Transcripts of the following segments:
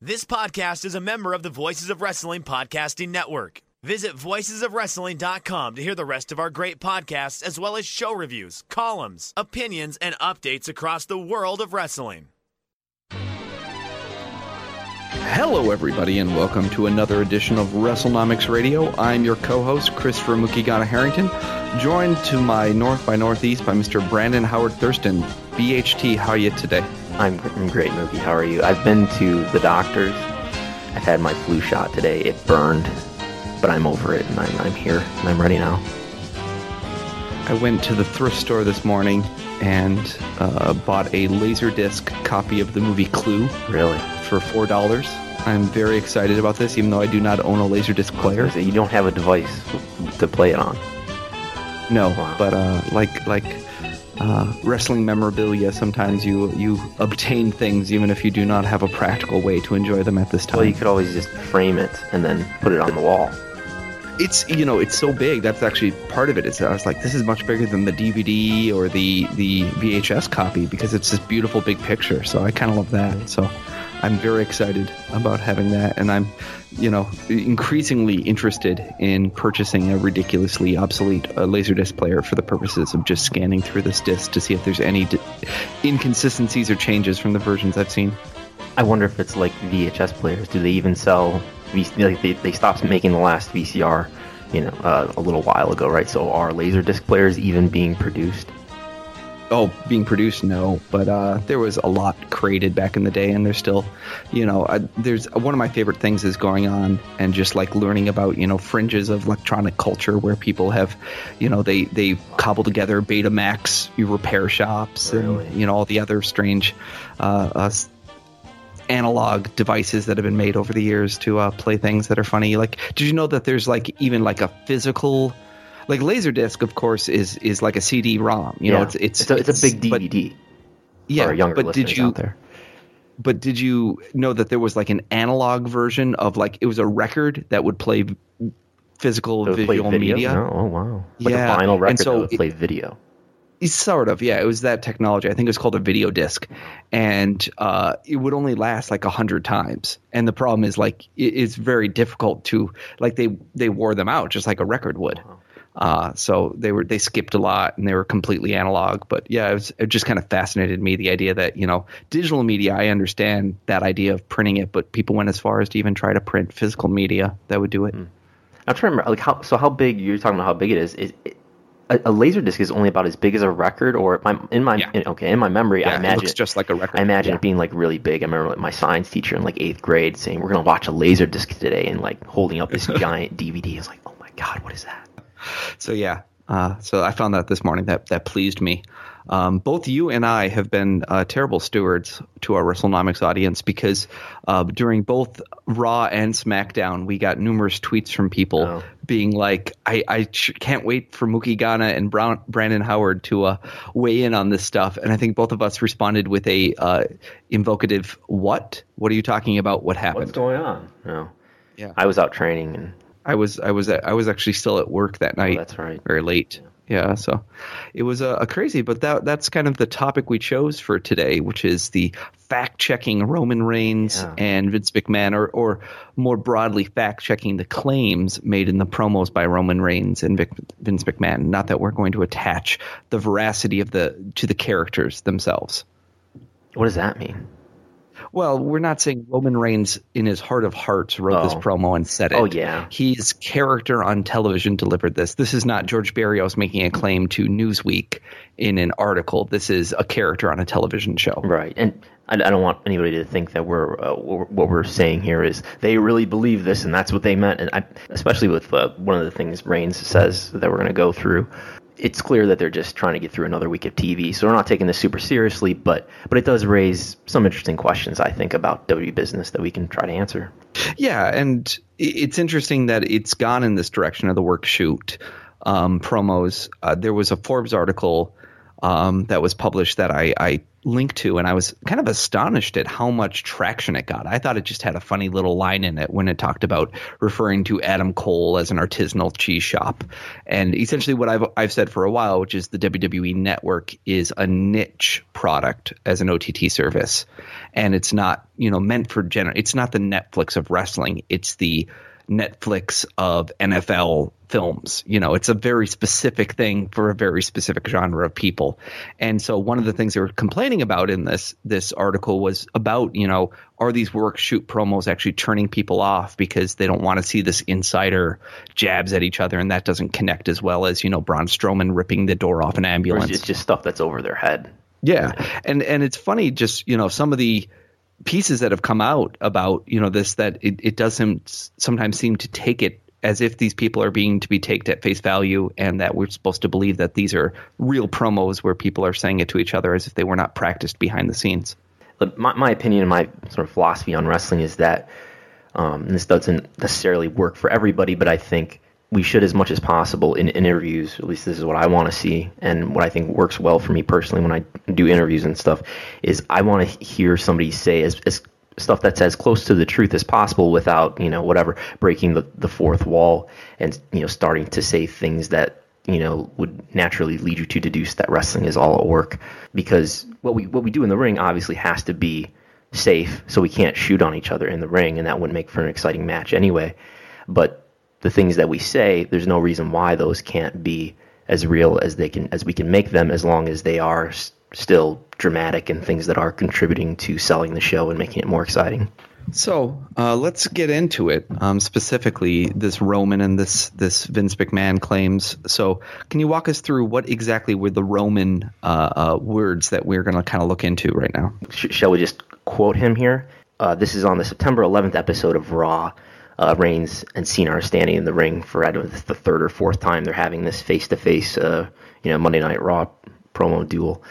This podcast is a member of the Voices of Wrestling Podcasting Network. Visit voicesofwrestling.com to hear the rest of our great podcasts, as well as show reviews, columns, opinions, and updates across the world of wrestling. Hello, everybody, and welcome to another edition of WrestleNomics Radio. I'm your co-host, Christopher Mookie Ghana Harrington, joined to my north by northeast by Mr. Brandon Howard Thurston. BHT, how are you today? I'm, I'm great, Mookie. How are you? I've been to the doctors. I've had my flu shot today. It burned, but I'm over it, and I'm, I'm here, and I'm ready now. I went to the thrift store this morning and uh, bought a Laserdisc copy of the movie Clue. Really? For four dollars. I'm very excited about this, even though I do not own a Laserdisc player. You don't have a device to play it on. No, wow. but uh, like like uh, wrestling memorabilia, sometimes you you obtain things even if you do not have a practical way to enjoy them at this time. Well, you could always just frame it and then put it on the wall. It's you know it's so big. That's actually part of it. it. Is I was like, this is much bigger than the DVD or the the VHS copy because it's this beautiful big picture. So I kind of love that. So I'm very excited about having that, and I'm, you know, increasingly interested in purchasing a ridiculously obsolete uh, laserdisc player for the purposes of just scanning through this disc to see if there's any inconsistencies or changes from the versions I've seen. I wonder if it's like VHS players. Do they even sell? Like they they stopped making the last VCR, you know, uh, a little while ago, right? So are laserdisc players even being produced? Oh being produced no but uh, there was a lot created back in the day and there's still you know uh, there's one of my favorite things is going on and just like learning about you know fringes of electronic culture where people have you know they they cobble together betamax repair shops really? and you know all the other strange uh, uh, analog devices that have been made over the years to uh, play things that are funny like did you know that there's like even like a physical like Laserdisc, of course, is is like a CD-ROM. You yeah. know, it's it's it's a, it's a big DVD. But, yeah, but did you? But did you know that there was like an analog version of like it was a record that would play physical would visual play media? No, oh wow! Like yeah. a vinyl record so that would play video. It, sort of, yeah. It was that technology. I think it was called a video disc, and uh, it would only last like a hundred times. And the problem is like it's very difficult to like they they wore them out just like a record would. Uh, so they were they skipped a lot and they were completely analog. But yeah, it, was, it just kind of fascinated me the idea that you know digital media. I understand that idea of printing it, but people went as far as to even try to print physical media that would do it. Mm. I'm trying to remember like how so how big you're talking about how big it is. Is it, a, a laser disc is only about as big as a record, or my, in my yeah. in, okay in my memory, yeah, I imagine it just like a record. I imagine yeah. it being like really big. I remember like, my science teacher in like eighth grade saying, "We're gonna watch a laser disc today," and like holding up this giant DVD. I was like, "Oh my god, what is that?" So yeah, uh, so I found that this morning that that pleased me. Um, both you and I have been uh, terrible stewards to our WrestleNomics audience because uh, during both Raw and SmackDown, we got numerous tweets from people oh. being like, "I, I ch- can't wait for Mookie Ghana and Brown- Brandon Howard to uh, weigh in on this stuff." And I think both of us responded with a uh, invocative, "What? What are you talking about? What happened? What's going on?" No. Yeah. I was out training and I was I was I was actually still at work that oh, night. Oh, that's right. Very late. Yeah. yeah so it was a, a, crazy, but that that's kind of the topic we chose for today, which is the fact checking Roman Reigns yeah. and Vince McMahon, or or more broadly, fact checking the claims made in the promos by Roman Reigns and Vic, Vince McMahon. Not that we're going to attach the veracity of the to the characters themselves. What does that mean? Well, we're not saying Roman Reigns, in his heart of hearts, wrote this Oh. promo and said it. Oh, yeah. His character on television delivered this. This is not George Barrios making a claim to Newsweek in an article. This is a character on a television show. Right, and I, don't want anybody to think that we're uh, what we're- what we're saying here is they really believe this and that's what they meant. And I, especially with uh, one of the things Reigns says that we're going to go through, it's clear that they're just trying to get through another week of TV. So we're not taking this super seriously, but but it does raise some interesting questions I think about WWE business that we can try to answer. Yeah, and it's interesting that it's gone in this direction of the work shoot um, promos. Uh, there was a Forbes article um, that was published that I, I linked to, and I was kind of astonished at how much traction it got. I thought it just had a funny little line in it when it talked about referring to Adam Cole as an artisanal cheese shop, and essentially what I've I've said for a while, which is the WWE Network is a niche product as an OTT service, and it's not you know meant for general. It's not the Netflix of wrestling. It's the Netflix of NFL films. You know, it's a very specific thing for a very specific genre of people. And so one of the things they were complaining about in this this article was about, you know, are these work shoot promos actually turning people off because they don't want to see this insider jabs at each other and that doesn't connect as well as, you know, Braun Strowman ripping the door off an ambulance. it's just stuff that's over their head. Yeah, and and it's funny, just you know, some of the pieces that have come out about you know this that it, it doesn't sometimes seem to take it as if these people are being to be taken at face value, and that we're supposed to believe that these are real promos where people are saying it to each other as if they were not practiced behind the scenes. My, my opinion and my sort of philosophy on wrestling is that um, this doesn't necessarily work for everybody, but I think we should, as much as possible, in interviews. At least this is what I want to see, and what I think works well for me personally when I do interviews and stuff. Is I want to hear somebody say as, as stuff that's as close to the truth as possible without you know whatever breaking the, the fourth wall and you know starting to say things that you know would naturally lead you to deduce that wrestling is all at work because what we what we do in the ring obviously has to be safe so we can't shoot on each other in the ring and that wouldn't make for an exciting match anyway but the things that we say there's no reason why those can't be as real as they can as we can make them as long as they are s- still dramatic and things that are contributing to selling the show and making it more exciting So uh, let's get into it. Um, specifically, this Roman and this this Vince McMahon claims. So, can you walk us through what exactly were the Roman uh, uh, words that we're going to kind of look into right now? Sh- shall we just quote him here? Uh, this is on the September 11th episode of Raw. Uh, Reigns and Cena are standing in the ring for I don't know, the third or fourth time they're having this face-to-face, uh, you know, Monday Night Raw promo duel.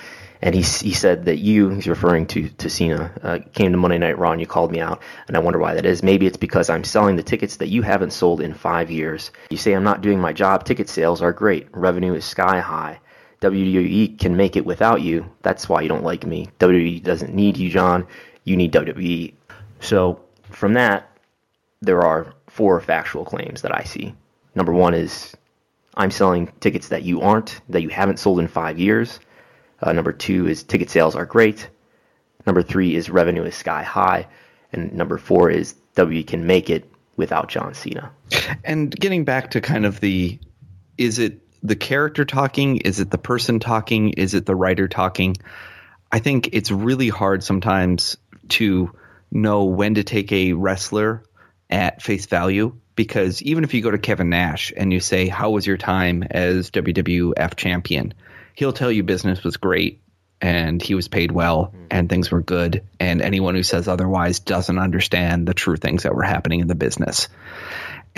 And he he said that you, he's referring to to Cena, uh, came to Monday Night Raw and you called me out, and I wonder why that is. Maybe it's because I'm selling the tickets that you haven't sold in five years. You say I'm not doing my job. Ticket sales are great. Revenue is sky high. WWE can make it without you. That's why you don't like me. WWE doesn't need you, John. You need WWE. So from that, there are four factual claims that I see. Number one is I'm selling tickets that you aren't, that you haven't sold in five years. Uh, number two is ticket sales are great. Number three is revenue is sky high. And number four is WWE can make it without John Cena. And getting back to kind of the is it the character talking? Is it the person talking? Is it the writer talking? I think it's really hard sometimes to know when to take a wrestler at face value because even if you go to Kevin Nash and you say, How was your time as WWF champion? He'll tell you business was great and he was paid well mm-hmm. and things were good. And anyone who says otherwise doesn't understand the true things that were happening in the business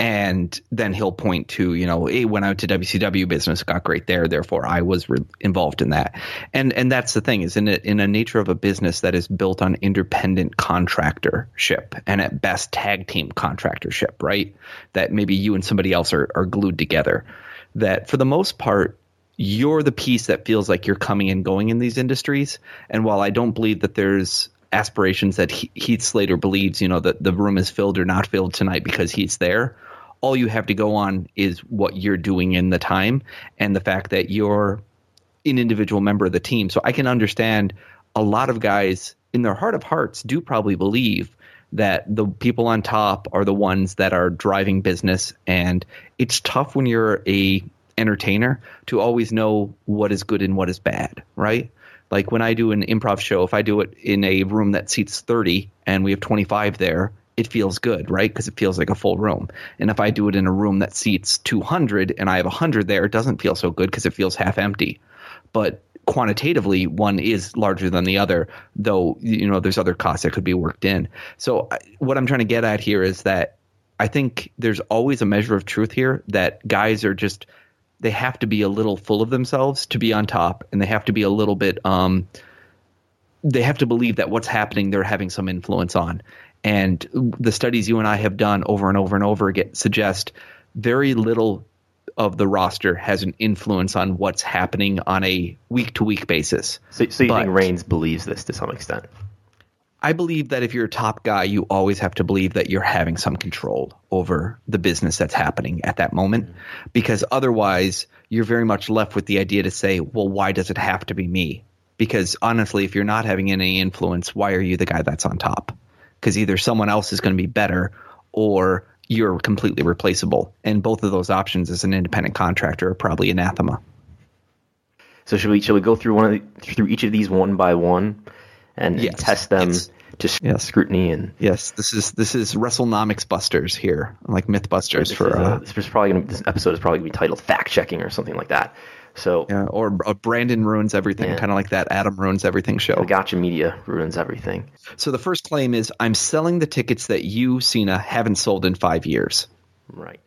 and then he'll point to you know hey when i went to wcw business got great there. Therefore i was re- involved in that. And and that's the thing is in a, in a nature of a business that is built on independent contractorship and at best tag team contractorship right? That maybe you and somebody else are, are glued together. That for the most part you're the piece that feels like you're coming and going in these industries. And while i don't believe that there's aspirations that He- Heath Slater believes, you know, that the room is filled or not filled tonight because he's there. All you have to go on is what you're doing in the time and the fact that you're an individual member of the team. So I can understand a lot of guys in their heart of hearts do probably believe that the people on top are the ones that are driving business and it's tough when you're a entertainer to always know what is good and what is bad, right? Like when I do an improv show, if I do it in a room that seats 30 and we have 25 there, it feels good, right? Because it feels like a full room. And if I do it in a room that seats 200 and I have 100 there, it doesn't feel so good because it feels half empty. But quantitatively, one is larger than the other, though, you know, there's other costs that could be worked in. So, what I'm trying to get at here is that I think there's always a measure of truth here that guys are just they have to be a little full of themselves to be on top, and they have to be a little bit um, they have to believe that what's happening they're having some influence on. And the studies you and I have done over and over and over again suggest very little of the roster has an influence on what's happening on a week to week basis. So, so you But- think Reigns believes this to some extent? I believe that if you're a top guy, you always have to believe that you're having some control over the business that's happening at that moment, mm-hmm. because otherwise you're very much left with the idea to say, well, why does it have to be me? Because honestly, if you're not having any influence, why are you the guy that's on top? Because either someone else is going to be better or you're completely replaceable. And both of those options as an independent contractor are probably anathema. So should we should we go through one of the, through each of these one by one and, and test them yes. to Yes. scrutiny and Yes, this is this is WrestleNomics Busters here, like MythBusters this, for is, uh, uh, this is probably gonna, this episode is probably gonna be titled fact checking or something like that. So Yeah, or uh, Brandon ruins everything, Yeah. kind of like that Adam ruins everything show. the Gotcha Media ruins everything. So the first claim is I'm selling the tickets that you, Cena, haven't sold in five years. Right.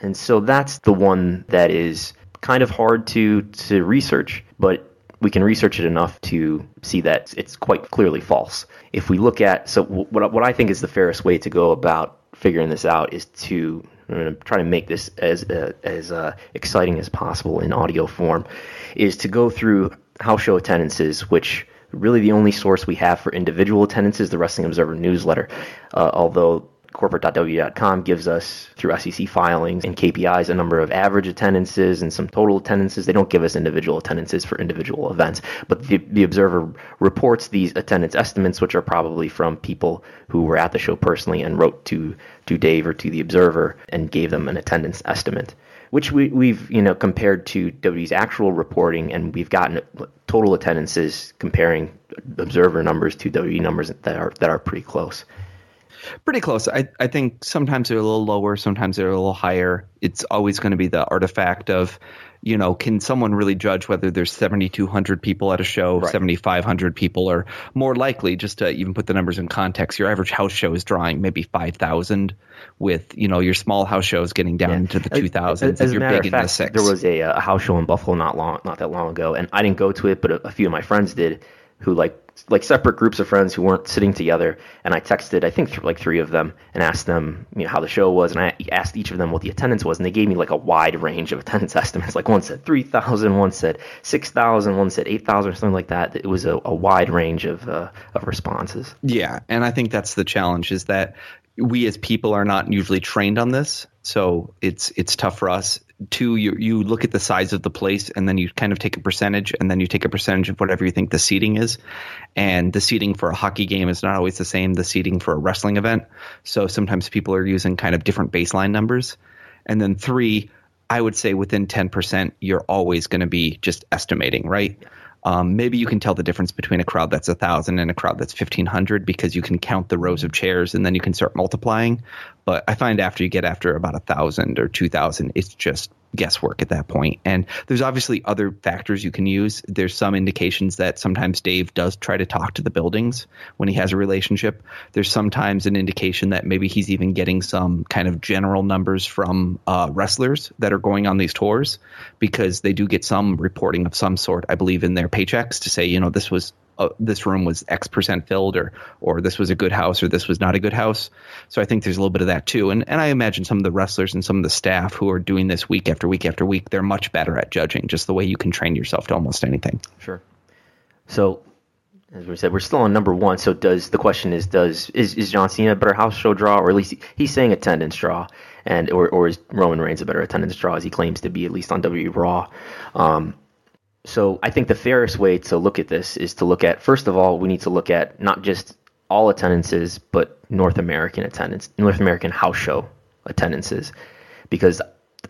And so that's the one that is kind of hard to to research, but we can research it enough to see that it's quite clearly false. If we look at so what what I think is the fairest way to go about figuring this out is to I'm going to try to make this as uh, as uh, exciting as possible in audio form, is to go through house show attendances, which really the only source we have for individual attendance is the Wrestling Observer newsletter. Uh, although corporate.wwe.com gives us through SEC filings and KPIs a number of average attendances and some total attendances. They don't give us individual attendances for individual events, but the, the Observer reports these attendance estimates, which are probably from people who were at the show personally and wrote to to Dave or to the Observer and gave them an attendance estimate. Which we, we've you know compared to WWE's actual reporting, and we've gotten total attendances comparing Observer numbers to WWE numbers that are that are pretty close. Pretty close. I, I think sometimes they're a little lower, sometimes they're a little higher. It's always going to be the artifact of, you know, can someone really judge whether there's 7,200 people at a show, Right. 7,500 people, or more likely, just to even put the numbers in context, your average house show is drawing maybe 5,000, with, you know, your small house shows getting down into the 2,000s. As, a you're matter big of in the six. there was a, uh, a house show in Buffalo not long, not that long ago, and I didn't go to it, but a, a few of my friends did, who like like separate groups of friends who weren't sitting together. And I texted, I think th- like three of them, and asked them, you know, how the show was, and I asked each of them what the attendance was, and they gave me like a wide range of attendance estimates. Like one said three thousand, one said six thousand, one said eight thousand, or something like that. It was a, a wide range of uh, of responses. Yeah, and I think that's the challenge is that we as people are not usually trained on this, so it's it's tough for us. Two, you you look at the size of the place, and then you kind of take a percentage, and then you take a percentage of whatever you think the seating is, and the seating for a hockey game is not always the same. The seating for a wrestling event, so sometimes people are using kind of different baseline numbers, and then three, I would say within ten percent, you're always going to be just estimating, right? Um, maybe you can tell the difference between a crowd that's a thousand and a crowd that's fifteen hundred because you can count the rows of chairs and then you can start multiplying. But I find after you get after about a thousand or two thousand, it's just guesswork at that point. And there's obviously other factors you can use. There's some indications that sometimes Dave does try to talk to the buildings when he has a relationship. There's sometimes an indication that maybe he's even getting some kind of general numbers from uh, wrestlers that are going on these tours because they do get some reporting of some sort, I believe, in their paychecks to say, you know, this was uh, this room was X percent filled, or or this was a good house, or this was not a good house. So I think there's a little bit of that too. And and I imagine some of the wrestlers and some of the staff who are doing this week after week after week, they're much better at judging, just the way you can train yourself to almost anything. Sure. So, as we said, we're still on number one. So, does the question is does is, is John Cena a better house show draw, or at least he's saying attendance draw, and or or is Roman Reigns a better attendance draw as he claims to be at least on WWE Raw? Um, so, I think the fairest way to look at this is to look at first of all, we need to look at not just all attendances, but North American attendance, North American house show attendances, because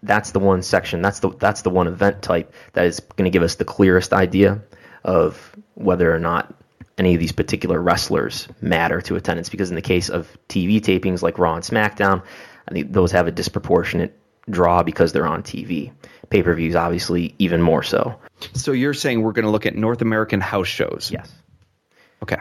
that's the one section, that's the that's the one event type that is going to give us the clearest idea of whether or not any of these particular wrestlers matter to attendance. Because in the case of TV tapings like Raw and SmackDown, I think those have a disproportionate draw because they're on TV. Pay per views, obviously, even more so. So you're saying we're going to look at North American house shows? Yes. Okay.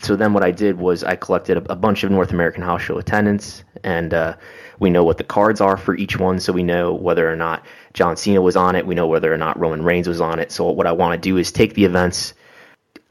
So then what I did was I collected a, a bunch of North American house show attendance, and uh, we know what the cards are for each one, so we know whether or not John Cena was on it. We know whether or not Roman Reigns was on it. So what I want to do is take the events.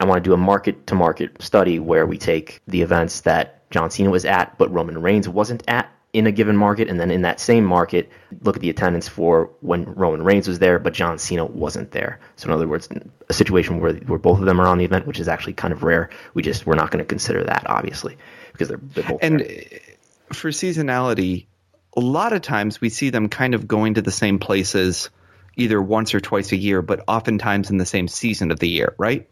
I want to do a market to market study where we take the events that John Cena was at, but Roman Reigns wasn't at, in a given market, and then in that same market, look at the attendance for when Roman Reigns was there, but John Cena wasn't there. So in other words, a situation where where both of them are on the event, which is actually kind of rare. We just we're not going to consider that obviously because they're, they're both and there. for seasonality, a lot of times we see them kind of going to the same places either once or twice a year, but oftentimes in the same season of the year, right?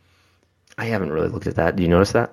I haven't really looked at that. Do you notice that?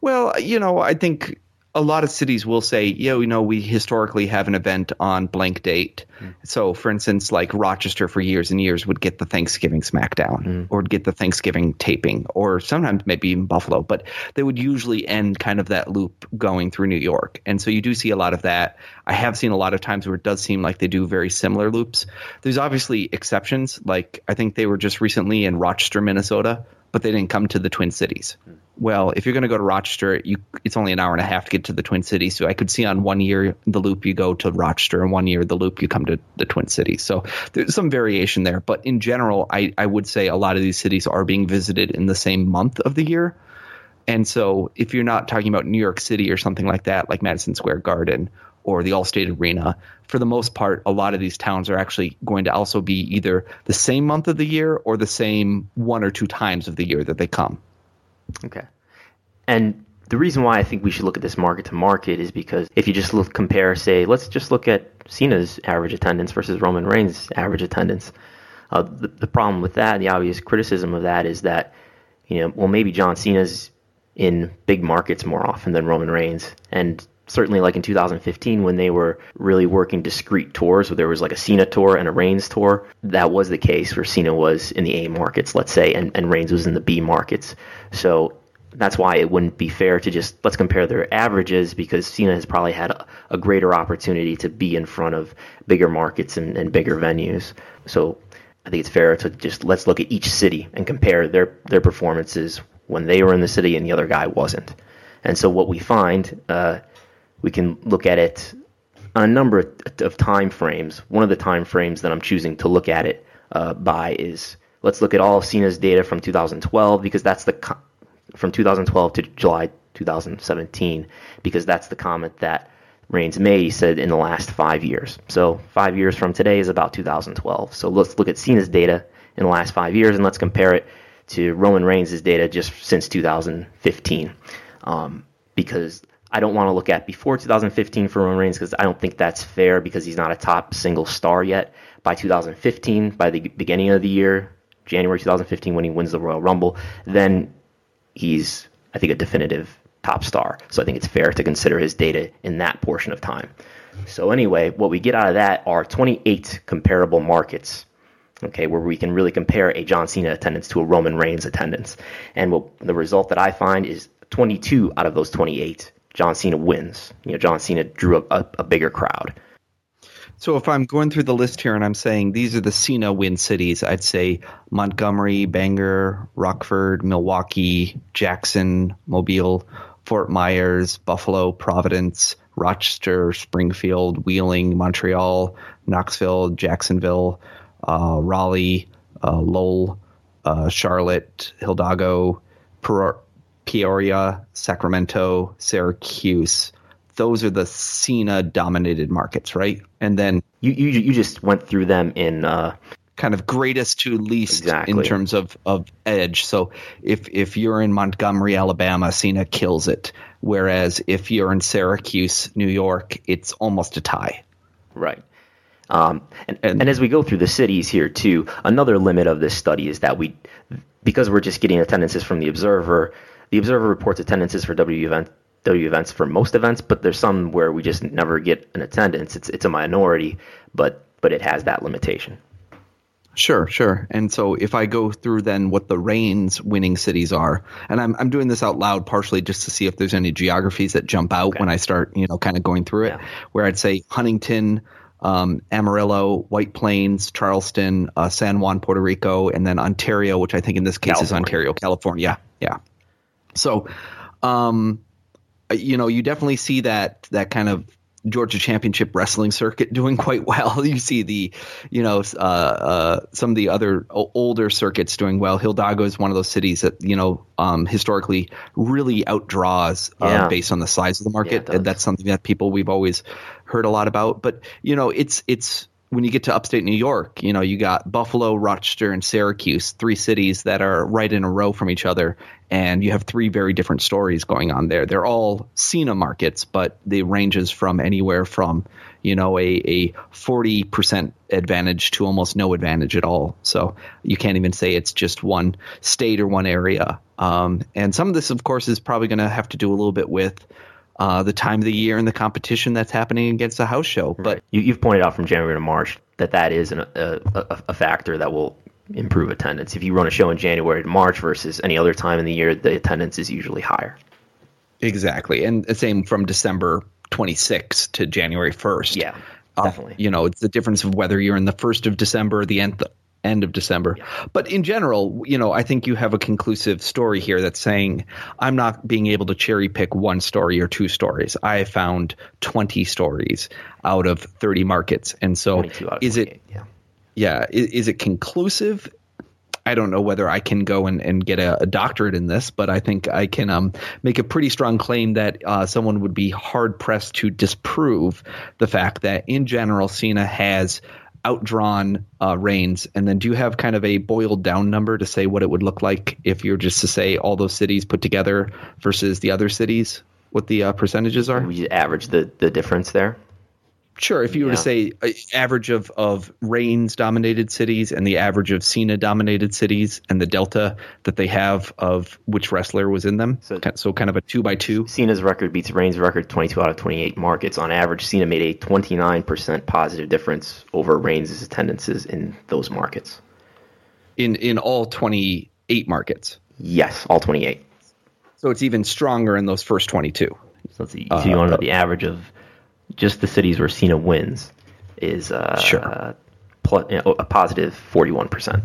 Well, you know, I think a lot of cities will say, yeah, you know, we historically have an event on blank date. Mm. So, for instance, like Rochester for years and years would get the Thanksgiving SmackDown mm. or would get the Thanksgiving taping, or sometimes maybe even Buffalo, but they would usually end kind of that loop going through New York. And so you do see a lot of that. I have seen a lot of times where it does seem like they do very similar loops. There's obviously exceptions. Like I think they were just recently in Rochester, Minnesota, but they didn't come to the Twin Cities. Mm well, if you're going to go to Rochester, you it's only an hour and a half to get to the Twin Cities. So I could see on one year the loop you go to Rochester, and one year the loop you come to the Twin Cities. So there's some variation there, but in general, I I would say a lot of these cities are being visited in the same month of the year. And so if you're not talking about New York City or something like that, like Madison Square Garden or the Allstate Arena, for the most part, a lot of these towns are actually going to also be either the same month of the year or the same one or two times of the year that they come. Okay. And the reason why I think we should look at this market to market is because if you just look, compare, say, let's just look at Cena's average attendance versus Roman Reigns' average attendance. Uh, the, the problem with that, the obvious criticism of that is that, you know, well, maybe John Cena's in big markets more often than Roman Reigns. And certainly like in 2015 when they were really working discrete tours where there was like a Cena tour and a Reigns tour that was the case where Cena was in the A markets let's say and, and Reigns was in the B markets so that's why it wouldn't be fair to just let's compare their averages because Cena has probably had a, a greater opportunity to be in front of bigger markets and, and, bigger venues. So I think it's fair to just let's look at each city and compare their their performances when they were in the city and the other guy wasn't. And so what we find, uh, we can look at it on a number of, time frames. One of the time frames that I'm choosing to look at it uh, by is let's look at all of Cena's data from 2012 because that's the from 2012 to July 2017 because that's the comment that Reigns made. He said in the last five years. So five years from today is about 2012. So let's look at Cena's data in the last five years and let's compare it to Roman Reigns' data just since 2015. Um, because I don't want to look at before 2015 for Roman Reigns because I don't think that's fair because he's not a top single star yet. By 2015, by the beginning of the year, January 2015, when he wins the Royal Rumble, then he's, I think, a definitive top star. So I think it's fair to consider his data in that portion of time. So anyway, what we get out of that are 28 comparable markets, okay, where we can really compare a John Cena attendance to a Roman Reigns attendance. And what, the result that I find is 22 out of those 28, John Cena wins. You know, John Cena drew a, a, a bigger crowd. So if I'm going through the list here and I'm saying these are the Cena win cities, I'd say Montgomery, Bangor, Rockford, Milwaukee, Jackson, Mobile, Fort Myers, Buffalo, Providence, Rochester, Springfield, Wheeling, Montreal, Knoxville, Jacksonville, uh, Raleigh, uh, Lowell, uh, Charlotte, Hidalgo, Peoria, Sacramento, Syracuse, those are the Cena dominated markets, right? And then you you, you just went through them in uh, kind of greatest to least exactly. in terms of, of edge. So if if you're in Montgomery, Alabama, Cena kills it. Whereas if you're in Syracuse, New York, it's almost a tie. Right. Um, and, and, and as we go through the cities here too, another limit of this study is that we, because we're just getting attendances from the Observer, the Observer reports attendances for W event W events for most events, but there's some where we just never get an attendance. It's it's a minority, but but it has that limitation. Sure, sure. And so if I go through then what the Reigns winning cities are, and I'm I'm doing this out loud partially just to see if there's any geographies that jump out Okay. when I start, you know, kind of going through it. Yeah. Where I'd say Huntington, um, Amarillo, White Plains, Charleston, uh, San Juan, Puerto Rico, and then Ontario, which I think in this case is Ontario, California. Yeah. So, um, you know, you definitely see that that kind of Georgia Championship Wrestling circuit doing quite well. You see the, you know, uh, uh, some of the other older circuits doing well. Hidalgo is one of those cities that you know um, historically really outdraws uh, Yeah. based on the size of the market. and that's something that people we've always heard a lot about. But you know, it's it's when you get to upstate New York, you know, you got Buffalo, Rochester, and Syracuse, three cities that are right in a row from each other, and you have three very different stories going on there. They're all Cena markets, but they ranges from anywhere from you know a a forty percent advantage to almost no advantage at all. So you can't even say it's just one state or one area. Um, and some of this, of course, is probably going to have to do a little bit with uh, the time of the year and the competition that's happening against the house show. But You, you've pointed out from January to March that that is an, a, a, a factor that will improve attendance. If you run a show in January to March versus any other time in the year, the attendance is usually higher. exactly, and the same from December 26th to January 1st. Yeah, Uh, definitely. you know, it's the difference of whether you're in the first of December or the end end of December. But in general, you know, I think you have a conclusive story here that's saying I'm not being able to cherry pick one story or two stories. I found 20 stories out of 30 markets. And so 22 out of is it yeah. Yeah, is, is it conclusive? I don't know whether I can go and, and get a, a doctorate in this, but I think I can um, make a pretty strong claim that uh, someone would be hard pressed to disprove the fact that, in general, Cena has outdrawn uh, Reigns. And then, do you have kind of a boiled down number to say what it would look like if you're just to say all those cities put together versus the other cities? What the uh, percentages are? We average the, the difference there. Sure. If you were to say uh, average of of Reigns dominated cities and the average of Cena dominated cities and the delta that they have of which wrestler was in them, so, So- kind of a two by two. Cena's record beats Reigns' record 22 out of 28 markets. On average, Cena made a 29% positive difference over Reigns' attendances in those markets. in in all twenty eight markets. Yes, all 28. So it's even stronger in those first twenty two. So so you want to know the average of just the cities where Cena wins is uh, Sure. pl- you know, a positive 41%.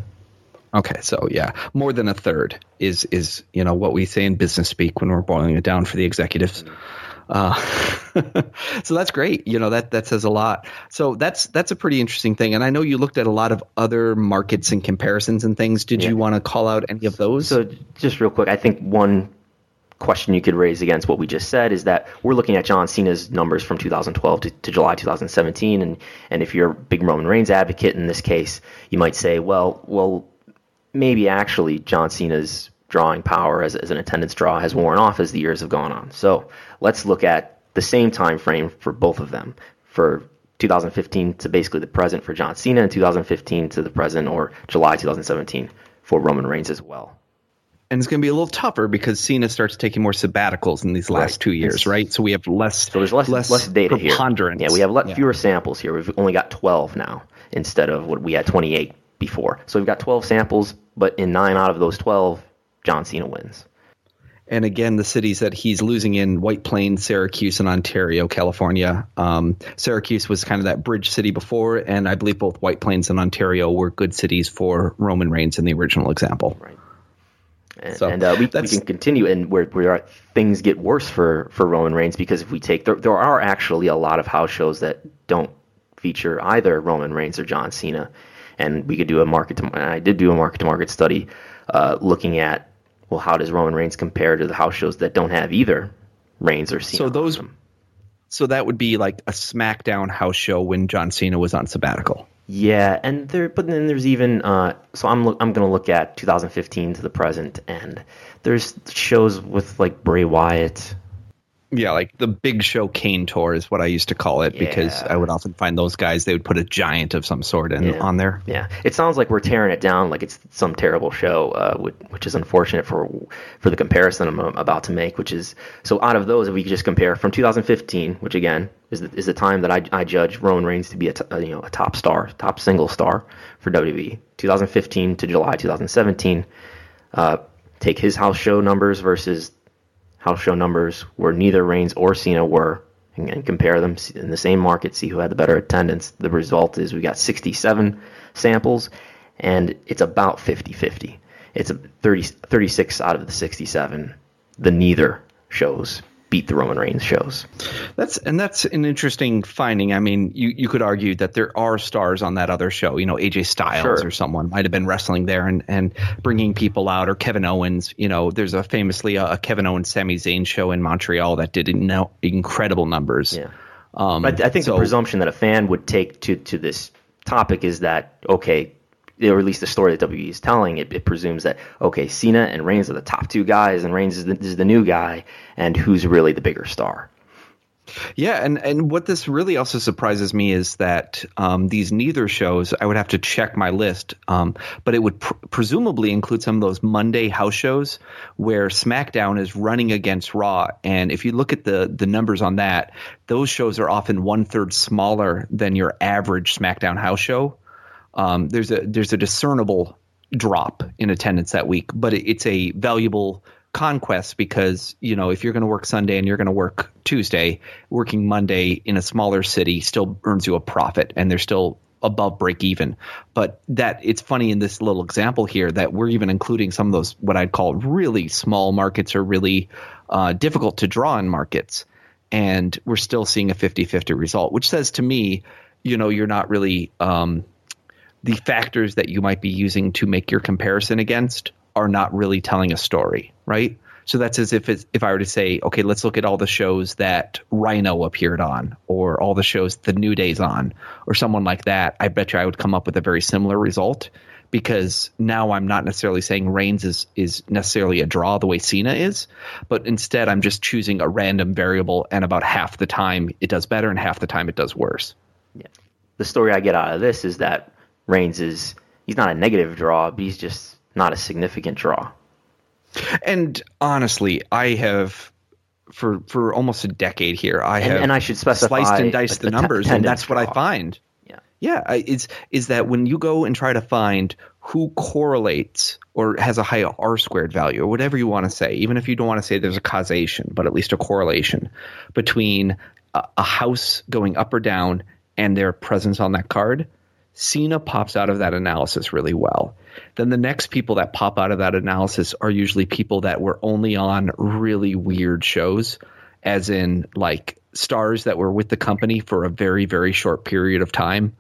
Okay, so yeah, more than a third is is you know what we say in business speak when we're boiling it down for the executives. Uh, so that's great. You know that that says a lot. So that's that's a pretty interesting thing. And I know you looked at a lot of other markets and comparisons and things. Did you want to call out any of those? So just real quick, I think one question you could raise against what we just said is that we're looking at John Cena's numbers from 2012 to, to July 2017, and and if you're a big Roman Reigns advocate in this case, you might say, well, well, maybe actually John Cena's drawing power as, as an attendance draw has worn off as the years have gone on. So let's look at the same time frame for both of them for 2015 to basically the present for John Cena and 2015 to the present or July 2017 for Roman Reigns as well. And it's going to be a little tougher because Cena starts taking more sabbaticals in these last Right. two years, right? So we have less. So there's less less, data here. Yeah, we have le- Yeah. fewer samples here. We've only got 12 now instead of what we had 28 before. So we've got 12 samples, but in nine out of those 12, John Cena wins. And again, the cities that he's losing in White Plains, Syracuse, and Ontario, California. Um, Syracuse was kind of that bridge city before, and I believe both White Plains and Ontario were good cities for Roman Reigns in the original example. Right. And, So, and uh, we, we can continue, and where, where things get worse for, for Roman Reigns because if we take there, there are actually a lot of house shows that don't feature either Roman Reigns or John Cena, and we could do a market. To, I did do a market to market study uh, looking at well, how does Roman Reigns compare to the house shows that don't have either Reigns or Cena? So those, so that would be like a SmackDown house show when John Cena was on sabbatical. Yeah, and there, but then there's even uh, so I'm I'm gonna look at 2015 to the present, and there's shows with like Bray Wyatt. Yeah, like the Big Show Kane tour is what I used to call it because I would often find those guys. They would put a giant of some sort in Yeah. on there. Yeah, it sounds like we're tearing it down like it's some terrible show, uh, which, which is unfortunate for for the comparison I'm about to make. Which is so out of those, if we could just compare from 2015, which again is the, is the time that I, I judge Roman Reigns to be a t- uh, you know a top star, top single star for WWE. 2015 to July 2017, uh, take his house show numbers versus house show numbers where neither Reigns or Cena were and, and compare them in the same market, see who had the better attendance. The result is we got 67 samples, and it's about 50 50. It's a 30, 36 out of the 67. The neither shows beat the Roman Reigns shows. That's and that's an interesting finding. I mean, you, you could argue that there are stars on that other show. You know, AJ Styles Sure. or someone might have been wrestling there and, and bringing people out, or Kevin Owens. You know, there's a famously a, a Kevin Owens Sami Zayn show in Montreal that did incredible numbers. Yeah. Um, But I think so- the presumption that a fan would take to, to this topic is that, okay, or at least the story that WWE is telling, it, it presumes that, okay, Cena and Reigns are the top two guys, and Reigns is the, is the new guy, and who's really the bigger star. Yeah, and and what this really also surprises me is that um, these neither shows. I would have to check my list, um, but it would pr- presumably include some of those Monday house shows where SmackDown is running against Raw. And if you look at the the numbers on that, those shows are often one third smaller than your average SmackDown house show. Um, there's a there's a discernible drop in attendance that week, but it, it's a valuable conquest because you know if you're going to work Sunday and you're going to work Tuesday, working Monday in a smaller city still earns you a profit, and they're still above break even. But that it's funny in this little example here that we're even including some of those what I'd call really small markets or really uh, difficult to draw in markets, and we're still seeing a 50-50 result, which says to me, you know, you're not really um, the factors that you might be using to make your comparison against are not really telling a story, right? So that's as if if I were to say, okay, let's look at all the shows that Rhyno appeared on, or all the shows the New Day's on, or someone like that. I bet you I would come up with a very similar result because now I'm not necessarily saying Reigns is is necessarily a draw the way Cena is, but instead I'm just choosing a random variable, and about half the time it does better, and half the time it does worse. Yeah. The story I get out of this is that Reigns is, he's not a negative draw, but he's just not a significant draw. And honestly, I have for for almost a decade here. I And- have and I should specify sliced and diced the numbers, and that's what I find. Yeah. Yeah, I- is is that when you go and try to find who correlates or has a high R squared value or whatever you want to say, even if you don't want to say there's a causation, but at least a correlation between a, a house going up or down and their presence on that card, Cena pops out of that analysis really well. Then the next people that pop out of that analysis are usually people that were only on really weird shows, as in like stars that were with the company for a very, very short period of time.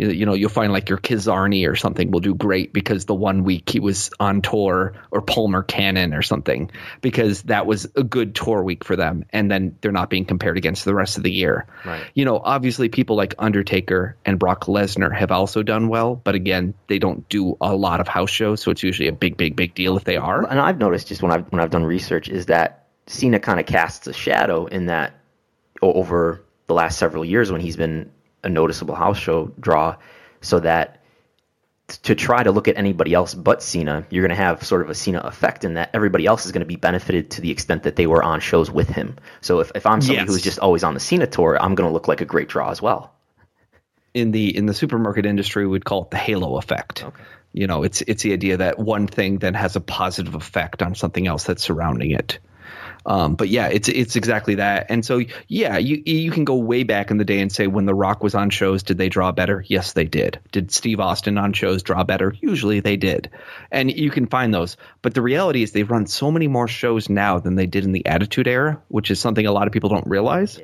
You know, you'll find like your Kizarny or something will do great because the one week he was on tour or Palmer Canon or something because that was a good tour week for them. And then they're not being compared against the rest of the year. Right. You know, obviously people like Undertaker and Brock Lesnar have also done well, but again, they don't do a lot of house shows, so it's usually a big, big, big deal if they are. And I've noticed just when I've when I've done research is that Cena kind of casts a shadow in that over the last several years when he's been a noticeable house show draw, so that to try to look at anybody else but Cena, you're going to have sort of a Cena effect in that everybody else is going to be benefited to the extent that they were on shows with him. So if, if I'm somebody Yes. who's just always on the Cena tour, I'm going to look like a great draw as well. in the in the supermarket industry we'd call it the halo effect. Okay. You know, it's it's the idea that one thing then has a positive effect on something else that's surrounding it. Um, but yeah, it's it's exactly that. And so yeah, you you can go way back in the day and say when The Rock was on shows, did they draw better? Yes, they did. Did Steve Austin on shows draw better? Usually they did. And you can find those. But the reality is they've run so many more shows now than they did in the Attitude Era, which is something a lot of people don't realize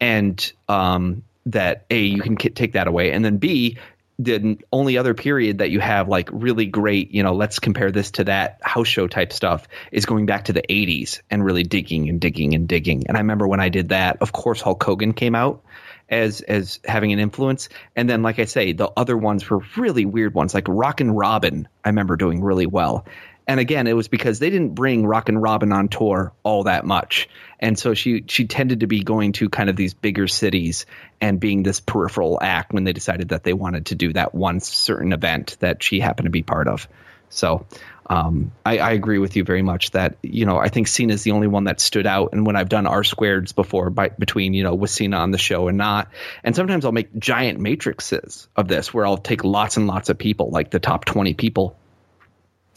and um, that a you can k- take that away, and then b the only other period that you have like really great, you know, let's compare this to that house show type stuff is going back to the 80s and really digging and digging and digging. And I remember when I did that, of course Hulk Hogan came out as as having an influence. And then like I say, the other ones were really weird ones like Rockin' Robin, I remember doing really well. And again, it was because they didn't bring Rockin' Robin on tour all that much, and so she she tended to be going to kind of these bigger cities and being this peripheral act when they decided that they wanted to do that one certain event that she happened to be part of. So um, I, I, agree with you very much that you know I think Cena is the only one that stood out. And when I've done R squareds before, by, between you know with Cena on the show and not, and sometimes I'll make giant matrices of this where I'll take lots and lots of people, like the top twenty people,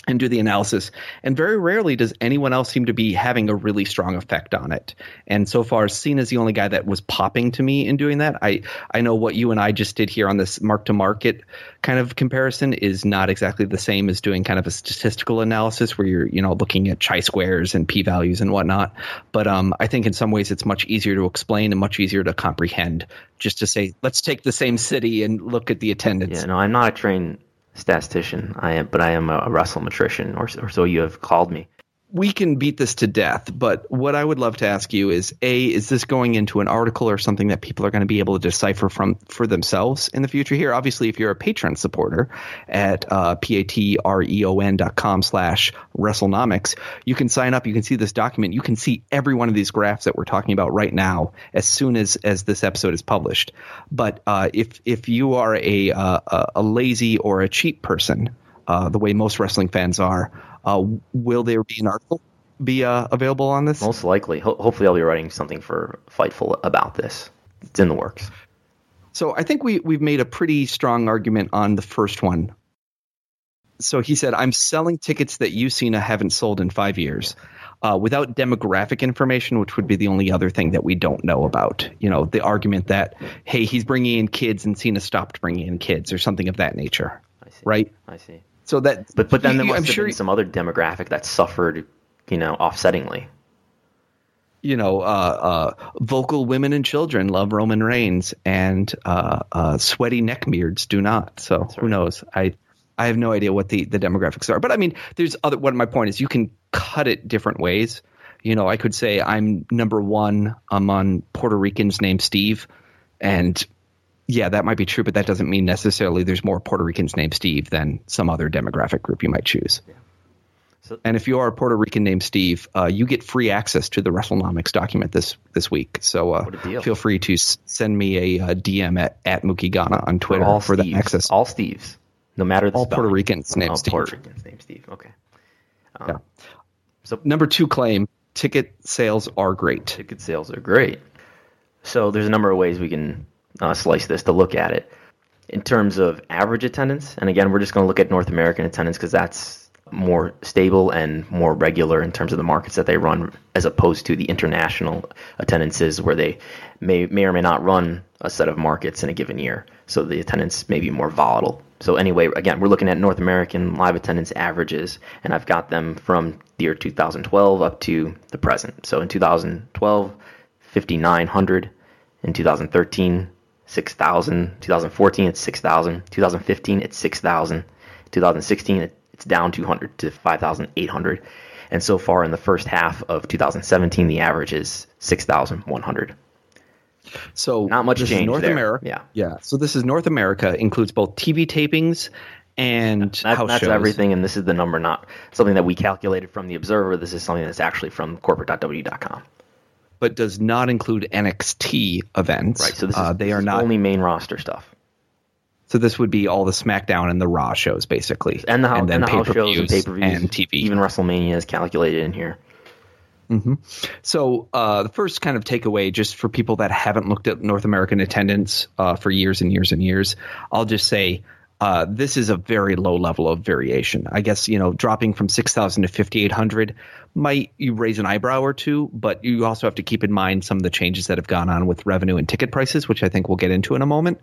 and do the analysis. And very rarely does anyone else seem to be having a really strong effect on it. And so far, Cena's the only guy that was popping to me in doing that. I, I know what you and I just did here on this mark to market kind of comparison is not exactly the same as doing kind of a statistical analysis where you're, you know, looking at chi squares and p values and whatnot. But um, I think in some ways it's much easier to explain and much easier to comprehend just to say, let's take the same city and look at the attendance. Yeah, no, I'm not a trained statistician. I am, but I am a WrestleMetrician, or, or so you have called me we can beat this to death, but what I would love to ask you is A, is this going into an article or something that people are going to be able to decipher from for themselves in the future here? Obviously, if you're a patron supporter at uh, patreon dot com slash WrestleNomics, you can sign up, you can see this document, you can see every one of these graphs that we're talking about right now as soon as, as this episode is published. But uh, if, if you are a, uh, a lazy or a cheap person, uh, the way most wrestling fans are, uh, will there be an article be uh, available on this? Most likely. Ho- hopefully, I'll be writing something for Fightful about this. It's in the works. So I think we we've made a pretty strong argument on the first one. So he said, "I'm selling tickets that you, Cena, haven't sold in five years." Uh, without demographic information, which would be the only other thing that we don't know about. You know, the argument that, hey, he's bringing in kids and Cena stopped bringing in kids or something of that nature. I see. Right? I see. So that, but but then there must I'm have sure been some other demographic that suffered, you know, offsettingly. You know, uh, uh, vocal women and children love Roman Reigns, and uh, uh sweaty neckbeards do not. So right. who knows? I I have no idea what the the demographics are. But I mean, there's other. What my point is, you can cut it different ways. You know, I could say I'm number one among Puerto Ricans named Steve, and yeah, that might be true, but that doesn't mean necessarily there's more Puerto Ricans named Steve than some other demographic group you might choose. Yeah. So, and if you are a Puerto Rican named Steve, uh, you get free access to the WrestleNomics document this this week. So uh, feel free to s- send me a, a, DM at, at Mookie Ghana on Twitter all for Steves. the access. All Steves, no matter the all spelling. Puerto Ricans named all Steve. Puerto Ricans named Steve. Okay. Um, yeah. So number two claim: ticket sales are great. Ticket sales are great. So there's a number of ways we can uh, slice this to look at it. In terms of average attendance, and again, we're just going to look at North American attendance because that's more stable and more regular in terms of the markets that they run, as opposed to the international attendances where they may may or may not run a set of markets in a given year. So the attendance may be more volatile. So anyway, again, we're looking at North American live attendance averages, and I've got them from the year 2012 up to the present. So in 2012, 5,900. In 2013, 6,000. 2014, it's 6,000. 2015, it's 6,000. 2016, it's down 200 to 5,800. And so far in the first half of 2017, the average is 6,100. So not much change North there. America. Yeah, yeah. So this is North America includes both TV tapings and that, house that's shows. everything. And this is the number, not something that we calculated from the Observer. This is something that's actually from corporate.wwe.com but does not include NXT events. Right. So this uh, is, they are not only main roster stuff. So this would be all the SmackDown and the Raw shows, basically, and the, house, and and the house shows and pay per views and TV. Even WrestleMania is calculated in here. Mm-hmm. So uh, the first kind of takeaway, just for people that haven't looked at North American attendance uh, for years and years and years, I'll just say uh, this is a very low level of variation. I guess you know dropping from six thousand to fifty eight hundred might you raise an eyebrow or two, but you also have to keep in mind some of the changes that have gone on with revenue and ticket prices, which I think we'll get into in a moment.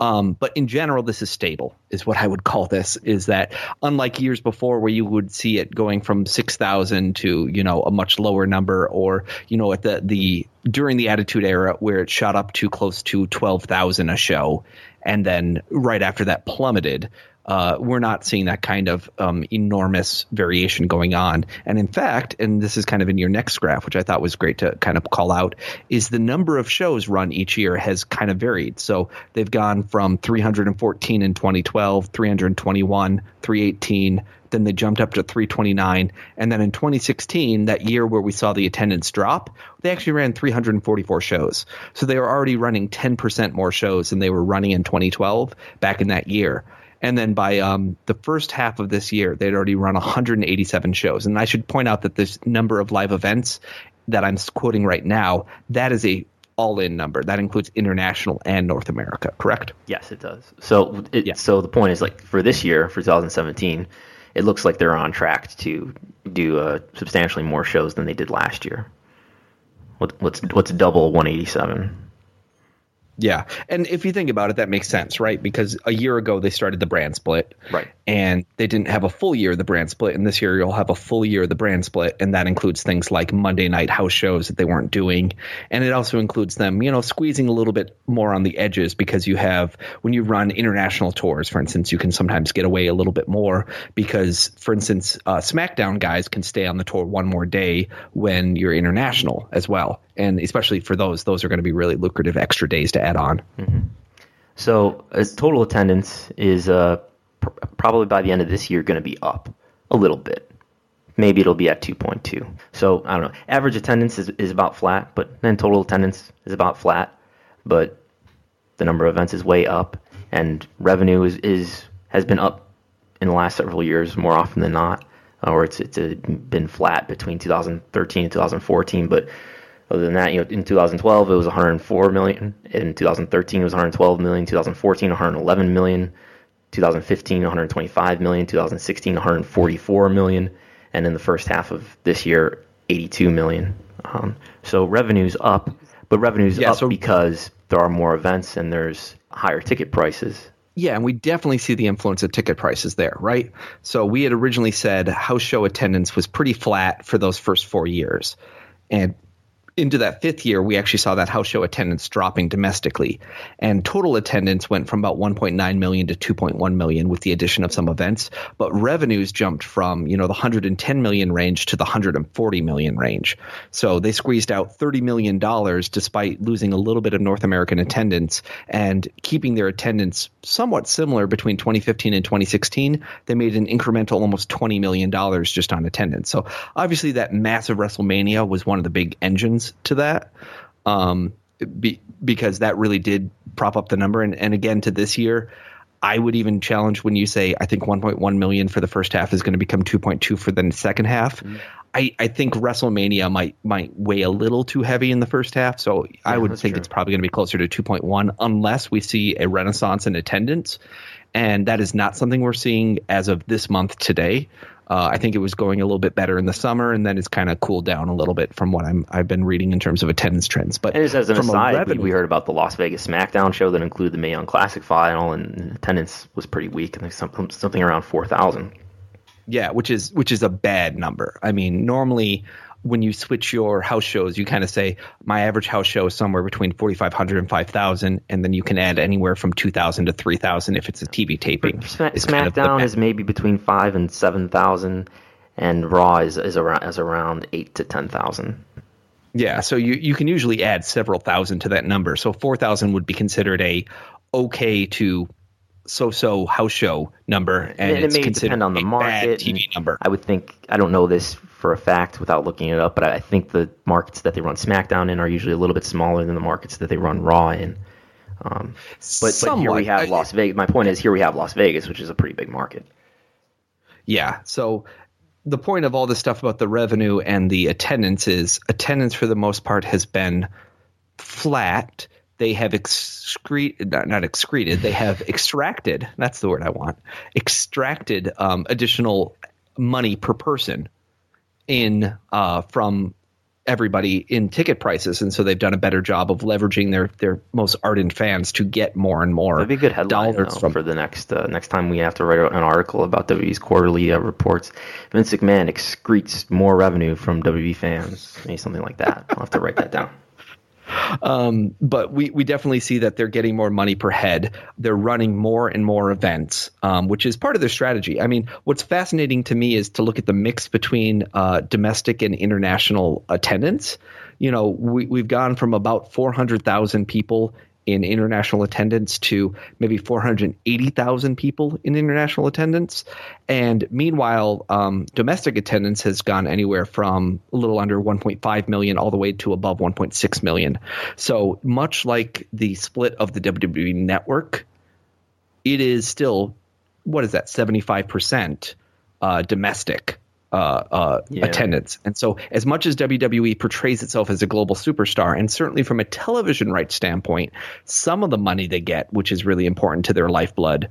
Um, but in general, this is stable, is what I would call this. Is that unlike years before where you would see it going from six thousand to you know a much lower number, or you know at the the during the Attitude Era where it shot up to close to twelve thousand a show, and then right after that plummeted uh, we're not seeing that kind of um, enormous variation going on. And in fact, and this is kind of in your next graph, which I thought was great to kind of call out, is the number of shows run each year has kind of varied. So they've gone from 314 in 2012, 321, 318. Then they jumped up to 329. And then in 2016, that year where we saw the attendance drop, they actually ran 344 shows. So they were already running 10% more shows than they were running in 2012 back in that year. And then by um, the first half of this year, they'd already run 187 shows. And I should point out that this number of live events that I'm quoting right now, that is a all-in number. That includes international and North America, correct? Yes, it does. So, it, yeah. so the point is, like for this year, for 2017, it looks like they're on track to do uh, substantially more shows than they did last year. What, what's what's double 187? Yeah. And if you think about it, that makes sense, right? Because a year ago they started the brand split. Right. And they didn't have a full year of the brand split. And this year you'll have a full year of the brand split. And that includes things like Monday night house shows that they weren't doing. And it also includes them, you know, squeezing a little bit more on the edges because you have, when you run international tours, for instance, you can sometimes get away a little bit more because, for instance, uh, SmackDown guys can stay on the tour one more day when you're international as well and especially for those, those are going to be really lucrative extra days to add on. Mm-hmm. So, as total attendance is uh, pr- probably by the end of this year going to be up a little bit. Maybe it'll be at 2.2. So I don't know. Average attendance is, is about flat, but then total attendance is about flat. But the number of events is way up, and revenue is, is has been up in the last several years more often than not, or it's it's a, been flat between 2013 and 2014. But other than that, you know, in 2012 it was 104 million. In 2013 it was 112 million. 2014 111 million. 2015 125 million. 2016 144 million. And in the first half of this year, 82 million. Um, so revenue's up, but revenue's yeah, up so, because there are more events and there's higher ticket prices. Yeah, and we definitely see the influence of ticket prices there, right? So we had originally said house show attendance was pretty flat for those first four years. And into that fifth year, we actually saw that house show attendance dropping domestically, and total attendance went from about 1.9 million to 2.1 million with the addition of some events. But revenues jumped from you know the 110 million range to the 140 million range. So they squeezed out 30 million dollars despite losing a little bit of North American attendance and keeping their attendance somewhat similar between 2015 and 2016. They made an incremental almost 20 million dollars just on attendance. So obviously that massive WrestleMania was one of the big engines to that um, be, because that really did prop up the number. And, and again, to this year, I would even challenge when you say I think 1.1 million for the first half is going to become 2.2 for the second half. Mm-hmm. I, I think WrestleMania might might weigh a little too heavy in the first half, so yeah, I would think true. it's probably going to be closer to 2.1 unless we see a renaissance in attendance, and that is not something we're seeing as of this month today. Uh, I think it was going a little bit better in the summer, and then it's kind of cooled down a little bit from what I'm I've been reading in terms of attendance trends. But and as an aside, revenue, we heard about the Las Vegas SmackDown show that included the Mae Young Classic final, and attendance was pretty weak. and something something around four thousand. Yeah, which is which is a bad number. I mean, normally when you switch your house shows, you kind of say my average house show is somewhere between 4,500 and 5,000, and then you can add anywhere from 2,000 to 3,000 if it's a TV taping. SmackDown kind of is maybe between five and 7,000, and Raw is, is around is around eight to 10,000. Yeah, so you, you can usually add several thousand to that number. So 4,000 would be considered a okay to so-so house show number, and, and it may depend on the market. TV number. I would think I don't know this for a fact without looking it up, but I think the markets that they run SmackDown in are usually a little bit smaller than the markets that they run Raw in. Um, but, but here we have Las Vegas. My point is, here we have Las Vegas, which is a pretty big market. Yeah. So the point of all this stuff about the revenue and the attendance is attendance for the most part has been flat they have excreted not, not, excreted they have extracted that's the word i want extracted um, additional money per person in uh, from everybody in ticket prices and so they've done a better job of leveraging their their most ardent fans to get more and more That'd be a good headline though, from, for the next uh, next time we have to write an article about WWE's quarterly uh, reports. Vince McMahon excretes more revenue from WWE fans. Maybe something like that. I'll have to write that down um, but we, we definitely see that they're getting more money per head. They're running more and more events, um, which is part of their strategy. I mean, what's fascinating to me is to look at the mix between uh, domestic and international attendance. You know, we, we've gone from about 400,000 people in international attendance to maybe 480,000 people in international attendance. And meanwhile, um, domestic attendance has gone anywhere from a little under 1.5 million all the way to above 1.6 million. So much like the split of the WWE network, it is still, what is that, 75% uh, domestic uh, uh, yeah. attendance. And so, as much as WWE portrays itself as a global superstar, and certainly from a television rights standpoint, some of the money they get, which is really important to their lifeblood,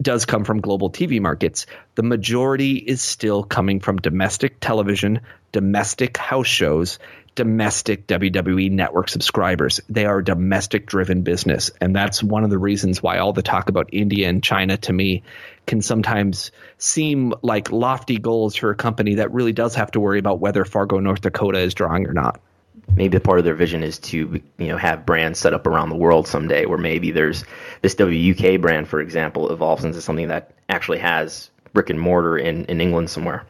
does come from global TV markets. The majority is still coming from domestic television, domestic house shows, domestic WWE network subscribers. They are a domestic driven business. And that's one of the reasons why all the talk about India and China to me can sometimes seem like lofty goals for a company that really does have to worry about whether Fargo, North Dakota is drawing or not. Maybe part of their vision is to you know have brands set up around the world someday, where maybe there's this WUK brand, for example, evolves into something that actually has brick and mortar in, in England somewhere,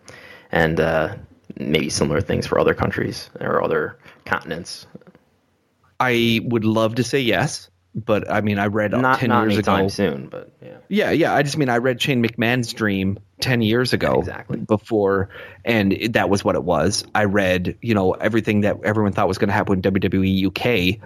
and uh, maybe similar things for other countries or other continents. I would love to say yes, but I mean, I read not, ten not years ago. soon, but yeah, yeah, yeah. I just mean I read Shane McMahon's dream ten years ago, yeah, exactly before, and it, that was what it was. I read, you know, everything that everyone thought was going to happen with WWE UK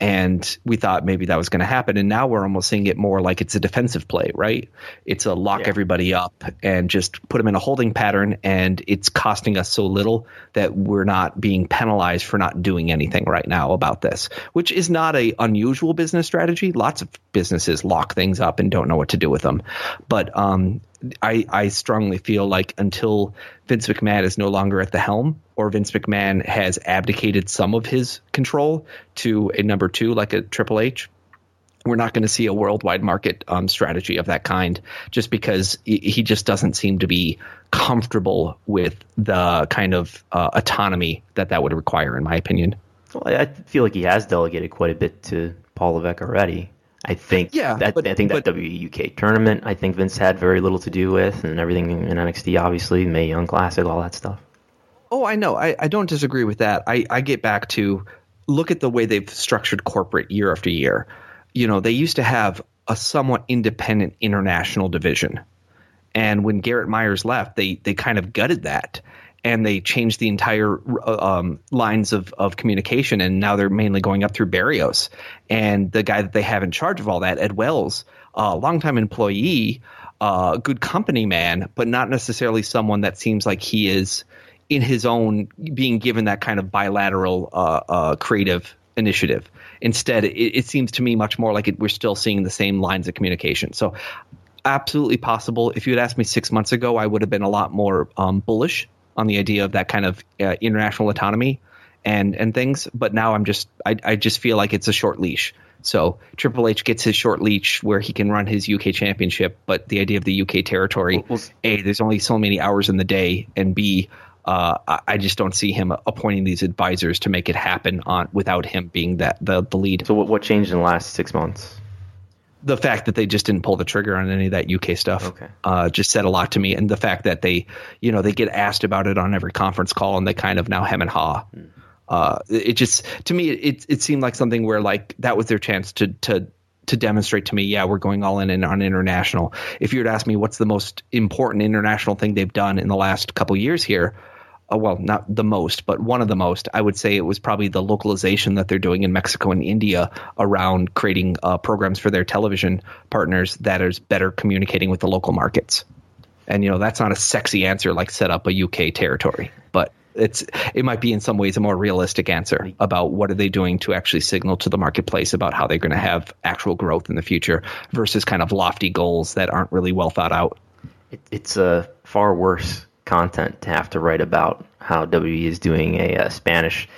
and we thought maybe that was going to happen and now we're almost seeing it more like it's a defensive play right? It's a lock yeah. everybody up and just put them in a holding pattern and it's costing us so little that we're not being penalized for not doing anything right now about this which is not a unusual business strategy. Lots of businesses lock things up and don't know what to do with them but um, I, I strongly feel like until Vince McMahon is no longer at the helm or Vince McMahon has abdicated some of his control to a number two like a Triple H, we're not going to see a worldwide market um, strategy of that kind just because he just doesn't seem to be comfortable with the kind of uh, autonomy that that would require, in my opinion. Well, I feel like he has delegated quite a bit to Paul Levesque already. I think yeah, that, but, I think but, that WUK tournament I think Vince had very little to do with and everything in NXT obviously, Mae Young Classic, all that stuff. Oh, I know. I, I don't disagree with that. I, I get back to look at the way they've structured corporate year after year. You know, they used to have a somewhat independent international division. And when Gerrit Meier left, they they kind of gutted that and they changed the entire um, lines of, of communication, and now they're mainly going up through Barrios. And the guy that they have in charge of all that, Ed Wells, a uh, longtime employee, uh, good company man, but not necessarily someone that seems like he is in his own being given that kind of bilateral uh, uh creative initiative. Instead, it, it, seems to me much more like it, we're still seeing the same lines of communication. So, absolutely possible. If you had asked me six months ago, I would have been a lot more um, bullish on the idea of that kind of uh, international autonomy and and things. But now I'm just I, I just feel like it's a short leash. So Triple H gets his short leash where he can run his UK championship, but the idea of the UK territory, well, a there's only so many hours in the day, and b uh, I just don't see him appointing these advisors to make it happen on without him being that the, the lead. So what, what changed in the last six months? The fact that they just didn't pull the trigger on any of that UK stuff okay. uh, just said a lot to me. And the fact that they, you know, they get asked about it on every conference call and they kind of now hem and haw. Mm. Uh, it just to me it it seemed like something where like that was their chance to to to demonstrate to me, yeah, we're going all in and on international. If you were to ask me what's the most important international thing they've done in the last couple years here, uh, well, not the most, but one of the most. I would say it was probably the localization that they're doing in Mexico and India around creating uh, programs for their television partners that is better communicating with the local markets. And you know that's not a sexy answer like set up a UK territory, but it's it might be in some ways a more realistic answer about what are they doing to actually signal to the marketplace about how they're going to have actual growth in the future versus kind of lofty goals that aren't really well thought out. It, it's a far worse content to have to write about how WWE is doing a, a Spanish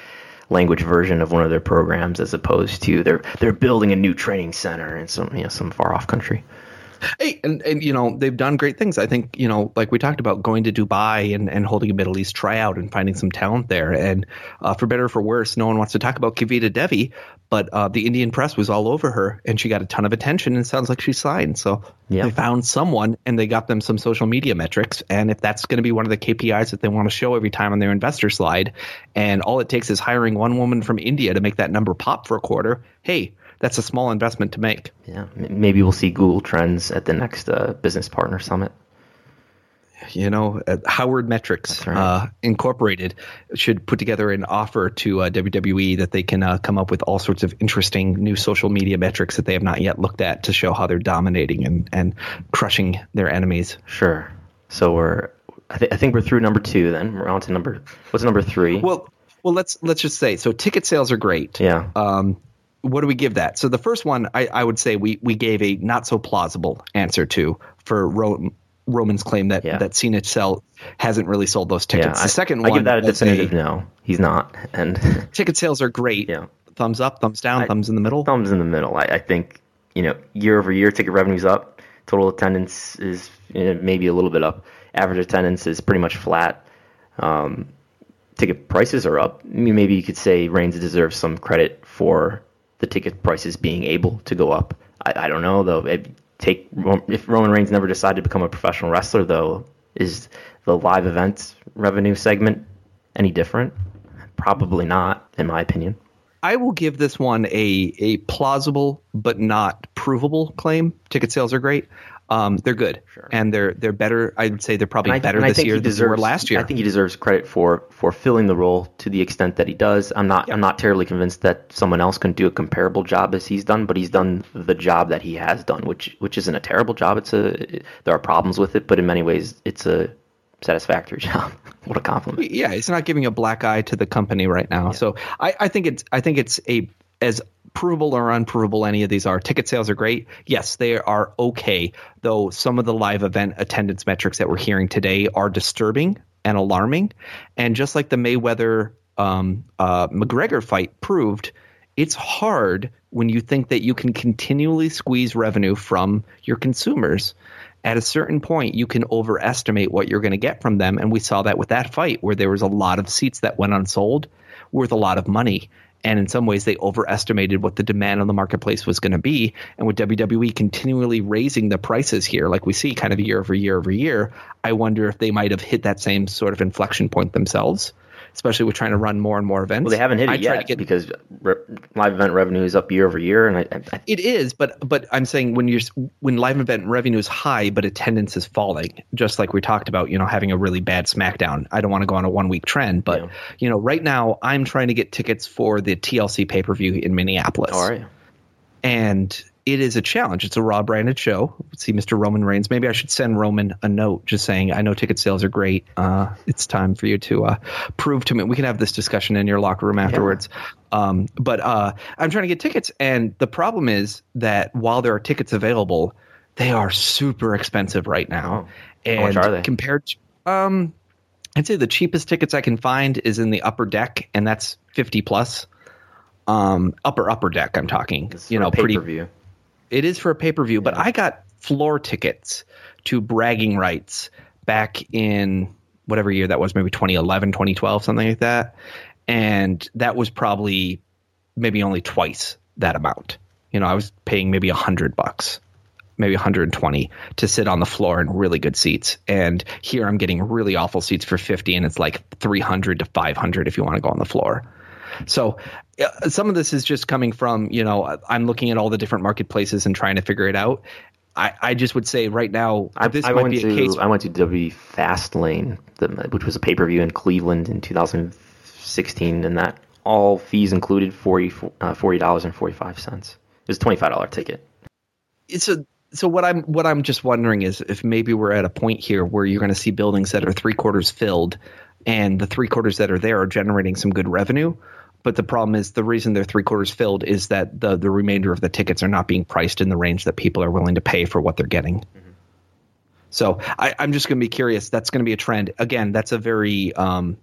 language version of one of their programs as opposed to they're they're building a new training center in some you know some far off country. Hey, and, and you know they've done great things. I think you know, like we talked about, going to Dubai and, and holding a Middle East tryout and finding some talent there. And uh, for better or for worse, no one wants to talk about Kavita Devi, but uh, the Indian press was all over her, and she got a ton of attention. And it sounds like she signed. So Yeah. they found someone, and they got them some social media metrics. And if that's going to be one of the KPIs that they want to show every time on their investor slide, and all it takes is hiring one woman from India to make that number pop for a quarter, hey, that's a small investment to make. Yeah, maybe we'll see Google Trends at the next uh, Business Partner Summit. You know, uh, Howard Metrics right. uh, Incorporated should put together an offer to uh, WWE that they can uh, come up with all sorts of interesting new social media metrics that they have not yet looked at to show how they're dominating and, and crushing their enemies. Sure. So we're, I, th- I think we're through number two. Then we're on to number. What's number three? Well, well, let's let's just say so. Ticket sales are great. yeah. Um, what do we give that? So the first one, I, I would say we we gave a not so plausible answer to for Ro- Roman's claim that Yeah. that Cena sell hasn't really sold those tickets. I, the second I one, give that a definitive no. He's not. And ticket sales are great. Yeah. Thumbs up, thumbs down, I- thumbs in the middle. thumbs in the middle. I, I think you know year over year ticket revenue's up. Total attendance is you know, maybe a little bit up. Average attendance is pretty much flat. Um, ticket prices are up. Maybe you could say Reigns deserves some credit for the ticket prices being able to go up. I, I don't know though. If, take if Roman Reigns never decided to become a professional wrestler though, is the live events revenue segment any different? Probably not, in my opinion. I will give this one a a plausible but not provable claim. Ticket sales are great. Um, they're good, Sure. and they're they're better. I would say they're probably better this year he than they were last year. I think he deserves credit for for filling the role to the extent that he does. I'm not I'm not terribly convinced that someone else can do a comparable job as he's done, but he's done the job that he has done, which which isn't a terrible job. It's a there are problems with it, but in many ways it's a satisfactory job. what a compliment. yeah, it's not giving a black eye to the company right now. So I, I think it's I think it's a as provable or unprovable any of these are. Ticket sales are great. Yes, they are okay. Though some of the live event attendance metrics that we're hearing today are disturbing and alarming. And just like the Mayweather um, uh, McGregor fight proved, it's hard when you think that you can continually squeeze revenue from your consumers. At a certain point, you can overestimate what you're going to get from them. And we saw that with that fight, where there was a lot of seats that went unsold worth a lot of money. And in some ways, they overestimated what the demand on the marketplace was going to be. And with WWE continually raising the prices here, like we see kind of year over year over year, I wonder if they might have hit that same sort of inflection point themselves, especially with trying to run more and more events. Well, they haven't hit it I yet to get- because re- live event revenue is up year over year, and I, I, I It is, but but I'm saying when you're when live event revenue is high, but attendance is falling, just like we talked about, you know, having a really bad SmackDown. I don't want to go on a one week trend, but Yeah. you know, right now I'm trying to get tickets for the TLC pay per view in Minneapolis, oh, all right. and it is a challenge. It's a Raw branded show. See Mr. Roman Reigns. Maybe I should send Roman a note just saying, I know ticket sales are great. Uh, it's time for you to uh, prove to me. We can have this discussion in your locker room afterwards. Um, but uh, I'm trying to get tickets. And the problem is that while there are tickets available, they are super expensive right now. Oh. How much And are they? Compared to, um, I'd say the cheapest tickets I can find is in the upper deck, and that's 50 plus. Um, upper, upper deck, I'm talking. It's you know, pretty view. It is for a pay per view, but I got floor tickets to bragging rights back in whatever year that was, maybe 2011, 2012, something like that. And that was probably maybe only twice that amount. You know, I was paying maybe a hundred bucks, maybe 120 to sit on the floor in really good seats. And here I'm getting really awful seats for 50 and it's like 300 to 500 if you want to go on the floor. So some of this is just coming from, you know, I'm looking at all the different marketplaces and trying to figure it out. I, I just would say right now, I, this I might went be a to case. I went to W Fastlane, the, which was a pay per view in Cleveland in 2016, and that all fees included 40 uh, forty dollars and forty five cents. It was a twenty five dollar ticket. it's a so what I'm what I'm just wondering is if maybe we're at a point here where you're going to see buildings that are three quarters filled, and the three quarters that are there are generating some good revenue. But the problem is the reason they're three quarters filled is that the the remainder of the tickets are not being priced in the range that people are willing to pay for what they're getting. So I, I'm just going to be curious. That's going to be a trend. Again, that's a very um,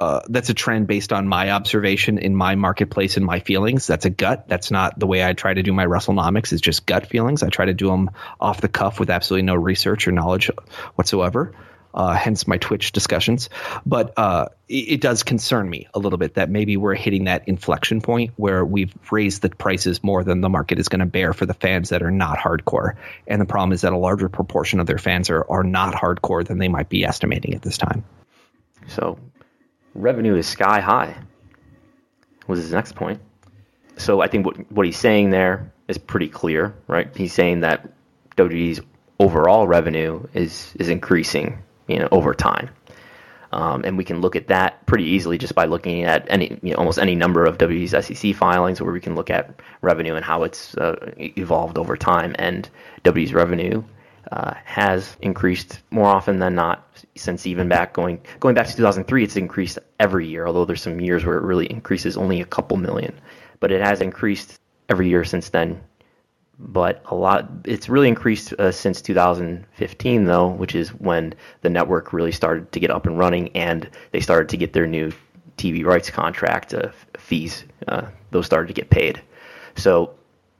uh, that's a trend based on my observation in my marketplace and my feelings. That's a gut. That's not the way I try to do my WrestleNomics. It's just gut feelings. I try to do them off the cuff with absolutely no research or knowledge whatsoever. Uh, hence my Twitch discussions. But uh, it, it, does concern me a little bit that maybe we're hitting that inflection point where we've raised the prices more than the market is going to bear for the fans that are not hardcore. And the problem is that a larger proportion of their fans are, are not hardcore than they might be estimating at this time. So revenue is sky high, was his next point. So I think what, what he's saying there is pretty clear, right? He's saying that WWE's overall revenue is, is increasing you know, over time. Um, and we can look at that pretty easily just by looking at any, you know, almost any number of WWE's SEC filings, where we can look at revenue and how it's uh, evolved over time. And WWE's revenue uh, has increased more often than not since even back going going back to 2003. It's increased every year, although there's some years where it really increases only a couple million, but it has increased every year since then but a lot it's really increased uh, since 2015 though which is when the network really started to get up and running and they started to get their new tv rights contract uh, fees uh, those started to get paid. So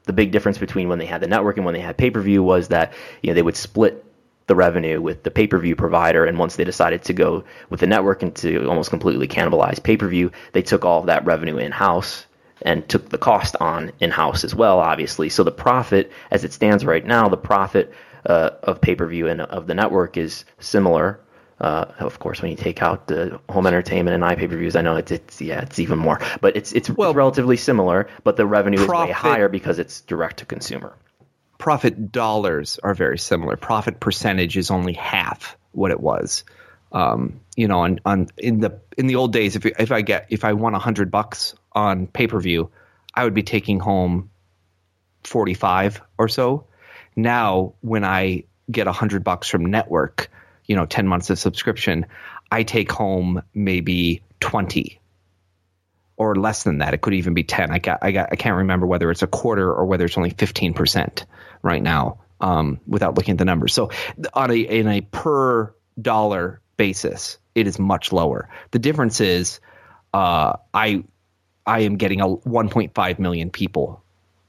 the big difference between when they had the network and when they had pay-per-view was that you know they would split the revenue with the pay-per-view provider and once they decided to go with the network and to almost completely cannibalize pay-per-view they took all of that revenue in-house and took the cost on in house as well, obviously. So the profit, as it stands right now, the profit uh, of pay per view and of the network is similar. Uh, of course, when you take out the home entertainment and iPay per views, I know it's, it's yeah, it's even more, but it's it's well, relatively similar. But the revenue profit, is way higher because it's direct to consumer. Profit dollars are very similar. Profit percentage is only half what it was. Um, you know, on, on in the in the old days, if if I get if I won hundred bucks on pay per view, I would be taking home forty five or so. Now, when I get hundred bucks from network, you know, ten months of subscription, I take home maybe twenty or less than that. It could even be ten. I got I got I can't remember whether it's a quarter or whether it's only fifteen percent right now. Um, without looking at the numbers. So on a in a per dollar basis, it is much lower. The difference is uh, I I am getting a 1.5 million people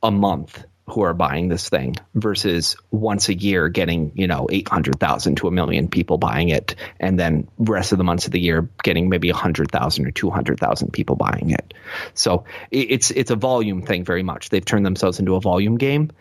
a month who are buying this thing versus once a year getting you know 800,000 to a million people buying it and then rest of the months of the year getting maybe 100,000 or 200,000 people buying it. So it's it's a volume thing very much. They've turned themselves into a volume game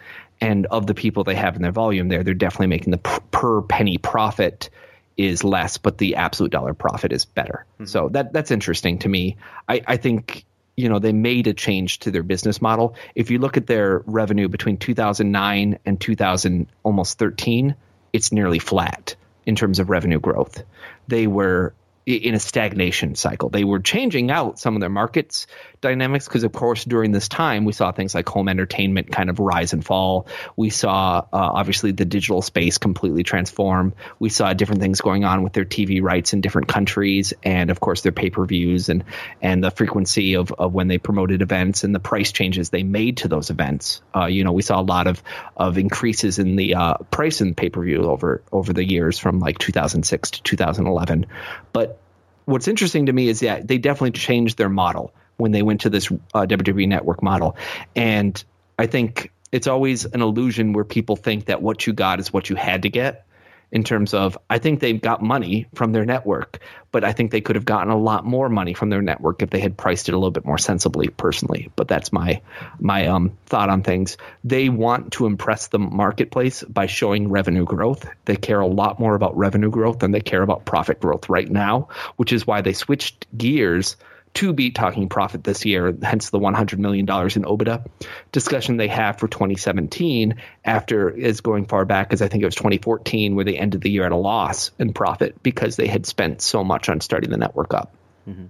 and of the people they have in their volume there they're definitely making the per penny profit is less, but the absolute dollar profit is better. Mm-hmm. So that that's interesting to me. I, I think you know they made a change to their business model. If you look at their revenue between 2009 and 2000 almost 13, it's nearly flat in terms of revenue growth. They were in a stagnation cycle. They were changing out some of their markets dynamics because, of course, during this time we saw things like home entertainment kind of rise and fall. We saw uh, obviously the digital space completely transform. We saw different things going on with their TV rights in different countries, and of course their pay per views and and the frequency of, of when they promoted events and the price changes they made to those events. Uh, you know, we saw a lot of of increases in the uh, price in pay per view over over the years from like 2006 to 2011, but what's interesting to me is that they definitely changed their model when they went to this uh, WWE network model. And I think it's always an illusion where people think that what you got is what you had to get in terms of I think they've got money from their network, but I think they could have gotten a lot more money from their network if they had priced it a little bit more sensibly personally. But that's my my um, thought on things. They want to impress the marketplace by showing revenue growth. They care a lot more about revenue growth than they care about profit growth right now, which is why they switched gears to be talking profit this year, hence the $100 million in OIBDA discussion they have for 2017 after is going far back as I think it was 2014 where they ended the year at a loss in profit because they had spent so much on starting the network up. Mm-hmm.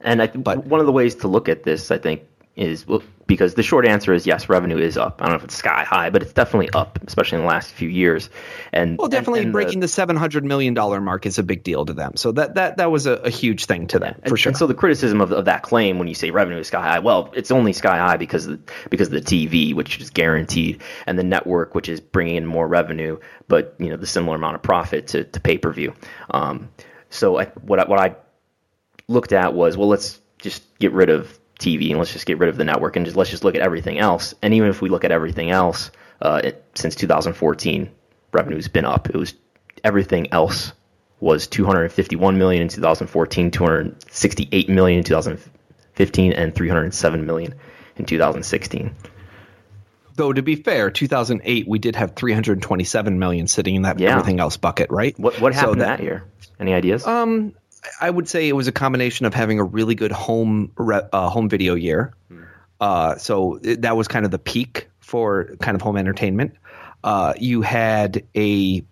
And I but, one of the ways to look at this, I think, is well, because the short answer is yes, revenue is up. I don't know if it's sky high, but it's definitely up, especially in the last few years. And well, definitely and, and breaking the, the seven hundred million dollar mark is a big deal to them. So that that that was a, a huge thing to them for and, sure. And so the criticism of, of that claim when you say revenue is sky high, well, it's only sky high because of, because of the TV, which is guaranteed, and the network, which is bringing in more revenue, but you know the similar amount of profit to, to pay per view. Um, so I, what I, what I looked at was, well, let's just get rid of TV and let's just get rid of the network and just let's just look at everything else. And even if we look at everything else, uh, it, since 2014, revenue's been up. It was everything else was 251 million in 2014, 268 million in 2015, and 307 million in 2016. Though to be fair, 2008 we did have 327 million sitting in that Yeah. everything else bucket, right? What what So happened that, year? Any ideas? Um, I would say it was a combination of having a really good home re- uh, home video year. Uh, so it, that was kind of the peak for kind of home entertainment. Uh, you had a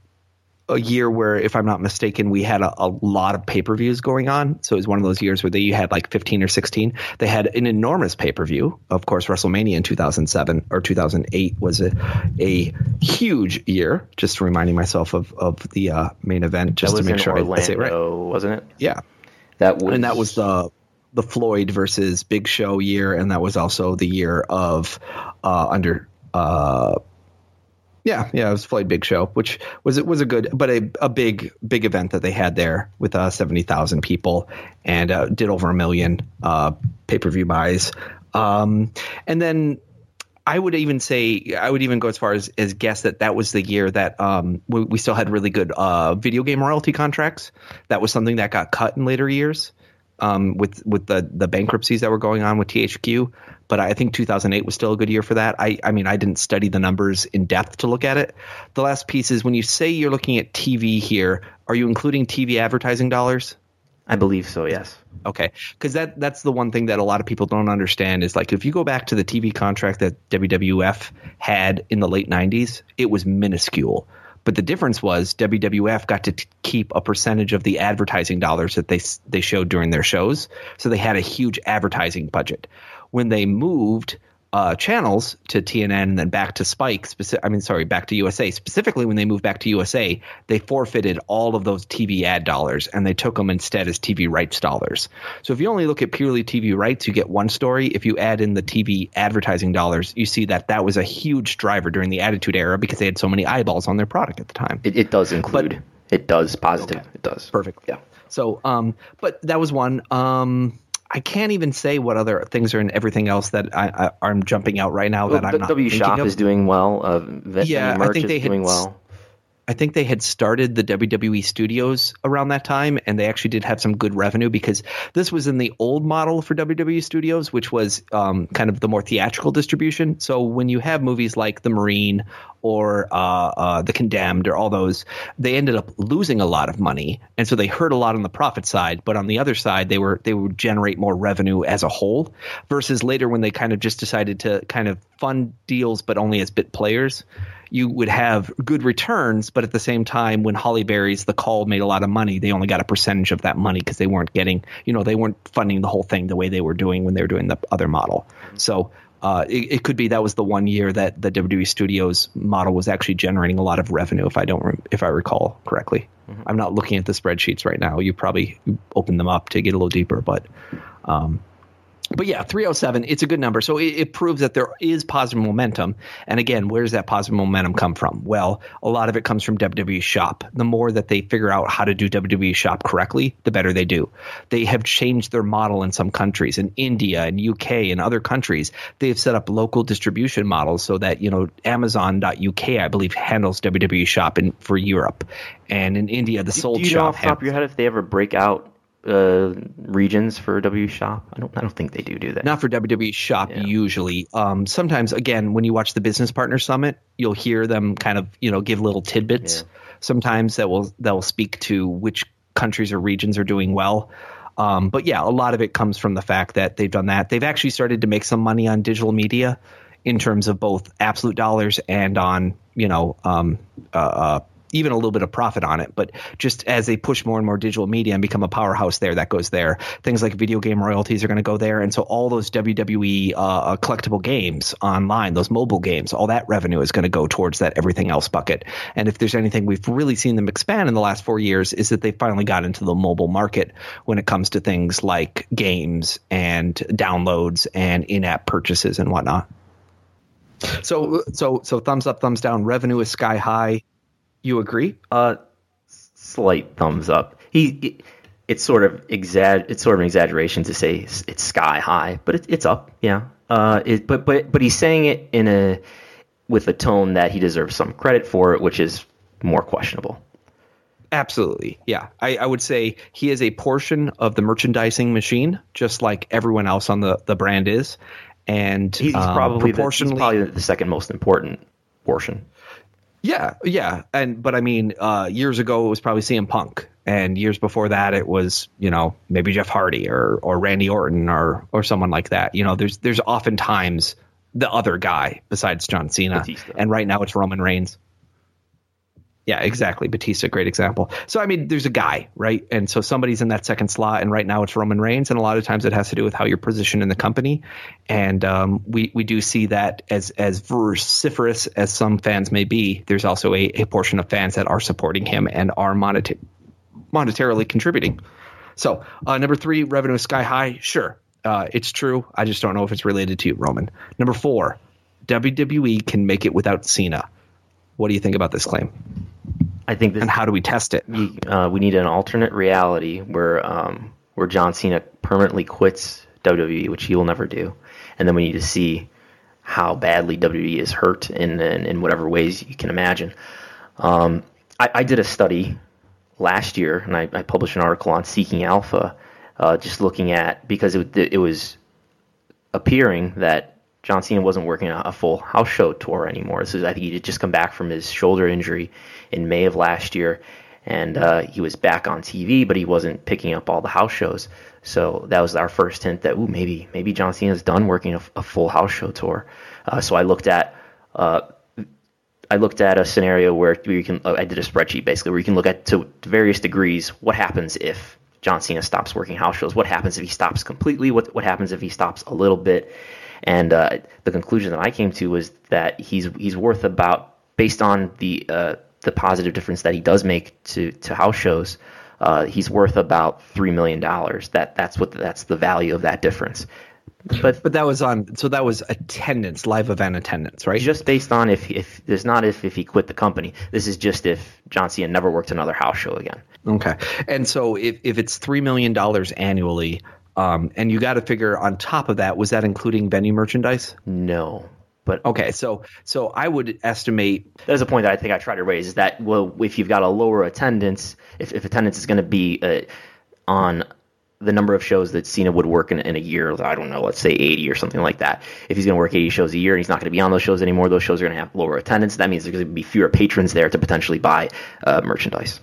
a year where, if I'm not mistaken, we had a, a lot of pay per views going on. So it was one of those years where they had like 15 or 16. They had an enormous pay per view. Of course, WrestleMania in 2007 or 2008 was a a huge year. Just reminding myself of of the uh, main event, just to make sure I- Orlando, I say it right. wasn't it? Yeah, That was and that was the the Floyd versus Big Show year, and that was also the year of uh, under. Uh, yeah, yeah, it was Floyd Big Show, which was it was a good, but a, a big big event that they had there with uh, seventy thousand people and uh, did over a million uh, pay per view buys, um, and then I would even say I would even go as far as, as guess that that was the year that um, we, we still had really good uh, video game royalty contracts. That was something that got cut in later years um, with with the the bankruptcies that were going on with THQ. But I think 2008 was still a good year for that. I I mean I didn't study the numbers in depth to look at it. The last piece is when you say you're looking at TV here, are you including TV advertising dollars? I believe so. Yes. Okay, because that that's the one thing that a lot of people don't understand is like if you go back to the TV contract that WWF had in the late '90s, it was minuscule. But the difference was WWF got to t- keep a percentage of the advertising dollars that they they showed during their shows, so they had a huge advertising budget. When they moved uh, channels to TNN and then back to Spike. Speci- I mean, sorry, back to USA. Specifically, when they moved back to USA, they forfeited all of those TV ad dollars and they took them instead as TV rights dollars. So if you only look at purely TV rights, you get one story. If you add in the TV advertising dollars, you see that that was a huge driver during the Attitude Era because they had so many eyeballs on their product at the time. It, it does include. it does positive. Okay. It does. Perfect. Yeah. So, um, but that was one. Um, I can't even say what other things are in everything else that I, I I'm jumping out right now that Well, I'm not W Shop of. is doing well. Uh, Yeah, I think is they had doing well. I think they had started the WWE studios around that time, and they actually did have some good revenue because this was in the old model for WWE studios, which was um, kind of the more theatrical distribution. So when you have movies like The Marine or uh, uh, The Condemned or all those, they ended up losing a lot of money, and so they hurt a lot on the profit side. But on the other side, they were they would generate more revenue as a whole. Versus later when they kind of just decided to kind of fund deals, but only as bit players you would have good returns, but at the same time, when Halle Berry's The Call made a lot of money, they only got a percentage of that money because they weren't getting, you know, they weren't funding the whole thing the way they were doing when they were doing the other model. So uh, it, it could be that was the one year that the WWE Studios model was actually generating a lot of revenue, if I don't, if I recall correctly. I'm not looking at the spreadsheets right now. You probably opened them up to get a little deeper, but. Um, but yeah, 307, it's a good number. So it, it proves that there is positive momentum. And again, where does that positive momentum come from? Well, a lot of it comes from WWE Shop. The more that they figure out how to do WWE Shop correctly, the better they do. They have changed their model in some countries, in India and UK and other countries. They have set up local distribution models so that, you know, Amazon.uk, I believe, handles WWE Shop in, for Europe. And in India, the Sold do you know off the top of your head if they ever break out uh, regions for W Shop? I don't. I don't think they do. Do they? Not for WWE Shop Yeah. usually. Um, sometimes, again, when you watch the Business Partner Summit, you'll hear them kind of you know give little tidbits. Yeah. Sometimes that will that will speak to which countries or regions are doing well. Um, but yeah, a lot of it comes from the fact that they've done that. They've actually started to make some money on digital media in terms of both absolute dollars and on you know um, uh, uh, even a little bit of profit on it. But just as they push more and more digital media and become a powerhouse there, that goes there. Things like video game royalties are going to go there, and so all those WWE uh, collectible games online, those mobile games, all that revenue is going to go towards that everything else bucket. And if there's anything we've really seen them expand in the last four years, is that they finally got into the mobile market when it comes to things like games and downloads and in-app purchases and whatnot. So, so, so thumbs up, thumbs down. Revenue is sky high. You agree? Uh, slight thumbs up. He, it's sort of exa- it's sort of an exaggeration to say it's, it's sky high, but it, it's up, yeah. Uh, it, but but but he's saying it in a with a tone that he deserves some credit for it, which is more questionable. Absolutely. Yeah. I, I, would say he is a portion of the merchandising machine, just like everyone else on the, the brand is. And he's um, probably, proportionally, the, he's probably the second most important portion. Yeah, yeah. And but I mean, uh, years ago it was probably CM Punk. And years before that it was, you know, maybe Jeff Hardy or or Randy Orton or or someone like that. You know, there's there's oftentimes the other guy besides John Cena. Batista. And right now it's Roman Reigns. Yeah, exactly. Batista, great example. So I mean, there's a guy, right? And so somebody's in that second slot, and right now it's Roman Reigns, and a lot of times it has to do with how you're positioned in the company. And um, we we do see that as as vociferous as some fans may be, there's also a, a portion of fans that are supporting him and are monet- monetarily contributing. So uh, number three, revenue sky high. Sure, uh, it's true. I just don't know if it's related to Roman. Number four, WWE can make it without Cena. What do you think about this claim? I think this, and how do we test it? We, uh, we need an alternate reality where um, where John Cena permanently quits WWE, which he will never do, and then we need to see how badly WWE is hurt in in, in whatever ways you can imagine. Um, I, I, did a study last year, and I, I published an article on Seeking Alpha, uh, just looking at because it, it was appearing that John Cena wasn't working a, full house show tour anymore. This is, I think he had just come back from his shoulder injury in May of last year, and uh, he was back on TV, but he wasn't picking up all the house shows. So that was our first hint that ooh maybe maybe John Cena's done working a, a full house show tour. Uh, so I looked at. Uh, I looked at a scenario where you can. I did a spreadsheet basically where you can look at to various degrees what happens if John Cena stops working house shows. What happens if he stops completely? What what happens if he stops a little bit? And uh, the conclusion that I came to was that he's he's worth about based on the uh, the positive difference that he does make to to house shows. Uh, he's worth about three million dollars. That that's what that's the value of that difference. But but that was on so that was attendance, live event attendance, right? Just based on if if there's not if if he quit the company. This is just if John Cena never worked another house show again. Okay, and so if if it's three million dollars annually, um, and you got to figure on top of that, was that including venue merchandise? No. But okay, so so I would estimate there's a point that I think I try to raise is that well, if you've got a lower attendance, if, if attendance is going to be uh, on the number of shows that Cena would work in, in a year, I don't know, let's say 80 or something like that. If he's going to work 80 shows a year and he's not going to be on those shows anymore, those shows are going to have lower attendance. That means there's going to be fewer patrons there to potentially buy uh, merchandise.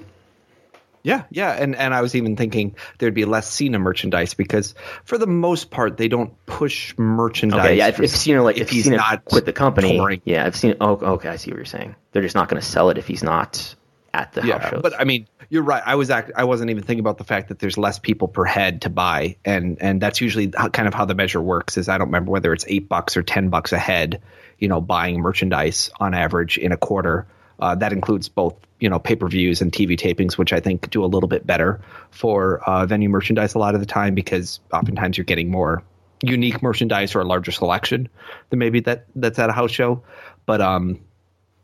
Yeah, yeah, and and I was even thinking there'd be less Cena merchandise because for the most part they don't push merchandise. Okay, yeah, if, if Cena like if, if he's Cena not quit the company, touring. yeah, I've seen. Oh, okay, I see what you're saying. They're just not going to sell it if he's not at the yeah, house shows. But I mean, you're right. I was act- I wasn't even thinking about the fact that there's less people per head to buy, and and that's usually kind of how the measure works. Is I don't remember whether it's eight bucks or ten bucks a head, you know, buying merchandise on average in a quarter. Uh, that includes both you know pay per views and TV tapings, which I think do a little bit better for uh, venue merchandise a lot of the time because oftentimes you're getting more unique merchandise or a larger selection than maybe that that's at a house show. But um,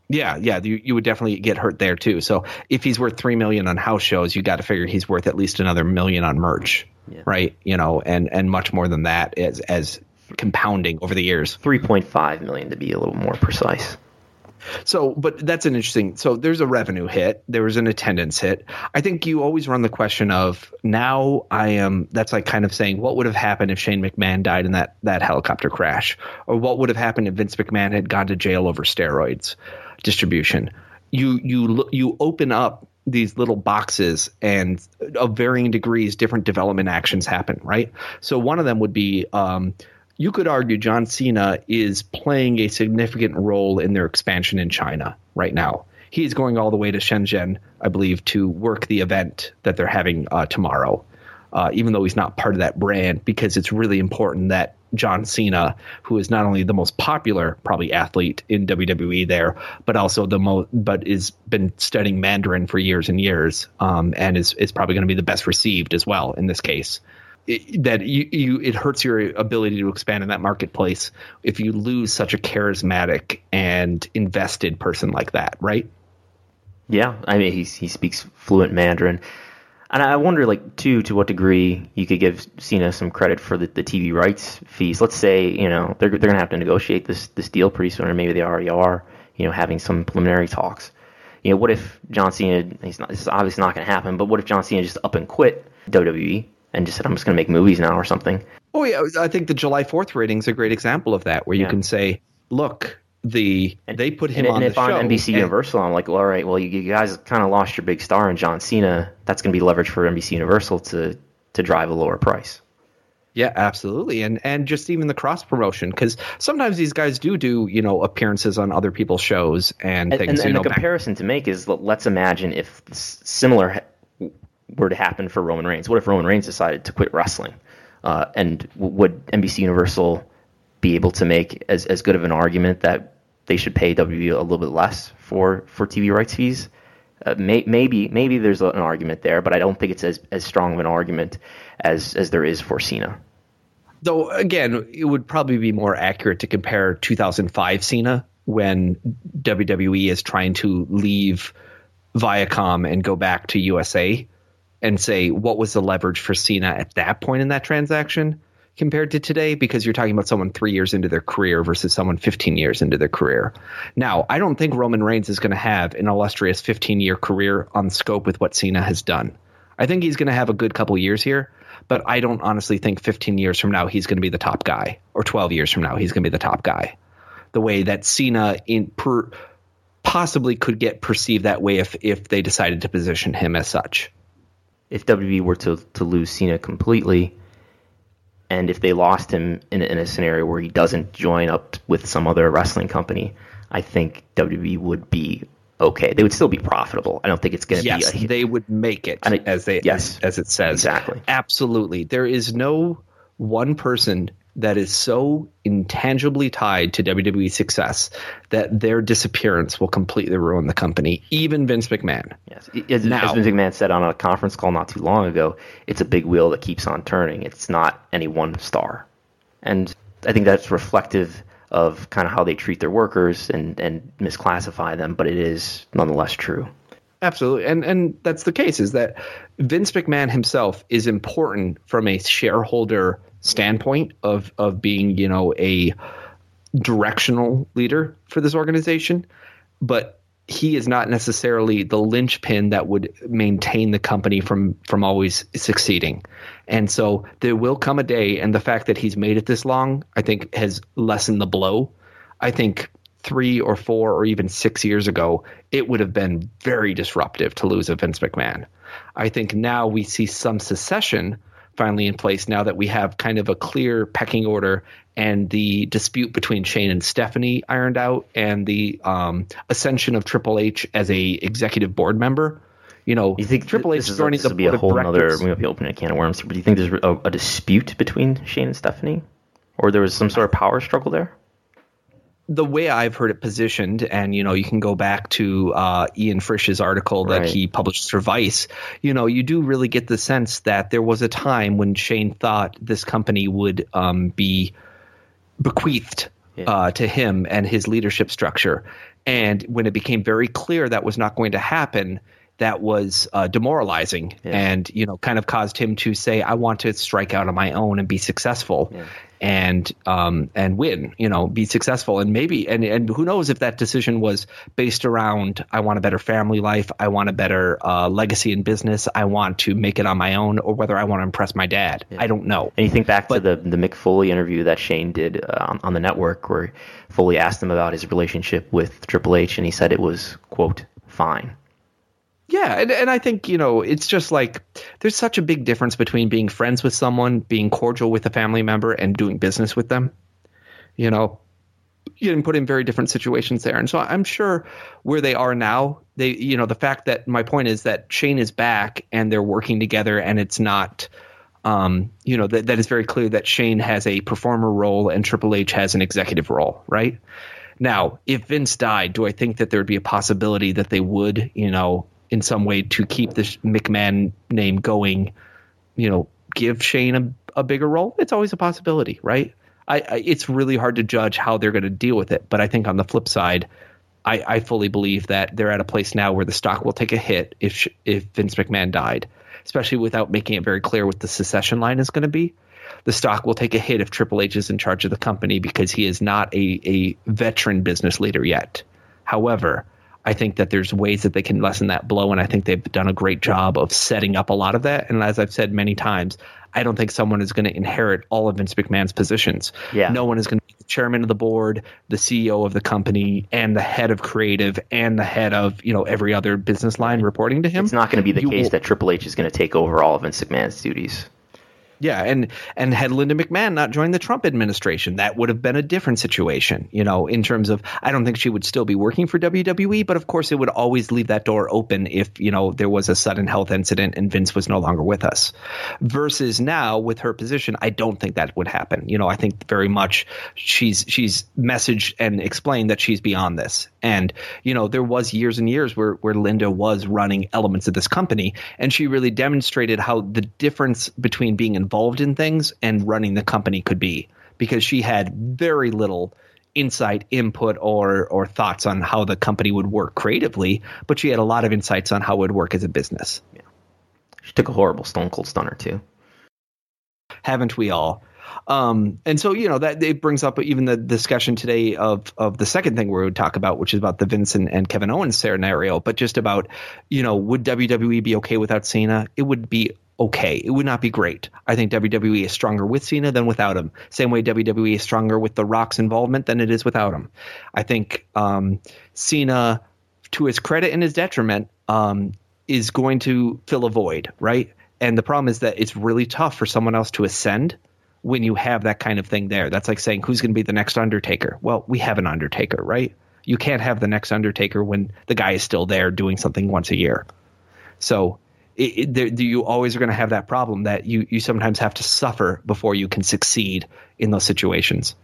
yeah, yeah, you, you would definitely get hurt there too. So if he's worth three million on house shows, you got to figure he's worth at least another million on merch, yeah. right? You know, and and much more than that as as compounding over the years. Three point five million to be a little more precise. So, but that's an interesting. So there's a revenue hit. There was an attendance hit. I think you always run the question of now I am. That's like kind of saying what would have happened if Shane McMahon died in that that helicopter crash, or what would have happened if Vince McMahon had gone to jail over steroids distribution. You you you open up these little boxes and of varying degrees different development actions happen right so one of them would be um, you could argue John Cena is playing a significant role in their expansion in China right now. He's going all the way to Shenzhen, I believe, to work the event that they're having uh, tomorrow. Uh, even though he's not part of that brand, because it's really important that John Cena, who is not only the most popular probably athlete in WWE there, but also the most, but is been studying Mandarin for years and years, um, and is is probably going to be the best received as well in this case it, that you, you it hurts your ability to expand in that marketplace if you lose such a charismatic and invested person like that, right? Yeah, I mean he he speaks fluent Mandarin. And I wonder, like, too, to what degree you could give Cena some credit for the, the TV rights fees. Let's say, you know, they're, they're to have to negotiate this this deal pretty soon, or maybe they already are, you know, having some preliminary talks. You know, what if John Cena, he's not, this is obviously not to happen, but what if John Cena just up and quit WWE and just said, I'm just going to make movies now or something? Oh, yeah. I think the July 4th rating is a great example of that, where you Yeah. can say, look, the and, they put him and, on and the if show. I'm NBC and- Universal, I'm like, well, all right, well, you, you guys kind of lost your big star in John Cena. That's going to be leverage for NBC Universal to to drive a lower price. Yeah, absolutely, and and just even the cross promotion because sometimes these guys do do you know appearances on other people's shows and, And, things. and, you and know, the back- comparison to make is, let- let's imagine if similar were to happen for Roman Reigns. What if Roman Reigns decided to quit wrestling? Uh, and w- would NBC Universal be able to make as, as good of an argument that they should pay WWE a little bit less for, for TV rights fees? Uh, may, maybe maybe there's an argument there, but I don't think it's as, as strong of an argument as, as there is for Cena. Though again, it would probably be more accurate to compare 2005 Cena when WWE is trying to leave Viacom and go back to USA and say what was the leverage for Cena at that point in that transaction compared to today because you're talking about someone 3 years into their career versus someone 15 years into their career. Now, I don't think Roman Reigns is going to have an illustrious 15-year career on scope with what Cena has done. I think he's going to have a good couple years here, but I don't honestly think 15 years from now he's going to be the top guy, or 12 years from now he's going to be the top guy. The way that Cena in per, possibly could get perceived that way if if they decided to position him as such. If WWE were to, to lose Cena completely, and if they lost him in, a- in a scenario where he doesn't join up with some other wrestling company, I think WWE would be okay. They would still be profitable. I don't think it's going to Yes, be a, they would make it it- as they yes. as, as it says. Exactly. Absolutely. There is no one person that is so intangibly tied to WWE success that their disappearance will completely ruin the company, even Vince McMahon. Yes. As, Now- as Vince McMahon said on a conference call not too long ago, it's a big wheel that keeps on turning. It's not any one star. And I think that's reflective of kind of how they treat their workers and, and misclassify them, but it is nonetheless true. Absolutely. And and that's the case is that Vince McMahon himself is important from a shareholder standpoint of of being, you know, a directional leader for this organization, but he is not necessarily the linchpin that would maintain the company from from always succeeding. And so there will come a day and the fact that he's made it this long, I think has lessened the blow. I think three or four or even six years ago, it would have been very disruptive to lose a Vince McMahon. I think now we see some secession finally in place now that we have kind of a clear pecking order and the dispute between Shane and Stephanie ironed out and the um, ascension of Triple H as a executive board member. You know, You think Triple H is joining the be a whole other? directors- We might be opening a can of worms. But do you think there's a, a dispute between Shane and Stephanie, or there was some sort of power struggle there? The way I've heard it positioned, and you know, you can go back to uh, Ian Frisch's article that Right. he published for Vice. You know, you do really get the sense that there was a time when Shane thought this company would um, be bequeathed Yeah. uh, to him and his leadership structure, and when it became very clear that was not going to happen. That was uh, demoralizing, Yeah. and you know, kind of caused him to say, "I want to strike out on my own and be successful." Yeah. and um and win you know be successful and maybe and and who knows if that decision was based around i want a better family life i want a better uh, legacy in business i want to make it on my own or whether i want to impress my dad i don't know And you think back But- to the the Mick Foley interview that Shane did uh, on, on the network, where Foley asked him about his relationship with Triple H, and he said it was quote fine. Yeah, and, and I think you know it's just like there's such a big difference between being friends with someone, being cordial with a family member, and doing business with them. You know, you put in very different situations there, and so I'm sure where they are now, they you know the fact that my point is that Shane is back and they're working together, and it's not. Um, you know that that is very clear that Shane has a performer role and Triple H has an executive role, right? Now, if Vince died, do I think that there would be a possibility that they would, you know, in some way to keep this McMahon name going, you know, give Shane a, a bigger role? It's always a possibility, right? I, I it's really hard to judge how they're going to deal with it, but I think on the flip side, I, I fully believe that they're at a place now where the stock will take a hit if if Vince McMahon died, especially without making it very clear what the secession line is going to be. The stock will take a hit if Triple H is in charge of the company because he is not a, a veteran business leader yet. However, I think that there's ways that they can lessen that blow, and I think they've done a great job of setting up a lot of that. And as I've said many times, I don't think someone is going to inherit all of Vince McMahon's positions. Yeah. No one is going to be the chairman of the board, the CEO of the company, and the head of creative, and the head of you know every other business line reporting to him. It's not going to be the You case will- that Triple H is going to take over all of Vince McMahon's duties. Yeah, and and had Linda McMahon not joined the Trump administration, that would have been a different situation. You know, in terms of, I don't think she would still be working for WWE, but of course, it would always leave that door open if you know there was a sudden health incident and Vince was no longer with us. Versus now, with her position, I don't think that would happen. You know, I think very much she's she's messaged and explained that she's beyond this. And you know, there was years and years where where Linda was running elements of this company, and she really demonstrated how the difference between being involved in things and running the company could be, because she had very little insight, input, or or thoughts on how the company would work creatively, but she had a lot of insights on how it would work as a business. She took a horrible Stone Cold Stunner too. haven't we all? Um, and so you know that it brings up even the discussion today of of the second thing we would talk about, which is about the Vincent and Kevin Owens scenario, but just about you know would WWE be okay without Cena? It would be okay. It would not be great. I think WWE is stronger with Cena than without him. Same way WWE is stronger with The Rock's involvement than it is without him. I think um, Cena, to his credit and his detriment, um, is going to fill a void, right? And the problem is that it's really tough for someone else to ascend when you have that kind of thing there. That's like saying who's going to be the next Undertaker? Well, we have an Undertaker, right? You can't have the next Undertaker when the guy is still there doing something once a year. So it, it, there, you always are going to have that problem that you you sometimes have to suffer before you can succeed in those situations.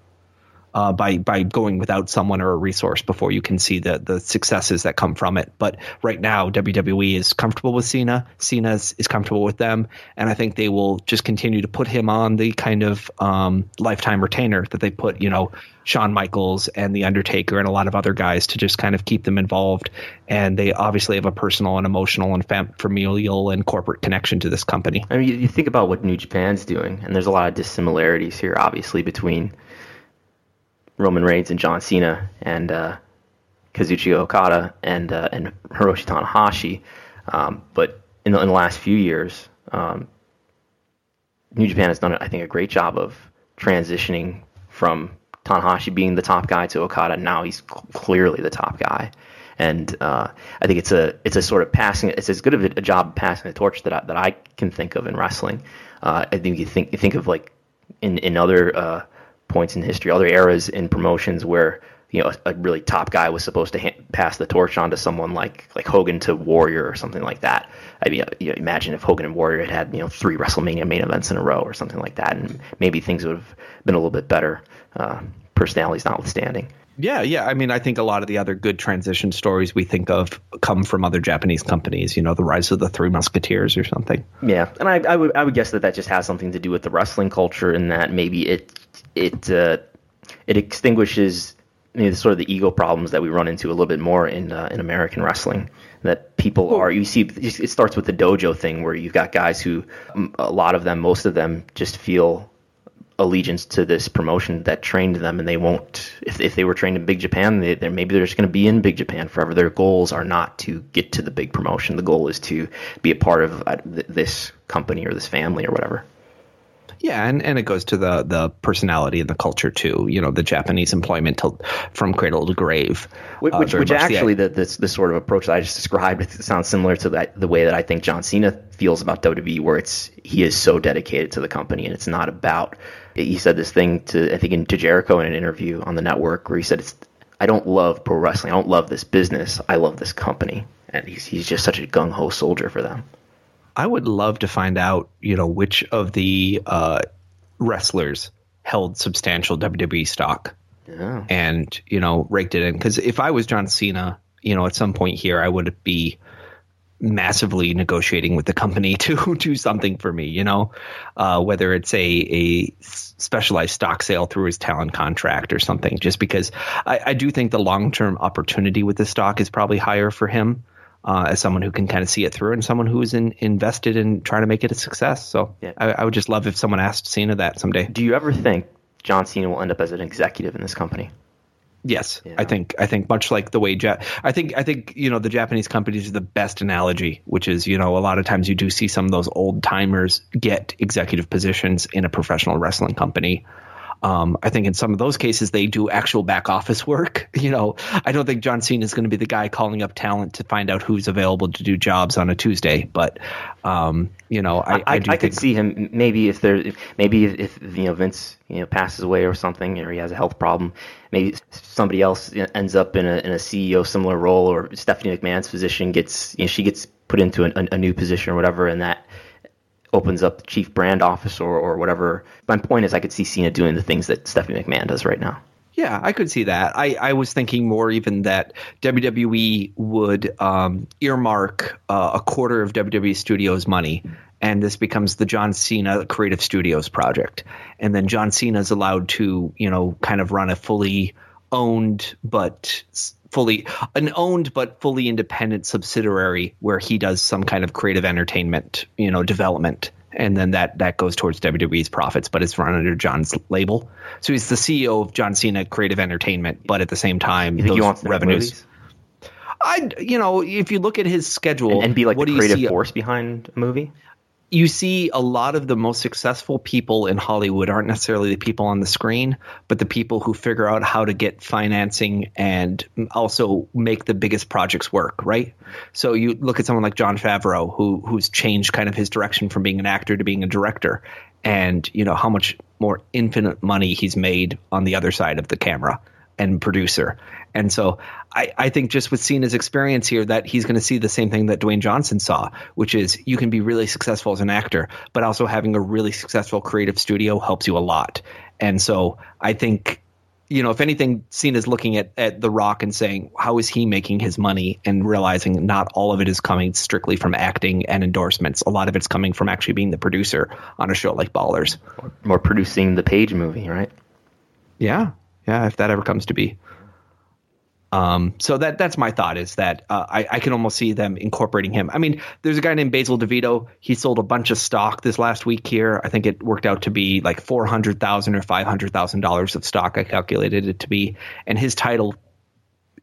Uh, by by going without someone or a resource before you can see the the successes that come from it. But right now, WWE is comfortable with Cena. Cena is, is comfortable with them, and I think they will just continue to put him on the kind of um, lifetime retainer that they put, you know, Shawn Michaels and the Undertaker and a lot of other guys to just kind of keep them involved. And they obviously have a personal and emotional and fam- familial and corporate connection to this company. I mean, you, you think about what New Japan's doing, and there's a lot of dissimilarities here, obviously, between Roman Reigns and John Cena and uh, Okada and uh, and Hiroshi Tanahashi. Um, but in the, in the last few years, um, New Japan has done, I think, a great job of transitioning from Tanahashi being the top guy to Okada. Now he's cl- clearly the top guy, and uh, I think it's a it's a sort of passing. It's as good of a, job passing the torch that I, that I can think of in wrestling. Uh, I think you think you think of like in in other uh, points in history, other eras in promotions where you know a, a really top guy was supposed to ha- pass the torch on to someone like like Hogan to Warrior or something like that. I mean, you know, imagine if Hogan and Warrior had had you know three WrestleMania main events in a row or something like that, and maybe things would have been a little bit better, uh, personalities notwithstanding. Yeah, yeah. I mean, I think a lot of the other good transition stories we think of come from other Japanese companies. You know, the rise of the Three Musketeers or something. Yeah, and I, I would I would guess that that just has something to do with the wrestling culture, and that maybe it it uh, it extinguishes you know, sort of the ego problems that we run into a little bit more in uh, in American wrestling. That people are you see it starts with the dojo thing where you've got guys who a lot of them, most of them, just feel allegiance to this promotion that trained them, and they won't. If, if they were trained in Big Japan, they, they're maybe they're just going to be in Big Japan forever. Their goals are not to get to the big promotion. The goal is to be a part of uh, th- this company or this family or whatever. Yeah, and, and it goes to the the personality and the culture too. You know, the Japanese employment to, from cradle to grave. Which, uh, which, which the- actually, the, this, this sort of approach that I just described it sounds similar to that, the way that I think John Cena feels about WWE, where it's he is so dedicated to the company, and it's not about. He said this thing to I think in, to Jericho in an interview on the network, where he said, "It's I don't love pro wrestling, I don't love this business, I love this company," and he's he's just such a gung ho soldier for them. I would love to find out, you know, which of the uh, wrestlers held substantial WWE stock Yeah. and you know raked it in. Because if I was John Cena, you know, at some point here, I would be massively negotiating with the company to do something for me. You know, uh, whether it's a a specialized stock sale through his talent contract or something. Just because I, I do think the long term opportunity with the stock is probably higher for him. Uh, as someone who can kind of see it through and someone who is in, invested in trying to make it a success. So Yeah. I, I would just love if someone asked Cena that someday. Do you ever think John Cena will end up as an executive in this company? Yes, Yeah. I think I think much like the way ja- I think I think you know the Japanese companies are the best analogy, which is you know a lot of times you do see some of those old timers get executive positions in a professional wrestling company. Um, I think in some of those cases they do actual back office work. You know, I don't think John Cena is going to be the guy calling up talent to find out who's available to do jobs on a Tuesday. But um, you know, I, I, I, I think could see him maybe if there if, maybe if, if you know Vince you know passes away or something or he has a health problem maybe somebody else ends up in a in a CEO similar role or Stephanie McMahon's position gets you know she gets put into an, a new position or whatever and that opens up the chief brand office or, or whatever my point is I could see Cena doing the things that Stephanie McMahon does right now Yeah, I could see that. I, I was thinking more even that WWE would um, earmark uh, a quarter of WWE Studios money, and this becomes the John Cena Creative Studios project. And then John Cena is allowed to, you know, kind of run a fully owned but fully an owned but fully independent subsidiary where he does some kind of creative entertainment, you know, development. And then that that goes towards WWE's profits, but it's run under John's label. So he's the CEO of John Cena Creative Entertainment, but at the same time, you those revenues. I, you know, if you look at his schedule, and be like what the do you creative see? force behind a movie you see a lot of the most successful people in Hollywood aren't necessarily the people on the screen, but the people who figure out how to get financing and also make the biggest projects work, right? So you look at someone like Jon Favreau, who who's changed kind of his direction from being an actor to being a director, and you know how much more infinite money he's made on the other side of the camera and producer. And so I, I think just with Cena's experience here that he's going to see the same thing that Dwayne Johnson saw, which is you can be really successful as an actor, but also having a really successful creative studio helps you a lot. And so I think, you know, if anything, Cena's looking at, at The Rock and saying, how is he making his money and realizing not all of it is coming strictly from acting and endorsements. A lot of it's coming from actually being the producer on a show like Ballers. or producing the Paige movie right Yeah, yeah. If that ever comes to be. Um, so that that's my thought is that uh, I, I can almost see them incorporating him. I mean, there's a guy named Basil DeVito. He sold a bunch of stock this last week here. I think it worked out to be like four hundred thousand or five hundred thousand dollars of stock. I calculated it to be, and his title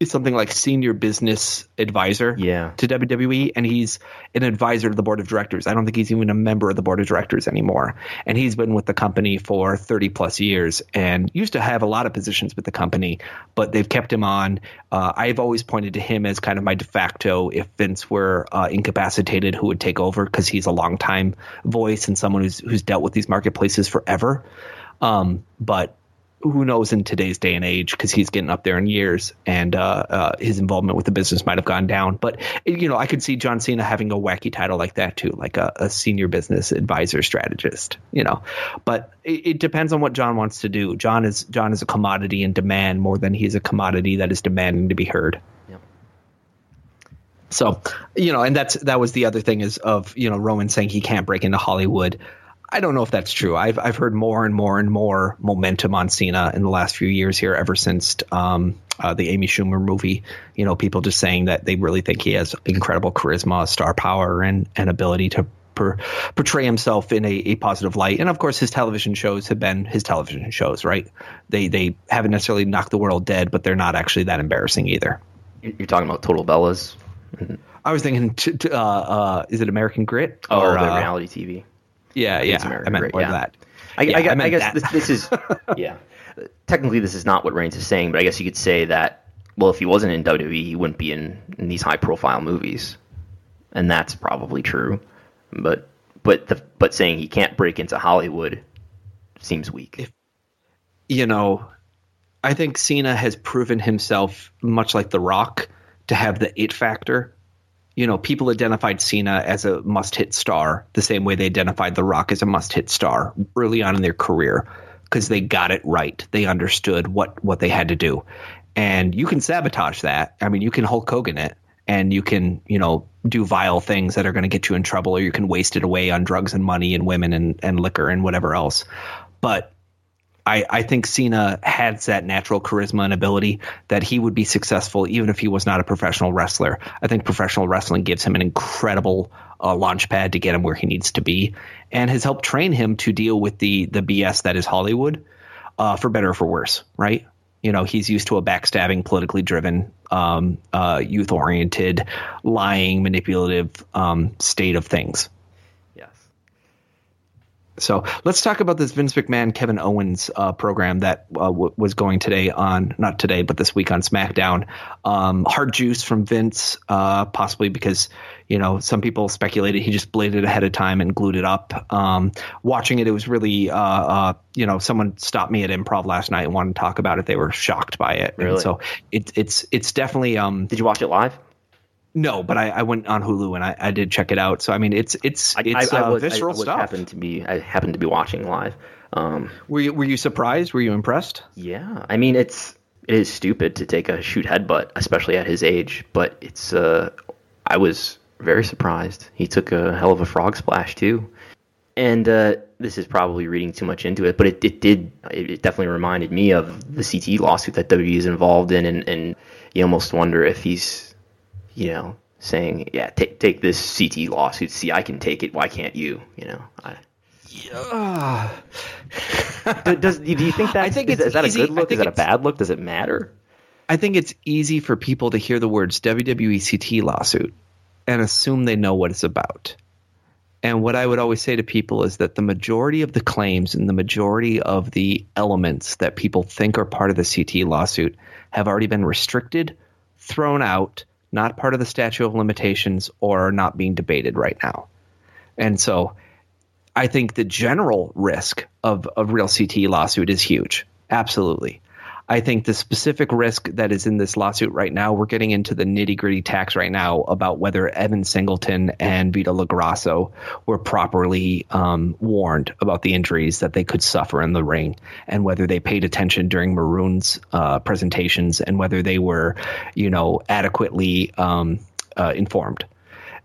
something like senior business advisor Yeah. to WWE, and he's an advisor to the board of directors. I don't think he's even a member of the board of directors anymore. And he's been with the company for 30 plus years and used to have a lot of positions with the company, but they've kept him on. Uh, I've always pointed to him as kind of my de facto if Vince were uh, incapacitated, who would take over because he's a longtime voice and someone who's who's dealt with these marketplaces forever. Um, but who knows in today's day and age because he's getting up there in years and uh, uh, his involvement with the business might have gone down. But you know, I could see John Cena having a wacky title like that too, like a, a senior business advisor strategist. You know, but it, it depends on what John wants to do. John is John is a commodity in demand more than he's a commodity that is demanding to be heard. Yep. So, you know, and that's that was the other thing is of you know Roman saying he can't break into Hollywood. I don't know if that's true. I've I've heard more and more and more momentum on Cena in the last few years here, ever since um, uh, the Amy Schumer movie. You know, people just saying that they really think he has incredible charisma, star power, and and ability to per, portray himself in a, a positive light. And of course, his television shows have been his television shows, right? They they haven't necessarily knocked the world dead, but they're not actually that embarrassing either. You're talking about Total Bellas? I was thinking, t- t- uh, uh, is it American Grit? Oh, Or, the uh, reality TV. Yeah, yeah. American I meant Grit, more yeah. that. I, Yeah, I, gu- I meant I guess that. this, this is yeah. Technically, this is not what Reigns is saying, but I guess you could say that. Well, if he wasn't in WWE, he wouldn't be in, in these high-profile movies, and that's probably true. But but the but saying he can't break into Hollywood seems weak. you know, I think Cena has proven himself, much like The Rock, to have the it factor. You know, people identified Cena as a must hit star the same way they identified The Rock as a must hit star early on in their career because they got it right. They understood what, what they had to do. And you can sabotage that. I mean, you can Hulk Hogan it and you can, you know, do vile things that are going to get you in trouble or you can waste it away on drugs and money and women and, and liquor and whatever else. But I, I think Cena has that natural charisma and ability that he would be successful even if he was not a professional wrestler. I think professional wrestling gives him an incredible uh, launch pad to get him where he needs to be, and has helped train him to deal with the the BS that is Hollywood, uh, for better or for worse. Right? You know, he's used to a backstabbing, politically driven, um, uh, youth oriented, lying, manipulative um, state of things. So let's talk about this Vince McMahon Kevin Owens uh, program that uh, w- was going today on not today but this week on SmackDown. Um, hard juice from Vince, uh, possibly because you know some people speculated he just bladed ahead of time and glued it up. Um, watching it, it was really uh, uh, you know someone stopped me at Improv last night and wanted to talk about it. They were shocked by it. Really? And so it, it's it's definitely. Um, Did you watch it live? No, but I, I went on Hulu and I, I, did check it out. So I mean, it's it's it's I, I, uh, was, visceral I, stuff. Happened to be I happened to be watching live. Um, were you were you surprised? Were you impressed? Yeah, I mean it's it is stupid to take a shoot headbutt, especially at his age. But it's uh, I was very surprised. He took a hell of a frog splash too, and uh, this is probably reading too much into it, but it, it did it definitely reminded me of the CTE lawsuit that WWE is involved in, and, and you almost wonder if he's you know, saying, "Yeah, take take this CTE lawsuit. See, I can take it. Why can't you?" You know. I, yeah. does, do you think that? I think is, is that a good look? Is that a bad look? Does it matter? I think it's easy for people to hear the words WWE CTE lawsuit and assume they know what it's about. And what I would always say to people is that the majority of the claims and the majority of the elements that people think are part of the CTE lawsuit have already been restricted, thrown out, not part of the statute of limitations or not being debated right now. And so I think the general risk of a real CTE lawsuit is huge. Absolutely. I think the specific risk that is in this lawsuit right now, we're getting into the nitty gritty tax right now about whether Evan Singleton and Vito LoGrasso were properly um, warned about the injuries that they could suffer in the ring and whether they paid attention during Maroon's uh, presentations and whether they were, you know, adequately um, uh, informed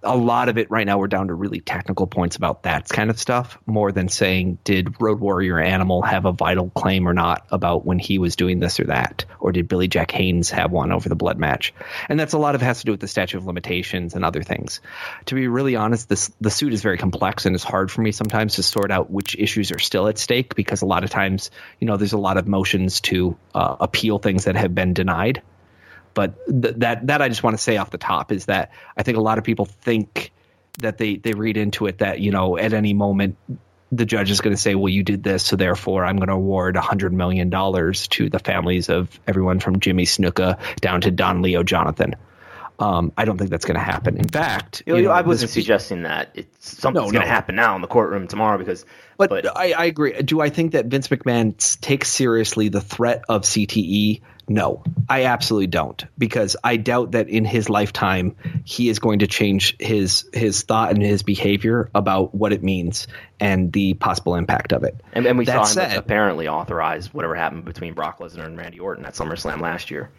a lot of it right now we're down to really technical points about that kind of stuff more than saying did road warrior animal have a vital claim or not about when he was doing this or that? Or did billy jack haynes have one over the blood match? And that's a lot of it has to do with the statute of limitations and other things. To be really honest this the suit is very complex and it's hard for me sometimes to sort out which issues are still at stake because a lot of times you know there's a lot of motions to uh, appeal things that have been denied but th- that that I just want to say off the top is that I think a lot of people think that they they read into it that you know at any moment the judge is going to say, well, you did this, so therefore I'm going to award $100 million to the families of everyone from Jimmy Snuka down to Don Leo Jonathan. Um, I don't think that's going to happen. In fact, you know, I wasn't suggesting that it's something's no, going to no. happen now in the courtroom tomorrow because. But, but I, I, agree. Do I think that Vince McMahon takes seriously the threat of CTE? No, I absolutely don't, because I doubt that in his lifetime he is going to change his his thought and his behavior about what it means and the possible impact of it. And, and we that saw him said, apparently authorize whatever happened between Brock Lesnar and Randy Orton at SummerSlam last year.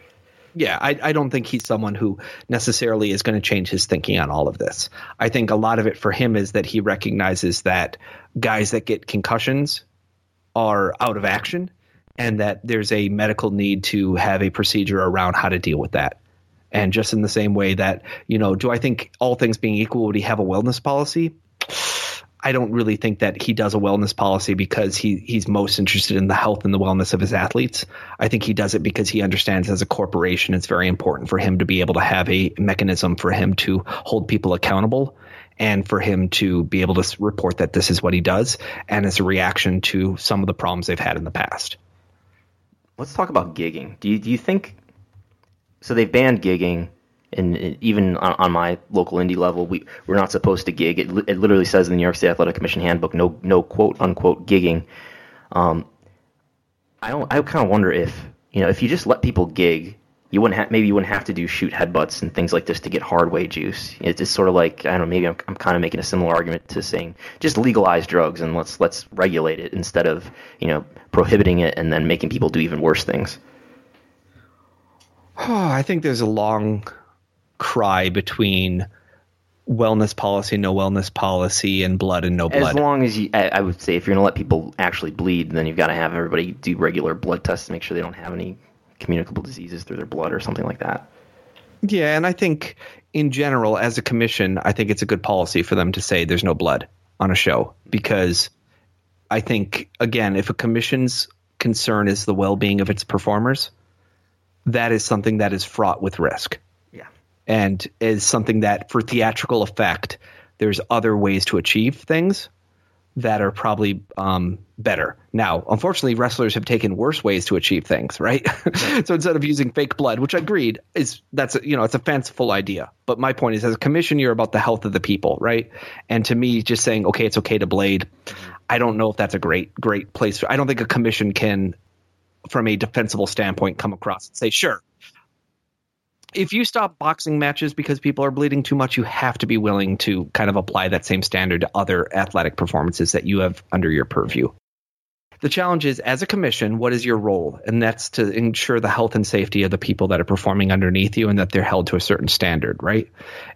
Yeah, I, I don't think he's someone who necessarily is going to change his thinking on all of this. I think a lot of it for him is that he recognizes that guys that get concussions are out of action and that there's a medical need to have a procedure around how to deal with that. And just in the same way that, you know, do I think all things being equal, would he have a wellness policy? I don't really think that he does a wellness policy because he he's most interested in the health and the wellness of his athletes. I think he does it because he understands as a corporation it's very important for him to be able to have a mechanism for him to hold people accountable and for him to be able to report that this is what he does and as a reaction to some of the problems they've had in the past. Let's talk about gigging. Do you do you think so they've banned gigging and even on, on, my local indie level, we we're not supposed to gig. It, it literally says in the New York State Athletic Commission handbook, no no quote unquote gigging. Um, I. I kind of wonder if you know if you just let people gig, you wouldn't have maybe you wouldn't have to do shoot headbutts and things like this to get hardway juice. It's just sort of like I don't know. Maybe I'm, I'm kind of making a similar argument to saying just legalize drugs and let's let's regulate it instead of you know prohibiting it and then making people do even worse things. Oh, I think there's a long cry between wellness policy, no wellness policy, and blood and no blood. As long as you, I, I would say, if you're going to let people actually bleed, then you've got to have everybody do regular blood tests to make sure they don't have any communicable diseases through their blood or something like that. Yeah, and I think in general, as a commission, I think it's a good policy for them to say there's no blood on a show because I think again, if a commission's concern is the well-being of its performers, that is something that is fraught with risk. Yeah. And is something that for theatrical effect, there's other ways to achieve things that are probably um, better. Now, unfortunately, wrestlers have taken worse ways to achieve things, right? so instead of using fake blood, which I agreed is that's a, you know it's a fanciful idea, but my point is, as a commission, you're about the health of the people, right? And to me, just saying okay, it's okay to blade, I don't know if that's a great great place. I don't think a commission can, from a defensible standpoint, come across and say sure. If you stop boxing matches because people are bleeding too much, you have to be willing to kind of apply that same standard to other athletic performances that you have under your purview. The challenge is, as a commission, what is your role? And that's to ensure the health and safety of the people that are performing underneath you and that they're held to a certain standard, right?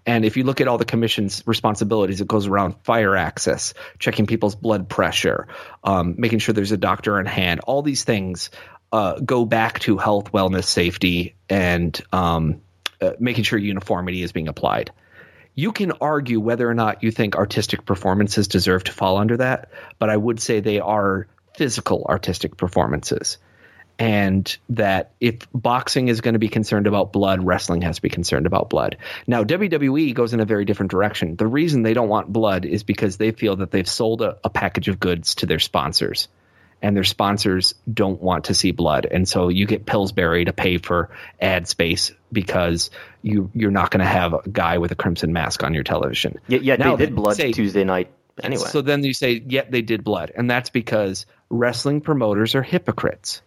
And if you look at all the commission's responsibilities, it goes around fire access, checking people's blood pressure, um, making sure there's a doctor on hand. All these things uh, go back to health, wellness, safety, and um, uh, making sure uniformity is being applied you can argue whether or not you think artistic performances deserve to fall under that, but I would say they are physical artistic performances. And that if boxing is going to be concerned about blood, wrestling has to be concerned about blood. Now, WWE goes in a very different direction. The reason they don't want blood is because they feel that they've sold a, a package of goods to their sponsors and their sponsors don't want to see blood. And so you get Pillsbury to pay for ad space because you you're not going to have a guy with a crimson mask on your television. Yeah, yeah now, they did blood say, Tuesday night anyway. So then you say, yet yeah, they did blood, and that's because wrestling promoters are hypocrites.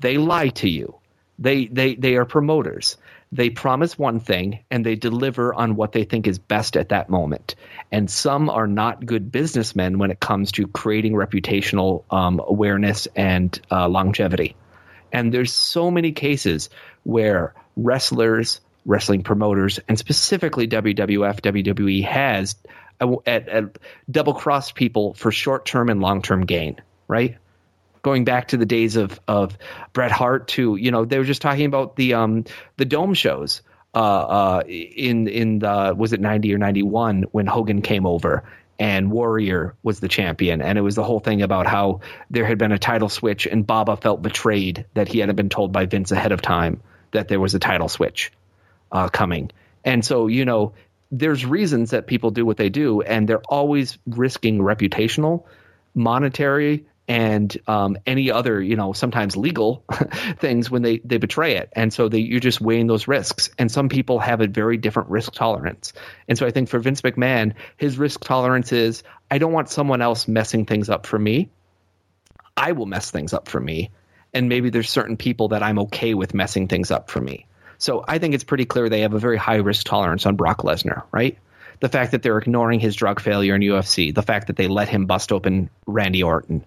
They lie to you. They they they are promoters. They promise one thing and they deliver on what they think is best at that moment. And some are not good businessmen when it comes to creating reputational um, awareness and uh, longevity. And there's so many cases where wrestlers, wrestling promoters, and specifically WWF, WWE has uh, at, at double crossed people for short term and long term gain, right? Going back to the days of of Bret Hart to you know they were just talking about the um the dome shows uh uh in in the was it 90 or 91 when Hogan came over and Warrior was the champion. And it was the whole thing about how there had been a title switch and Baba felt betrayed that he hadn't been told by Vince ahead of time that there was a title switch uh, coming. And so, you know, there's reasons that people do what they do, and they're always risking reputational, monetary, and um, any other, you know, sometimes legal things when they they betray it. And so they, you're just weighing those risks. And some people have a very different risk tolerance. And so I think for Vince McMahon, his risk tolerance is I don't want someone else messing things up for me. I will mess things up for me. And maybe there's certain people that I'm okay with messing things up for me. So I think it's pretty clear they have a very high risk tolerance on Brock Lesnar, right? The fact that they're ignoring his drug failure in UFC, the fact that they let him bust open Randy Orton,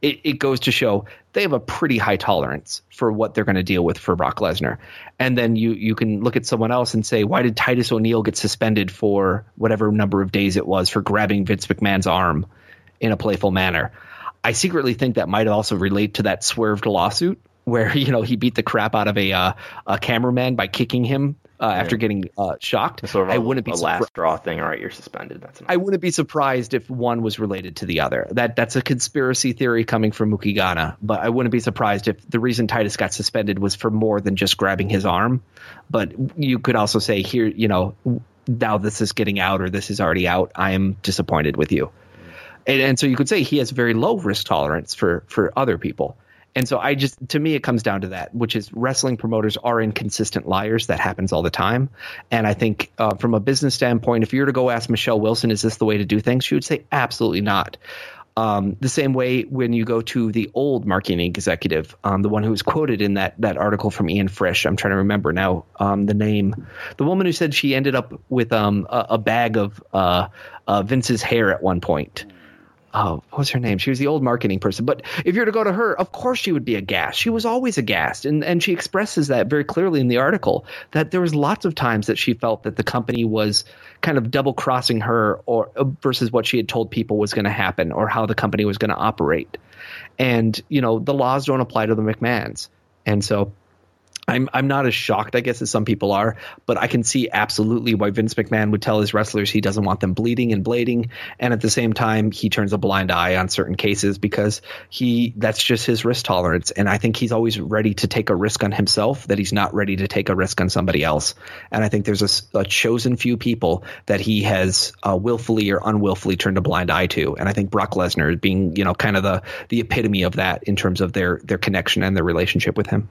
it, it goes to show they have a pretty high tolerance for what they're going to deal with for Brock Lesnar. And then you you can look at someone else and say, why did Titus O'Neil get suspended for whatever number of days it was for grabbing Vince McMahon's arm in a playful manner? I secretly think that might also relate to that swerved lawsuit where you know he beat the crap out of a uh, a cameraman by kicking him uh, yeah. after getting uh, shocked. Sort of I wouldn't be a last draw thing. All right, you're suspended. That's enough. I wouldn't be surprised if one was related to the other. That that's a conspiracy theory coming from Mookie Ghana, but I wouldn't be surprised if the reason Titus got suspended was for more than just grabbing his arm. But you could also say here, you know, now this is getting out or this is already out. I am disappointed with you. And, and so you could say he has very low risk tolerance for for other people. And so I just, to me, it comes down to that, which is wrestling promoters are inconsistent liars. That happens all the time. And I think uh, from a business standpoint, if you were to go ask Michelle Wilson, is this the way to do things? She would say, absolutely not. Um, the same way when you go to the old marketing executive, um, the one who was quoted in that that article from Ian Frisch. I'm trying to remember now um, the name. The woman who said she ended up with um, a, a, bag of uh, uh, Vince's hair at one point. Oh, what was her name? She was the old marketing person. But if you were to go to her, of course she would be aghast. She was always aghast. And, and she expresses that very clearly in the article that there was lots of times that she felt that the company was kind of double crossing her or uh, versus what she had told people was going to happen or how the company was going to operate. And, you know, the laws don't apply to the McMahons. And so I'm I'm not as shocked, I guess, as some people are, but I can see absolutely why Vince McMahon would tell his wrestlers he doesn't want them bleeding and blading, and at the same time he turns a blind eye on certain cases because he that's just his risk tolerance, and I think he's always ready to take a risk on himself that he's not ready to take a risk on somebody else, and I think there's a, a chosen few people that he has uh, willfully or unwillfully turned a blind eye to, and I think Brock Lesnar is being you know kind of the the epitome of that in terms of their their connection and their relationship with him.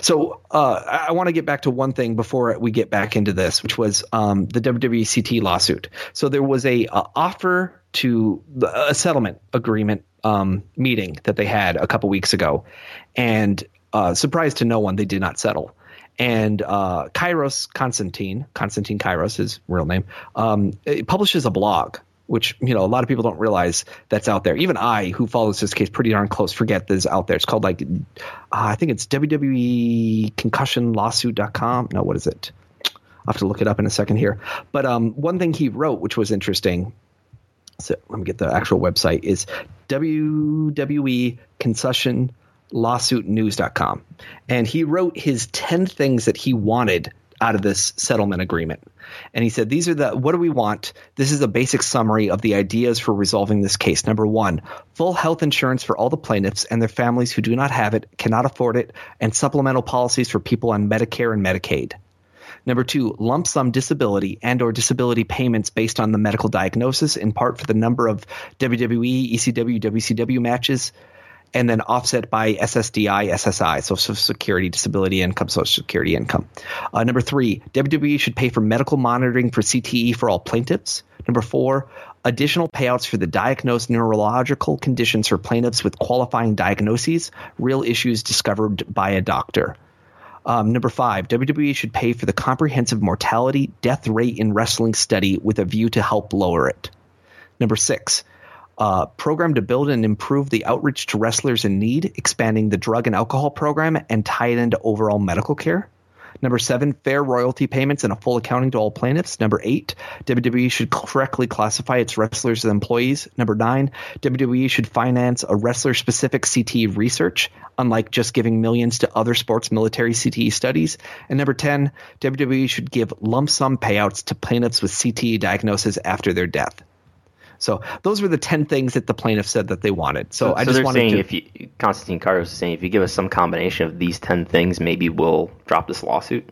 So uh, I want to get back to one thing before we get back into this, which was um, the WWCT lawsuit. So there was a, a offer to a settlement agreement um, meeting that they had a couple weeks ago, and uh, surprise to no one, they did not settle. And uh, Kyros Konstantine, Konstantine Kyros, his real name, um, publishes a blog which you know a lot of people don't realize that's out there. Even I, who follows this case pretty darn close, forget this out there. It's called like uh, I think it's WWE Concussion Lawsuit.com. No, what is it? I'll have to look it up in a second here. But um, one thing he wrote, which was interesting. So let me get the actual website is WWE Concussion and he wrote his 10 things that he wanted out of this settlement agreement and he said, These are the, what do we want? This is a basic summary of the ideas for resolving this case. Number one, full health insurance for all the plaintiffs and their families who do not have it, cannot afford it, and supplemental policies for people on Medicare and Medicaid. Number two, lump sum disability and or disability payments based on the medical diagnosis, in part for the number of WWE, ECW, WCW matches and then offset by SSDI, SSI, so Social Security Disability Income, Social Security Income. Uh, number three, WWE should pay for medical monitoring for CTE for all plaintiffs. Number four, additional payouts for the diagnosed neurological conditions for plaintiffs with qualifying diagnoses, real issues discovered by a doctor. Um, number five, WWE should pay for the comprehensive mortality death rate in wrestling study with a view to help lower it. Number six, uh, program to build and improve the outreach to wrestlers in need, expanding the drug and alcohol program, and tie it into overall medical care. Number seven, fair royalty payments and a full accounting to all plaintiffs. Number eight, WWE should correctly classify its wrestlers as employees. Number nine, WWE should finance a wrestler specific CTE research, unlike just giving millions to other sports military CTE studies. And number 10, WWE should give lump sum payouts to plaintiffs with CTE diagnosis after their death. So those were the ten things that the plaintiff said that they wanted. So, so I just they're wanted saying to. If you, Konstantine Kyros is saying if you give us some combination of these ten things, maybe we'll drop this lawsuit.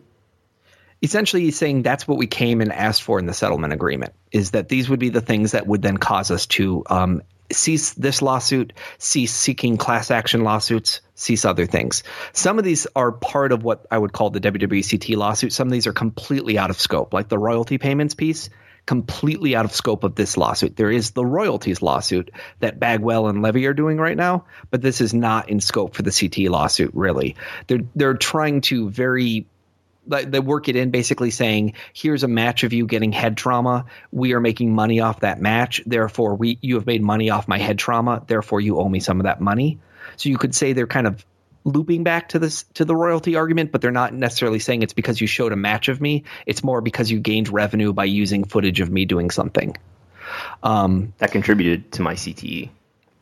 Essentially, he's saying that's what we came and asked for in the settlement agreement. Is that these would be the things that would then cause us to um, cease this lawsuit, cease seeking class action lawsuits, cease other things. Some of these are part of what I would call the WWCT lawsuit. Some of these are completely out of scope, like the royalty payments piece completely out of scope of this lawsuit. There is the royalties lawsuit that Bagwell and Levy are doing right now, but this is not in scope for the CT lawsuit. Really, they're they're trying to very they work it in basically saying here's a match of you getting head trauma we are making money off that match therefore we you have made money off my head trauma therefore you owe me some of that money so you could say they're kind of looping back to this to the royalty argument, but they're not necessarily saying it's because you showed a match of me. It's more because you gained revenue by using footage of me doing something. Um, that contributed to my CTE.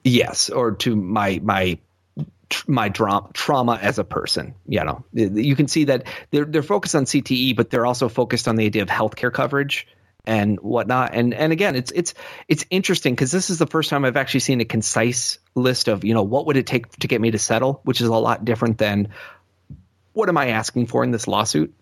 Yes, or to my my my dra- trauma as a person. You know, you can see that they're they're focused on CTE, but they're also focused on the idea of healthcare coverage and whatnot. And and again, it's it's it's interesting because this is the first time I've actually seen a concise list of you know what would it take to get me to settle, which is a lot different than what am I asking for in this lawsuit.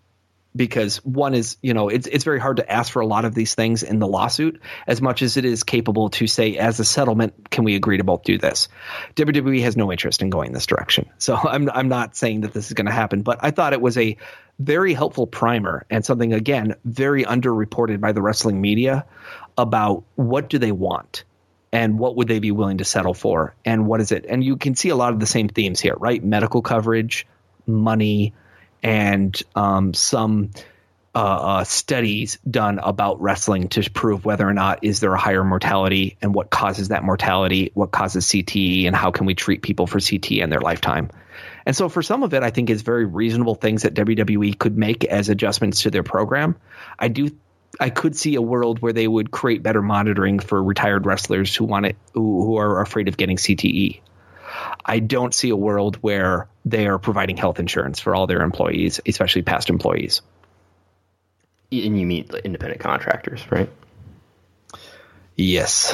Because one is, you know, it's it's very hard to ask for a lot of these things in the lawsuit as much as it is capable to say, as a settlement, can we agree to both do this? WWE has no interest in going this direction, so I'm I'm not saying that this is going to happen. But I thought it was a very helpful primer and something again very underreported by the wrestling media about what do they want and what would they be willing to settle for and what is it and you can see a lot of the same themes here right medical coverage money and um, some uh, uh, studies done about wrestling to prove whether or not is there a higher mortality and what causes that mortality, what causes CTE, and how can we treat people for CTE in their lifetime. And so for some of it, I think is very reasonable things that WWE could make as adjustments to their program. I do I could see a world where they would create better monitoring for retired wrestlers who want it who, who are afraid of getting CTE. I don't see a world where they are providing health insurance for all their employees, especially past employees. And you meet independent contractors, right? Yes.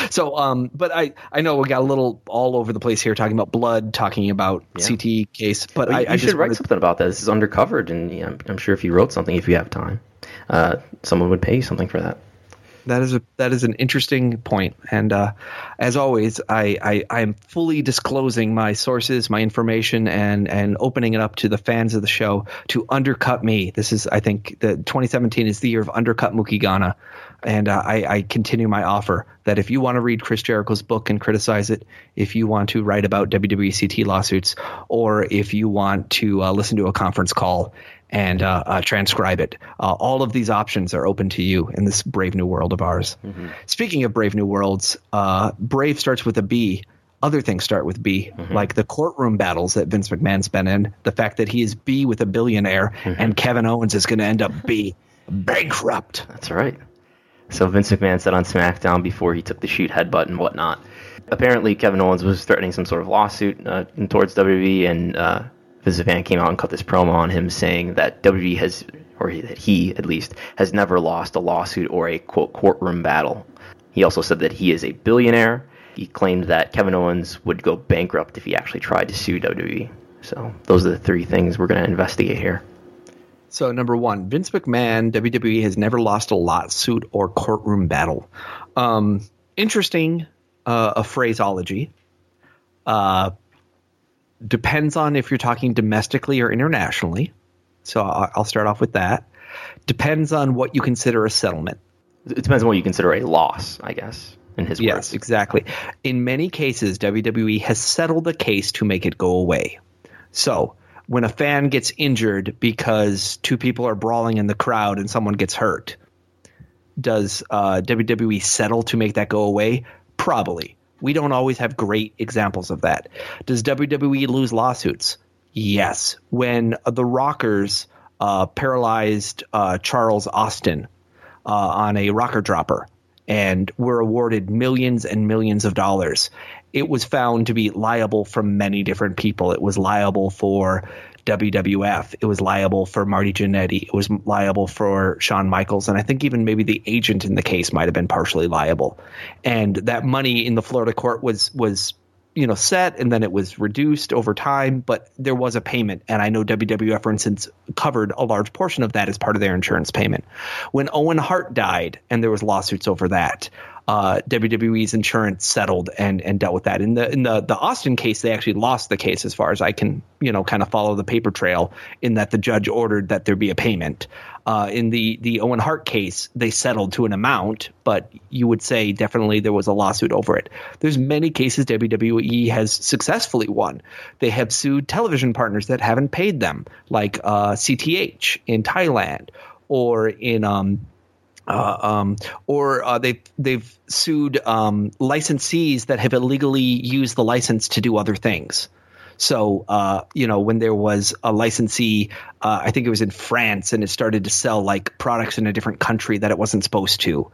so, um, but I, I know we got a little all over the place here talking about blood, talking about yeah. CT case, but well, I, you I should write wanted... something about that. This is undercovered, and I'm, I'm sure if you wrote something, if you have time, uh, someone would pay you something for that that is a that is an interesting point. And uh, as always, I, I I am fully disclosing my sources, my information, and and opening it up to the fans of the show to undercut me. This is, I think, the 2017 is the year of undercut Mookie Ghana, and uh, I, I continue my offer that if you want to read Chris Jericho's book and criticize it, if you want to write about WWCT lawsuits, or if you want to uh, listen to a conference call and uh, uh, transcribe it. Uh, all of these options are open to you in this brave new world of ours. Mm-hmm. Speaking of brave new worlds, uh, brave starts with a B. Other things start with B, mm-hmm. like the courtroom battles that Vince McMahon's been in. The fact that he is B with a billionaire, mm-hmm. and Kevin Owens is going to end up B, bankrupt. That's right. So Vince McMahon said on SmackDown before he took the shoot headbutt and whatnot. Apparently, Kevin Owens was threatening some sort of lawsuit uh, towards WWE, and uh, Vince McMahon came out and cut this promo on him saying that WWE has, or that he at least, has never lost a lawsuit or a quote courtroom battle. He also said that he is a billionaire. He claimed that Kevin Owens would go bankrupt if he actually tried to sue WWE. So those are the three things we're going to investigate here. So number one, Vince McMahon, WWE has never lost a lawsuit or courtroom battle. Um, interesting, uh, a phraseology. Uh, depends on if you're talking domestically or internationally. So I'll start off with that. Depends on what you consider a settlement. It depends on what you consider a loss, I guess, in his yes, words. Yes, exactly. In many cases, WWE has settled a case to make it go away. So when a fan gets injured because two people are brawling in the crowd and someone gets hurt, does uh, WWE settle to make that go away? Probably. We don't always have great examples of that. Does WWE lose lawsuits? Yes. When the Rockers uh, paralyzed uh, Charles Austin uh, on a rocker dropper and were awarded millions and millions of dollars, it was found to be liable from many different people. It was liable for WWF. It was liable for Marty Jannetty. It was liable for Shawn Michaels. And I think even maybe the agent in the case might have been partially liable. And that money in the Florida court was was you know set and then it was reduced over time but there was a payment and i know wwf for instance covered a large portion of that as part of their insurance payment when owen hart died and there was lawsuits over that uh, WWE's insurance settled and and dealt with that. In the in the the Austin case, they actually lost the case as far as I can you know kind of follow the paper trail. In that the judge ordered that there be a payment. Uh, in the the Owen Hart case, they settled to an amount, but you would say definitely there was a lawsuit over it. There's many cases WWE has successfully won. They have sued television partners that haven't paid them, like uh, CTH in Thailand or in um, uh, um, or uh, they've they've sued um, licensees that have illegally used the license to do other things. So uh, you know when there was a licensee, uh, I think it was in France, and it started to sell like products in a different country that it wasn't supposed to,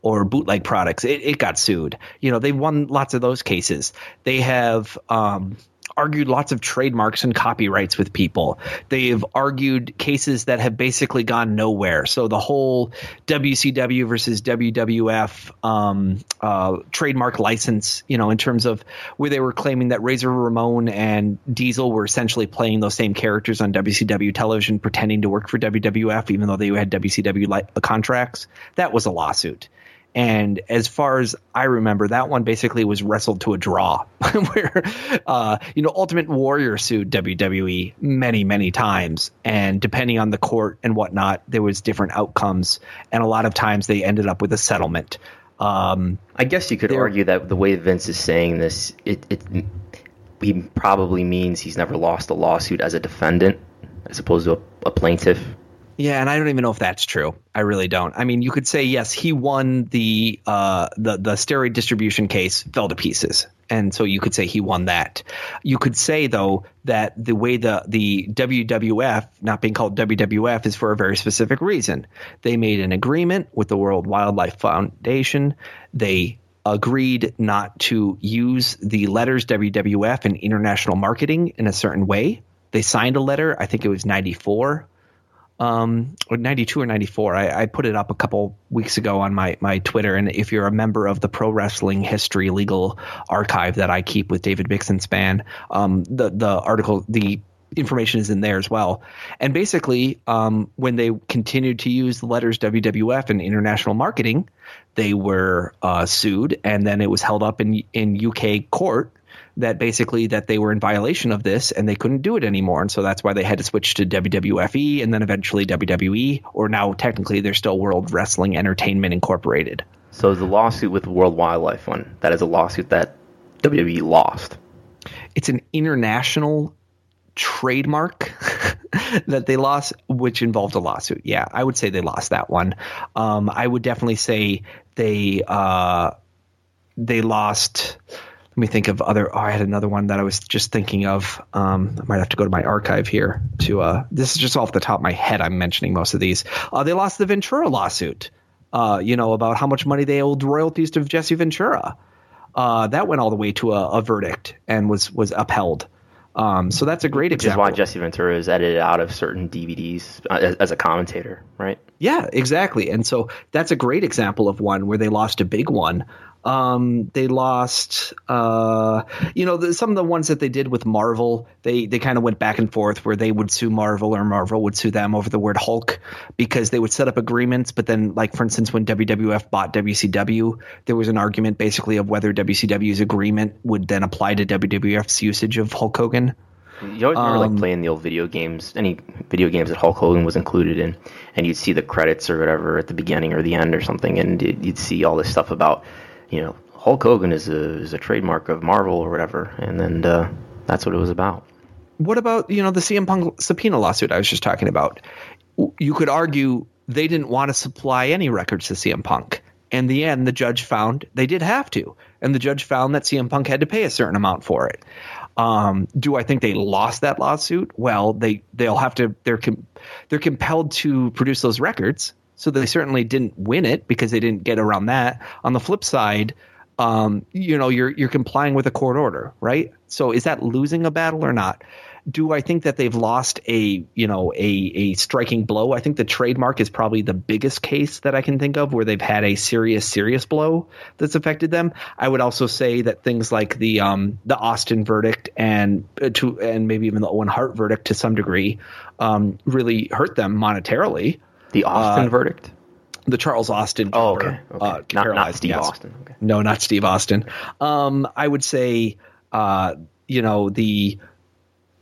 or bootleg products, it, it got sued. You know they've won lots of those cases. They have. Um, argued lots of trademarks and copyrights with people. They've argued cases that have basically gone nowhere. So the whole WCW versus WWF um, uh, trademark license, you know, in terms of where they were claiming that Razor Ramon and Diesel were essentially playing those same characters on WCW television, pretending to work for WWF, even though they had WCW li- contracts. That was a lawsuit. And as far as I remember, that one basically was wrestled to a draw, where uh, you know Ultimate Warrior sued WWE many, many times, and depending on the court and whatnot, there was different outcomes, and a lot of times they ended up with a settlement. Um, I guess you could argue that the way Vince is saying this, it, it he probably means he's never lost a lawsuit as a defendant, as opposed to a, a plaintiff Yeah, and I don't even know if that's true. I really don't. I mean, you could say yes, he won the uh, the the steroid distribution case, fell to pieces, and so you could say he won that. You could say though that the way the the WWF, not being called WWF, is for a very specific reason. They made an agreement with the World Wildlife Foundation. They agreed not to use the letters WWF in international marketing in a certain way. They signed a letter. I think it was ninety four um, or 92 or 94. I, I, put it up a couple weeks ago on my, my Twitter. And if you're a member of the Pro Wrestling History Legal Archive that I keep with David Bixenspan, um, the, the article, the information is in there as well. And basically, um, when they continued to use the letters WWF in international marketing, they were uh, sued, and then it was held up in in UK court that basically that they were in violation of this and they couldn't do it anymore and so that's why they had to switch to WWFE and then eventually WWE or now technically they're still World Wrestling Entertainment Incorporated. So the lawsuit with the World Wildlife Fund that is a lawsuit that WWE lost. It's an international trademark that they lost, which involved a lawsuit. Yeah, I would say they lost that one. Um, I would definitely say they uh, they lost let me think of other. Oh, I had another one that I was just thinking of. Um, I might have to go to my archive here to. Uh, this is just off the top of my head. I'm mentioning most of these. Uh, they lost the Ventura lawsuit. Uh, you know about how much money they owed royalties to Jesse Ventura. Uh, that went all the way to a, a verdict and was was upheld. Um, so that's a great Which example. is why Jesse Ventura is edited out of certain DVDs uh, as, as, a commentator, right? Yeah, exactly. And so that's a great example of one where they lost a big one um, they lost, uh, you know, the, some of the ones that they did with Marvel. They they kind of went back and forth where they would sue Marvel or Marvel would sue them over the word Hulk because they would set up agreements. But then, like for instance, when WWF bought WCW, there was an argument basically of whether WCW's agreement would then apply to WWF's usage of Hulk Hogan. You always remember um, like playing the old video games, any video games that Hulk Hogan was included in, and you'd see the credits or whatever at the beginning or the end or something, and you'd see all this stuff about you know, Hulk Hogan is a is a trademark of Marvel or whatever, and then uh, that's what it was about. What about you know the CM Punk subpoena lawsuit I was just talking about? You could argue they didn't want to supply any records to CM Punk. In the end, the judge found they did have to, and the judge found that CM Punk had to pay a certain amount for it. Um, do I think they lost that lawsuit? Well, they they'll have to. They're com- they're compelled to produce those records so they certainly didn't win it because they didn't get around that. On the flip side, um, you know, you're you're complying with a court order, right? So is that losing a battle or not? Do I think that they've lost a you know a a striking blow? I think the trademark is probably the biggest case that I can think of where they've had a serious serious blow that's affected them. I would also say that things like the um, the Austin verdict and uh, to and maybe even the Owen Hart verdict to some degree um, really hurt them monetarily. The Austin uh, verdict? The Charles Austin. Oh, okay. okay. Uh, not, not, Steve yes. Austin. Okay. No, not Steve Austin. Um, I would say, uh, you know, the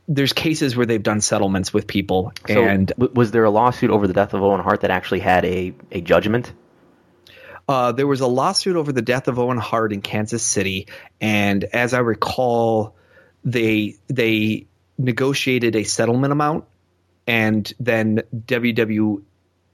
there's cases where they've done settlements with people. So and w- was there a lawsuit over the death of Owen Hart that actually had a, a judgment? Uh, there was a lawsuit over the death of Owen Hart in Kansas City, and as I recall, they they negotiated a settlement amount, and then WW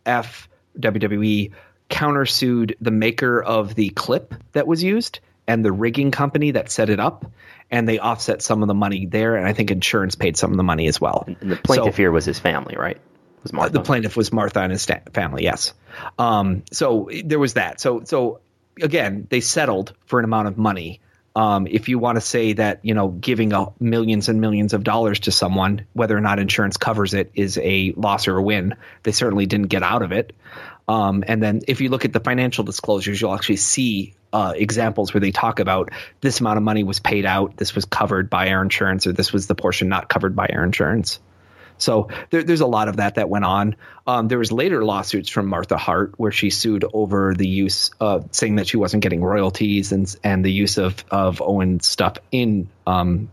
F WWE countersued the maker of the clip that was used and the rigging company that set it up, and they offset some of the money there, and I think insurance paid some of the money as well. And the plaintiff so, here was his family, right? Was Martha? The plaintiff was Martha and his family, yes. Um, so there was that. So so again, they settled for an amount of money um, if you want to say that you know giving a millions and millions of dollars to someone, whether or not insurance covers it, is a loss or a win. They certainly didn't get out of it. Um, and then if you look at the financial disclosures, you'll actually see uh, examples where they talk about this amount of money was paid out, this was covered by our insurance, or this was the portion not covered by our insurance. So there, there's a lot of that that went on. Um, there was later lawsuits from Martha Hart where she sued over the use, uh, saying that she wasn't getting royalties and and the use of of Owen's stuff in. Um,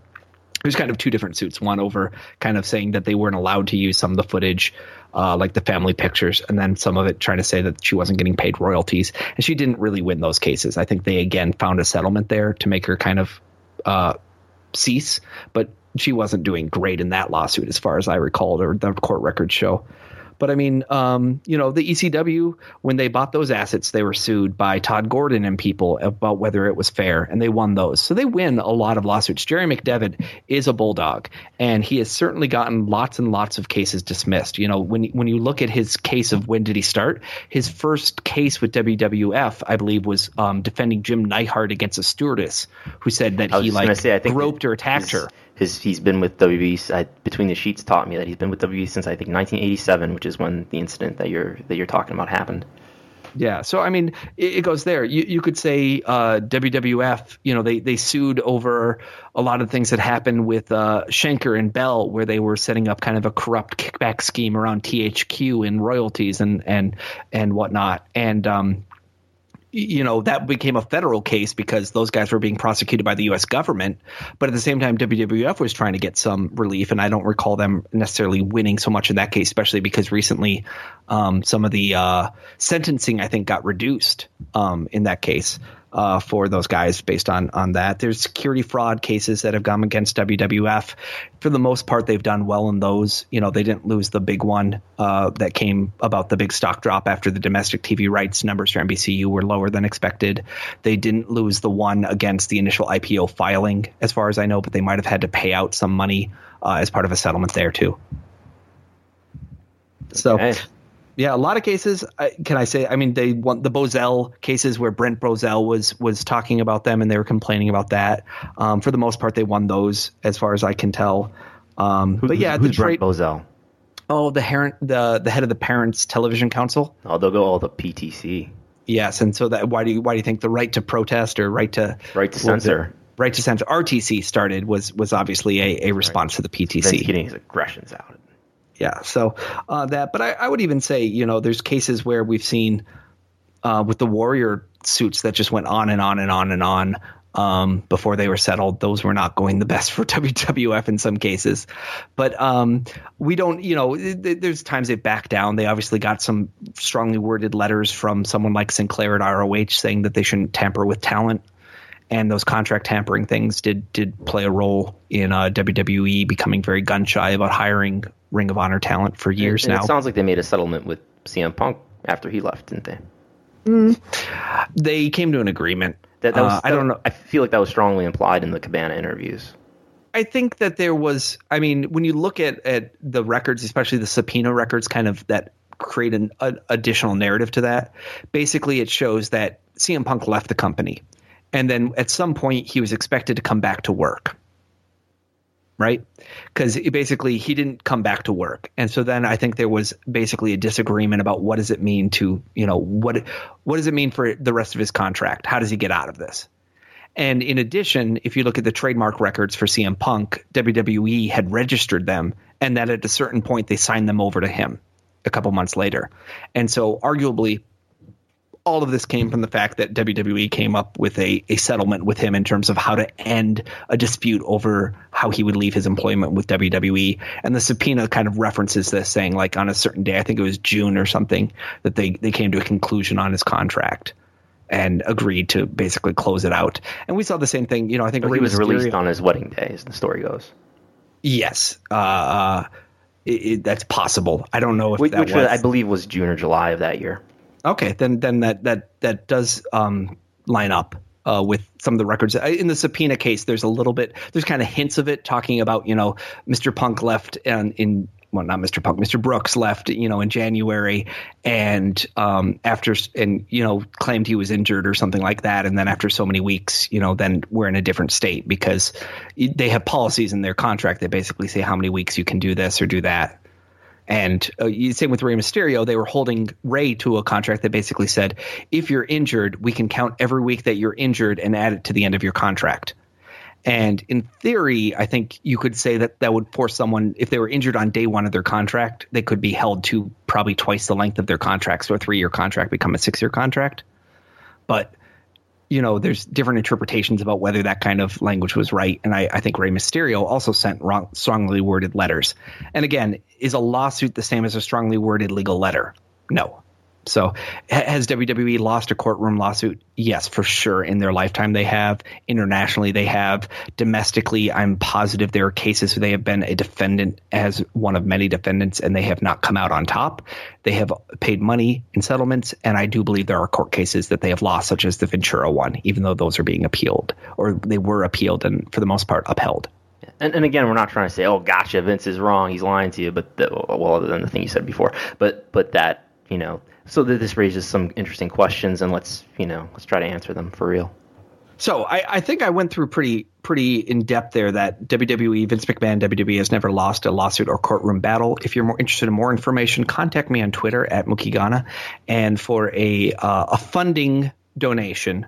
there's kind of two different suits. One over kind of saying that they weren't allowed to use some of the footage, uh, like the family pictures, and then some of it trying to say that she wasn't getting paid royalties. And she didn't really win those cases. I think they again found a settlement there to make her kind of uh, cease, but she wasn't doing great in that lawsuit as far as I recalled or the court records show. But I mean, um, you know, the ECW when they bought those assets, they were sued by Tod Gordon and people about whether it was fair, and they won those. So they win a lot of lawsuits. Jerry McDevitt is a bulldog, and he has certainly gotten lots and lots of cases dismissed. You know, when when you look at his case of when did he start, his first case with WWF, I believe, was um, defending Jim Neidhart against a stewardess who said that he like say, groped or attacked her his he's been with WB uh, between the sheets taught me that he's been with WB since I think 1987, which is when the incident that you're that you're talking about happened. Yeah, so I mean, it, it goes there. You you could say uh, WWF, you know, they they sued over a lot of things that happened with uh, Shenker and Bell, where they were setting up kind of a corrupt kickback scheme around THQ and royalties and and and whatnot, and um, you know that became a federal case because those guys were being prosecuted by the U.S. government. But at the same time, WWF was trying to get some relief, and I don't recall them necessarily winning so much in that case, especially because recently um, some of the uh, sentencing I think got reduced um, in that case uh, for those guys based on on that. There's security fraud cases that have gone against WWF. For the most part, they've done well in those. You know, they didn't lose the big one uh, that came about the big stock drop after the domestic TV rights numbers for NBCU were lower than expected. They didn't lose the one against the initial IPO filing, as far as I know, but they might have had to pay out some money uh, as part of a settlement there too. So. Okay yeah, a lot of cases. Can I say? I mean, they want the Bozell cases where Brent Bozell was was talking about them and they were complaining about that. Um, for the most part, they won those, as far as I can tell. Um, Who, but yeah, who's Brent Bozell? Oh, the parent, the the head of the Parents Television Council. Oh, they'll go all the PTC. Yes, and so that why do you why do you think the right to protest or right to right to censor? Right to censor. RTC started was was obviously a, a response right. to the PTC. Vince getting his aggressions out yeah. So uh, that, but I, I, would even say, you know, there's cases where we've seen uh, with the Warrior suits that just went on and on and on and on um, before they were settled. Those were not going the best for WWF in some cases, but um, we don't, you know, th- there's times they back down. They obviously got some strongly worded letters from someone like Sinclair at ROH saying that they shouldn't tamper with talent and those contract tampering things did did play a role in uh, WWE becoming very gun shy about hiring Ring of Honor talent for years and, and now. It sounds like they made a settlement with CM Punk after he left, didn't they? Mm. They came to an agreement. That, that was, uh, I don't know. I feel like that was strongly implied in the Cabana interviews. I think that there was. I mean, when you look at at the records, especially the subpoena records, kind of that create an additional narrative to that. Basically, it shows that CM Punk left the company and then at some point he was expected to come back to work right? Because basically he didn't come back to work. And so then i think there was basically a disagreement about what does it mean to you know what what does it mean for the rest of his contract? How does he get out of this? And in addition if you look at the trademark records for cm punk wwe had registered them and that at a certain point they signed them over to him a couple months later. And so arguably all of this came from the fact that WWE came up with a, a settlement with him in terms of how to end a dispute over how he would leave his employment with WWE. And the subpoena kind of references this, saying like on a certain day, I think it was June or something, that they, they came to a conclusion on his contract and agreed to basically close it out. And we saw the same thing. You know, I think he was Mysterio, released on his wedding day, as the story goes. Yes. Uh, uh it, it, that's possible. I don't know if which, that which was, I believe was June or July of that year. Okay, then then that that that does um, line up uh, with some of the records in the subpoena case. There's a little bit, there's kind of hints of it talking about you know Mr. Punk left in, in well not Mr. Punk, Mr. Brooks left you know in January and um, after and you know claimed he was injured or something like that, and then after so many weeks you know then we're in a different state because they have policies in their contract that basically say how many weeks you can do this or do that. And uh, same with Rey Mysterio, they were holding Rey to a contract that basically said, if you're injured, we can count every week that you're injured and add it to the end of your contract. And in theory, I think you could say that that would force someone, if they were injured on day one of their contract, they could be held to probably twice the length of their contract. So a three year contract become a six year contract. But you know, there's different interpretations about whether that kind of language was right. And I, I think Rey Mysterio also sent wrong, strongly worded letters. And again, is a lawsuit the same as a strongly worded legal letter? No. So, has WWE lost a courtroom lawsuit? Yes, for sure. In their lifetime, they have. Internationally, they have. Domestically, I'm positive there are cases where they have been a defendant as one of many defendants and they have not come out on top. They have paid money in settlements, and I do believe there are court cases that they have lost, such as the Ventura one, even though those are being appealed or they were appealed and, for the most part, upheld. And, and again, we're not trying to say, "Oh, gotcha, Vince is wrong, he's lying to you," but the, well, other than the thing you said before, but but that you know, so that this raises some interesting questions, and let's you know, let's try to answer them for real. So I, I, think I went through pretty pretty in depth there that WWE Vince McMahon WWE has never lost a lawsuit or courtroom battle. If you're more interested in more information, contact me on Twitter at MookieGhana, and for a uh, a funding donation,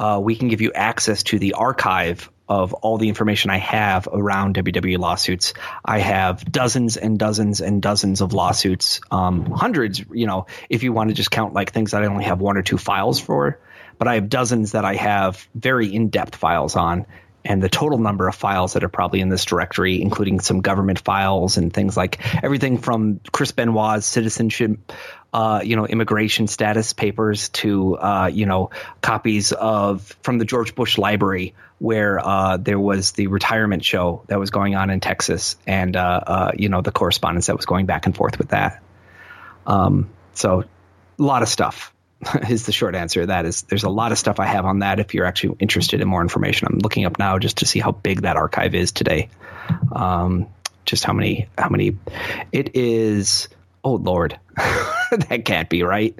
uh, we can give you access to the archive of all the information I have around WWE lawsuits. I have dozens and dozens and dozens of lawsuits, um, hundreds, you know, if you want to just count like things that I only have one or two files for. But I have dozens that I have very in depth files on. And the total number of files that are probably in this directory, including some government files and things like everything from Chris Benoit's citizenship uh, you know, immigration status papers to, uh, you know, copies of from the George Bush Library where uh, there was the retirement show that was going on in Texas and, uh, uh, you know, the correspondence that was going back and forth with that. Um, so a lot of stuff is the short answer. That is, there's a lot of stuff I have on that. If you're actually interested in more information, I'm looking up now just to see how big that archive is today. Um, just how many, how many it is. Oh Lord. that can't be right.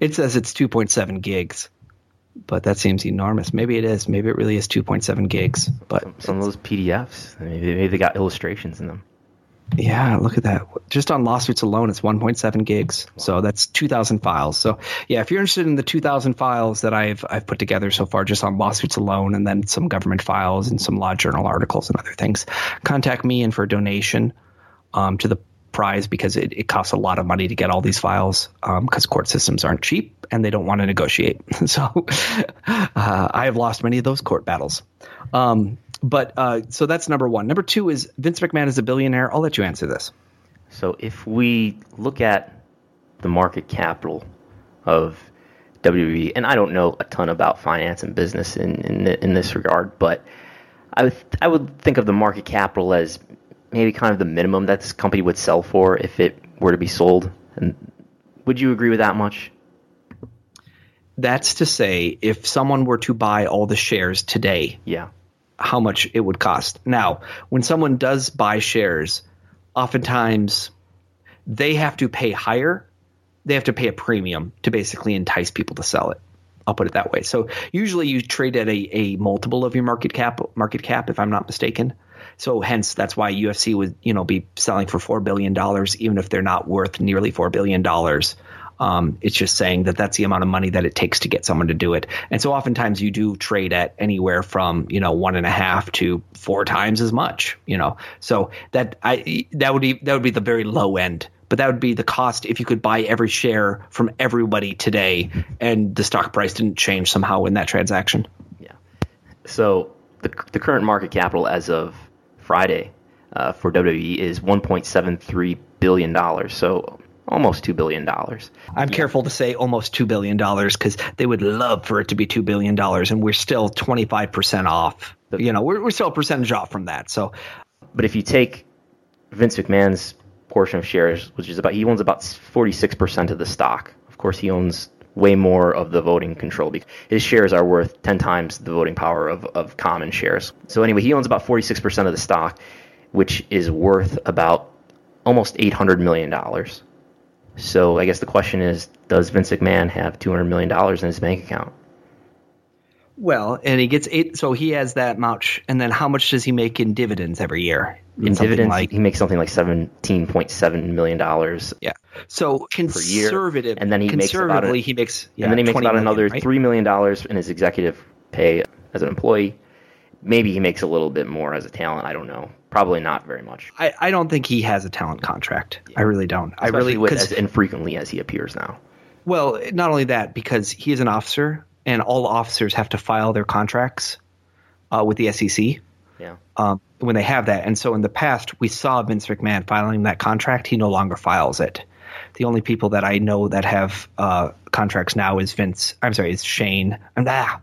It says it's 2.7 gigs, but that seems enormous. Maybe it is. Maybe it really is 2.7 gigs. But some, some of those PDFs, maybe, maybe they got illustrations in them. Yeah, look at that. Just on lawsuits alone, it's 1.7 gigs. So that's 2,000 files. So yeah, if you're interested in the 2,000 files that I've I've put together so far, just on lawsuits alone, and then some government files and some law journal articles and other things, contact me and for a donation um, to the prize because it, it costs a lot of money to get all these files because um, court systems aren't cheap and they don't want to negotiate. so uh, I have lost many of those court battles. Um, but uh, so that's number one. Number two is Vince McMahon is a billionaire. I'll let you answer this. So if we look at the market capital of WWE, and I don't know a ton about finance and business in in, in this regard, but I would I would think of the market capital as maybe kind of the minimum that this company would sell for if it were to be sold? And would you agree with that much? That's to say, if someone were to buy all the shares today, yeah, how much it would cost. Now, when someone does buy shares, oftentimes they have to pay higher. They have to pay a premium to basically entice people to sell it. I'll put it that way. So usually you trade at a, a multiple of your market cap market cap, if I'm not mistaken. So hence that's why UFC would you know be selling for four billion dollars, even if they're not worth nearly four billion dollars. Um, it's just saying that that's the amount of money that it takes to get someone to do it. And so oftentimes you do trade at anywhere from you know one and a half to four times as much. You know, so that I that would be that would be the very low end. But that would be the cost if you could buy every share from everybody today, and the stock price didn't change somehow in that transaction. Yeah. So the the current market capital as of Friday uh, for WWE is 1.73 billion dollars. So almost two billion dollars. I'm yeah. careful to say almost two billion dollars because they would love for it to be two billion dollars, and we're still 25 percent off. You know, we're, we're still a percentage off from that. So, but if you take Vince McMahon's portion of shares, which is about he owns about 46 percent of the stock. Of course, he owns way more of the voting control because his shares are worth 10 times the voting power of, of common shares. So anyway, he owns about 46% of the stock, which is worth about almost $800 million. So I guess the question is, does Vince McMahon have $200 million in his bank account? Well, and he gets eight, so he has that much, and then how much does he make in dividends every year? In dividends, like, he makes something like seventeen point seven million dollars. Yeah. So conservative, and then he makes about he makes yeah, and then he makes about million, another right? three million dollars in his executive pay as an employee. Maybe he makes a little bit more as a talent. I don't know. Probably not very much. I, I don't think he has a talent contract. Yeah. I really don't. Especially I really with as infrequently as he appears now. Well, not only that, because he is an officer, and all officers have to file their contracts uh, with the SEC. Yeah. Um, when they have that, and so in the past we saw Vince McMahon filing that contract. He no longer files it. The only people that I know that have uh, contracts now is Vince. I'm sorry, is Shane. And ah,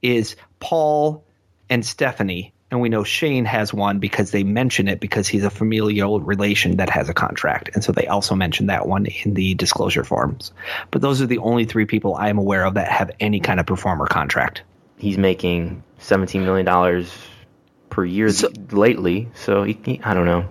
is Paul and Stephanie. And we know Shane has one because they mention it because he's a familial relation that has a contract. And so they also mention that one in the disclosure forms. But those are the only three people I am aware of that have any kind of performer contract. He's making $17 million per year so, lately. So he, he, I don't know.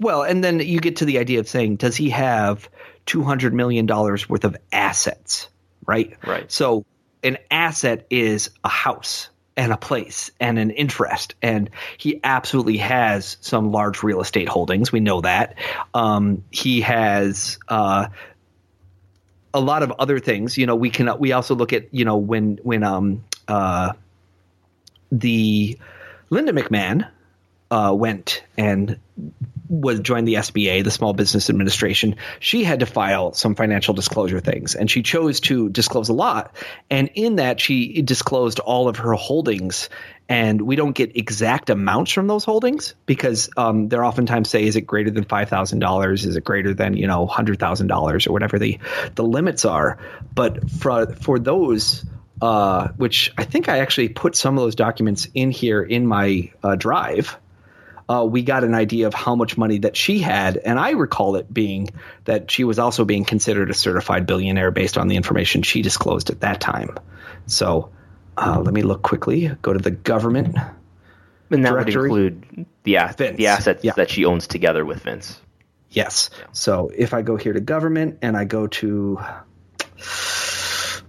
Well, and then you get to the idea of saying, does he have $200 million worth of assets? Right? Right. So an asset is a house and a place and an interest. And he absolutely has some large real estate holdings. We know that. Um, he has uh, a lot of other things. You know, we can we also look at you know when when um uh the Linda McMahon uh, went and was joined the SBA, the Small Business Administration, she had to file some financial disclosure things, and she chose to disclose a lot. And in that, she disclosed all of her holdings. And we don't get exact amounts from those holdings because um, they're oftentimes say, is it greater than five thousand dollars? Is it greater than you know hundred thousand dollars or whatever the the limits are? But for for those. Uh, which I think I actually put some of those documents in here in my uh, drive uh, we got an idea of how much money that she had. And I recall it being that she was also being considered a certified billionaire based on the information she disclosed at that time. So uh, let me look quickly. Go to the government. And that directory. would include the, the assets yeah. that she owns together with Vince. Yes. So if I go here to government and I go to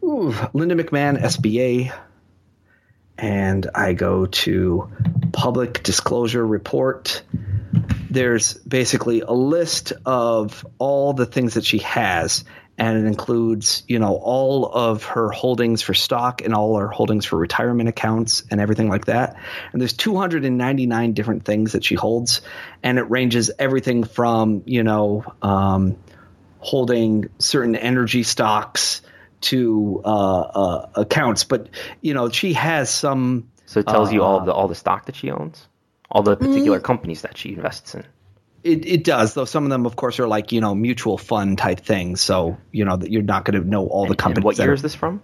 ooh, Linda McMahon, SBA, and I go to public disclosure report, there's basically a list of all the things that she has and it includes you know all of her holdings for stock and all her holdings for retirement accounts and everything like that. And there's 299 different things that she holds and it ranges everything from you know um, holding certain energy stocks to uh, uh, accounts, but you know she has some. So it tells uh, you all the all the stock that she owns, all the particular mm, companies that she invests in. It, it does, though. Some of them, of course, are like you know mutual fund type things. So you know that you're not going to know all and, the companies. what year is this from?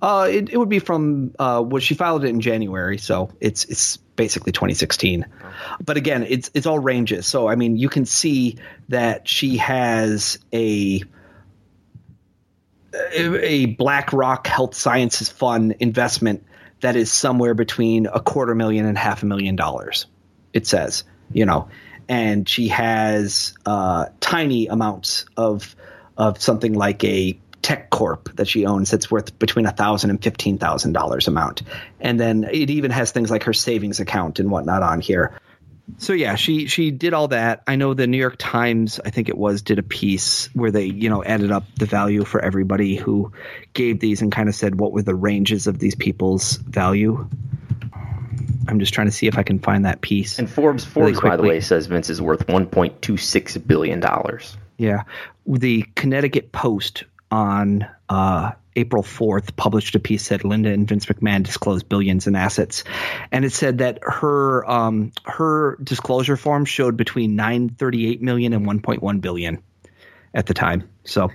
Uh, it, it would be from uh, well, she filed it in January, so it's it's basically 2016. Oh. But again, it's it's all ranges. So I mean, you can see that she has a a BlackRock Health Sciences Fund investment that is somewhere between a quarter million and half a million dollars. It says, you know, and she has uh, tiny amounts of of something like a tech corp that she owns that's worth between a thousand and fifteen thousand dollars amount, and then it even has things like her savings account and whatnot on here so yeah, she she did all that. I know the New York Times, I think it was, did a piece where they you know added up the value for everybody who gave these and kind of said what were the ranges of these people's value. I'm just trying to see if I can find that piece. And Forbes, Forbes, really by the way, says Vince is worth 1.26 billion dollars. Yeah, the Connecticut Post on uh, April 4th published a piece that Linda and Vince McMahon disclosed billions in assets, and it said that her um, her disclosure form showed between 938 million and 1.1 billion at the time. So,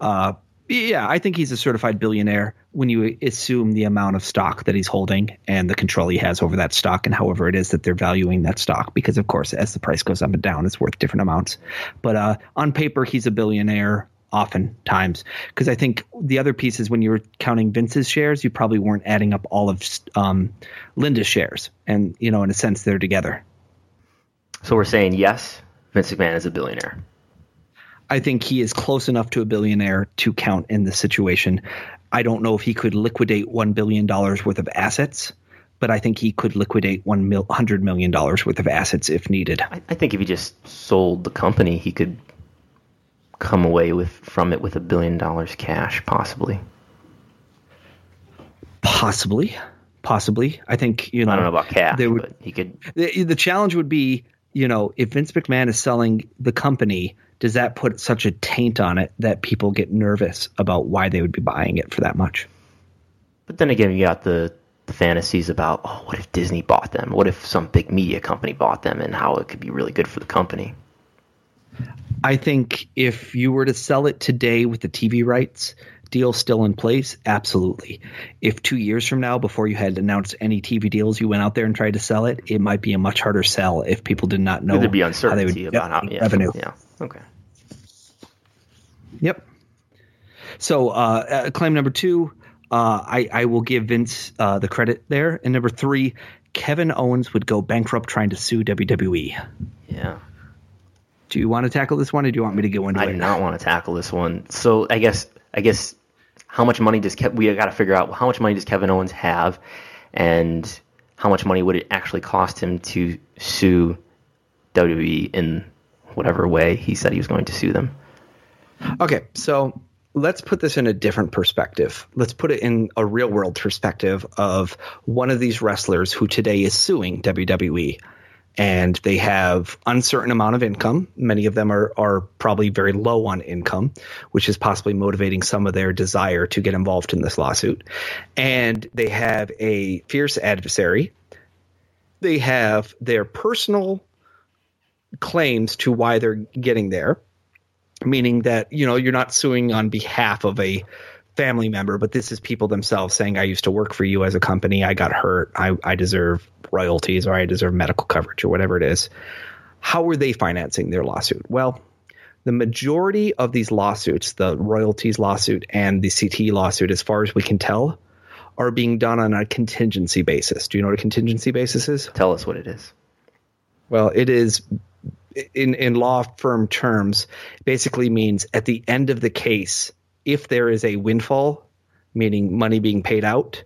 uh, yeah, I think he's a certified billionaire when you assume the amount of stock that he's holding and the control he has over that stock and however it is that they're valuing that stock. Because of course, as the price goes up and down, it's worth different amounts. But uh, on paper, he's a billionaire oftentimes because I think the other piece is when you were counting Vince's shares, you probably weren't adding up all of um, Linda's shares, and you know, in a sense, they're together. So we're saying yes, Vince McMahon is a billionaire. I think he is close enough to a billionaire to count in this situation. I don't know if he could liquidate one billion dollars worth of assets, but I think he could liquidate one hundred million dollars worth of assets if needed. I, I think if he just sold the company, he could come away with from it with a billion dollars cash, possibly. Possibly, possibly. I think you know. I don't know about cash, would, but he could. The, the challenge would be, you know, if Vince McMahon is selling the company, does that put such a taint on it that people get nervous about why they would be buying it for that much? But then again, you got the the fantasies about, oh, what if Disney bought them? What if some big media company bought them, and how it could be really good for the company? I think if you were to sell it today with the TV rights deal still in place, absolutely. If two years from now, before you had announced any TV deals, you went out there and tried to sell it, it might be a much harder sell if people did not know. There'd be how they would about how, yeah, revenue. Yeah. Okay. Yep. So uh, uh, claim number two, uh, I, I will give Vince uh, the credit there. And number three, Kevin Owens would go bankrupt trying to sue WWE. Yeah. Do you want to tackle this one, or do you want me to go into I it? I do not want to tackle this one. So I guess I guess how much money does Kev- we got to figure out how much money does Kevin Owens have, and how much money would it actually cost him to sue WWE in whatever way he said he was going to sue them? Okay, so let's put this in a different perspective. Let's put it in a real world perspective of one of these wrestlers who today is suing WWE. And they have uncertain amount of income. Many of them are, are probably very low on income, which is possibly motivating some of their desire to get involved in this lawsuit. And they have a fierce adversary. They have their personal claims to why they're getting there meaning that you know you're not suing on behalf of a family member but this is people themselves saying i used to work for you as a company. I got hurt. I, I deserve royalties or i deserve medical coverage or whatever it is. How are they financing their lawsuit? Well the majority of these lawsuits the royalties lawsuit and the ct lawsuit as far as we can tell are being done on a contingency basis. Do you know what a contingency basis is? Tell us what it is. well, it is in in law firm terms basically means at the end of the case, if there is a windfall, meaning money being paid out,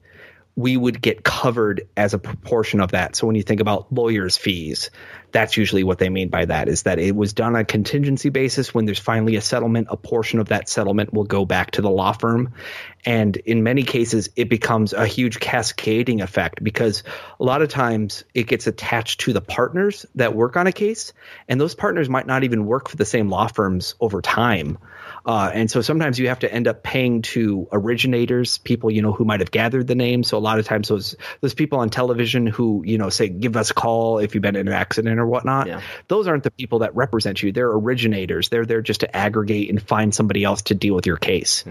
we would get covered as a proportion of that. So when you think about lawyers' fees, that's usually what they mean by that is that it was done on a contingency basis. When there's finally a settlement, a portion of that settlement will go back to the law firm. And in many cases, it becomes a huge cascading effect because a lot of times it gets attached to the partners that work on a case. And those partners might not even work for the same law firms over time. Uh, and so sometimes you have to end up paying to originators, people you know who might have gathered the name. So a lot of times those those people on television who you know say give us a call if you've been in an accident or whatnot. Yeah. Those aren't the people that represent you. They're originators. They're there just to aggregate and find somebody else to deal with your case,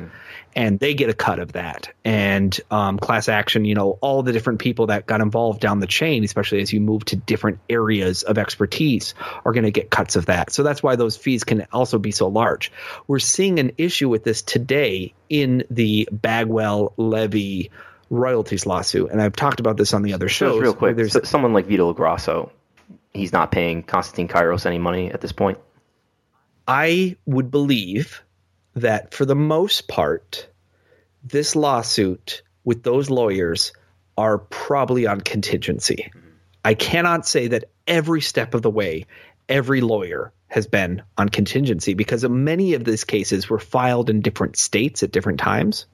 and they get a cut of that. And um, class action, you know, all the different people that got involved down the chain, especially as you move to different areas of expertise, are going to get cuts of that. So that's why those fees can also be so large. We're seeing an issue with this today in the Bagwell Levy royalties lawsuit, and I've talked about this on the other shows. Just real quick, there's so, someone like Vito Grosso, he's not paying Konstantine Kyros any money at this point. I would believe that for the most part, this lawsuit with those lawyers are probably on contingency. Mm-hmm. I cannot say that every step of the way, every lawyer has been on contingency because many of these cases were filed in different states at different times.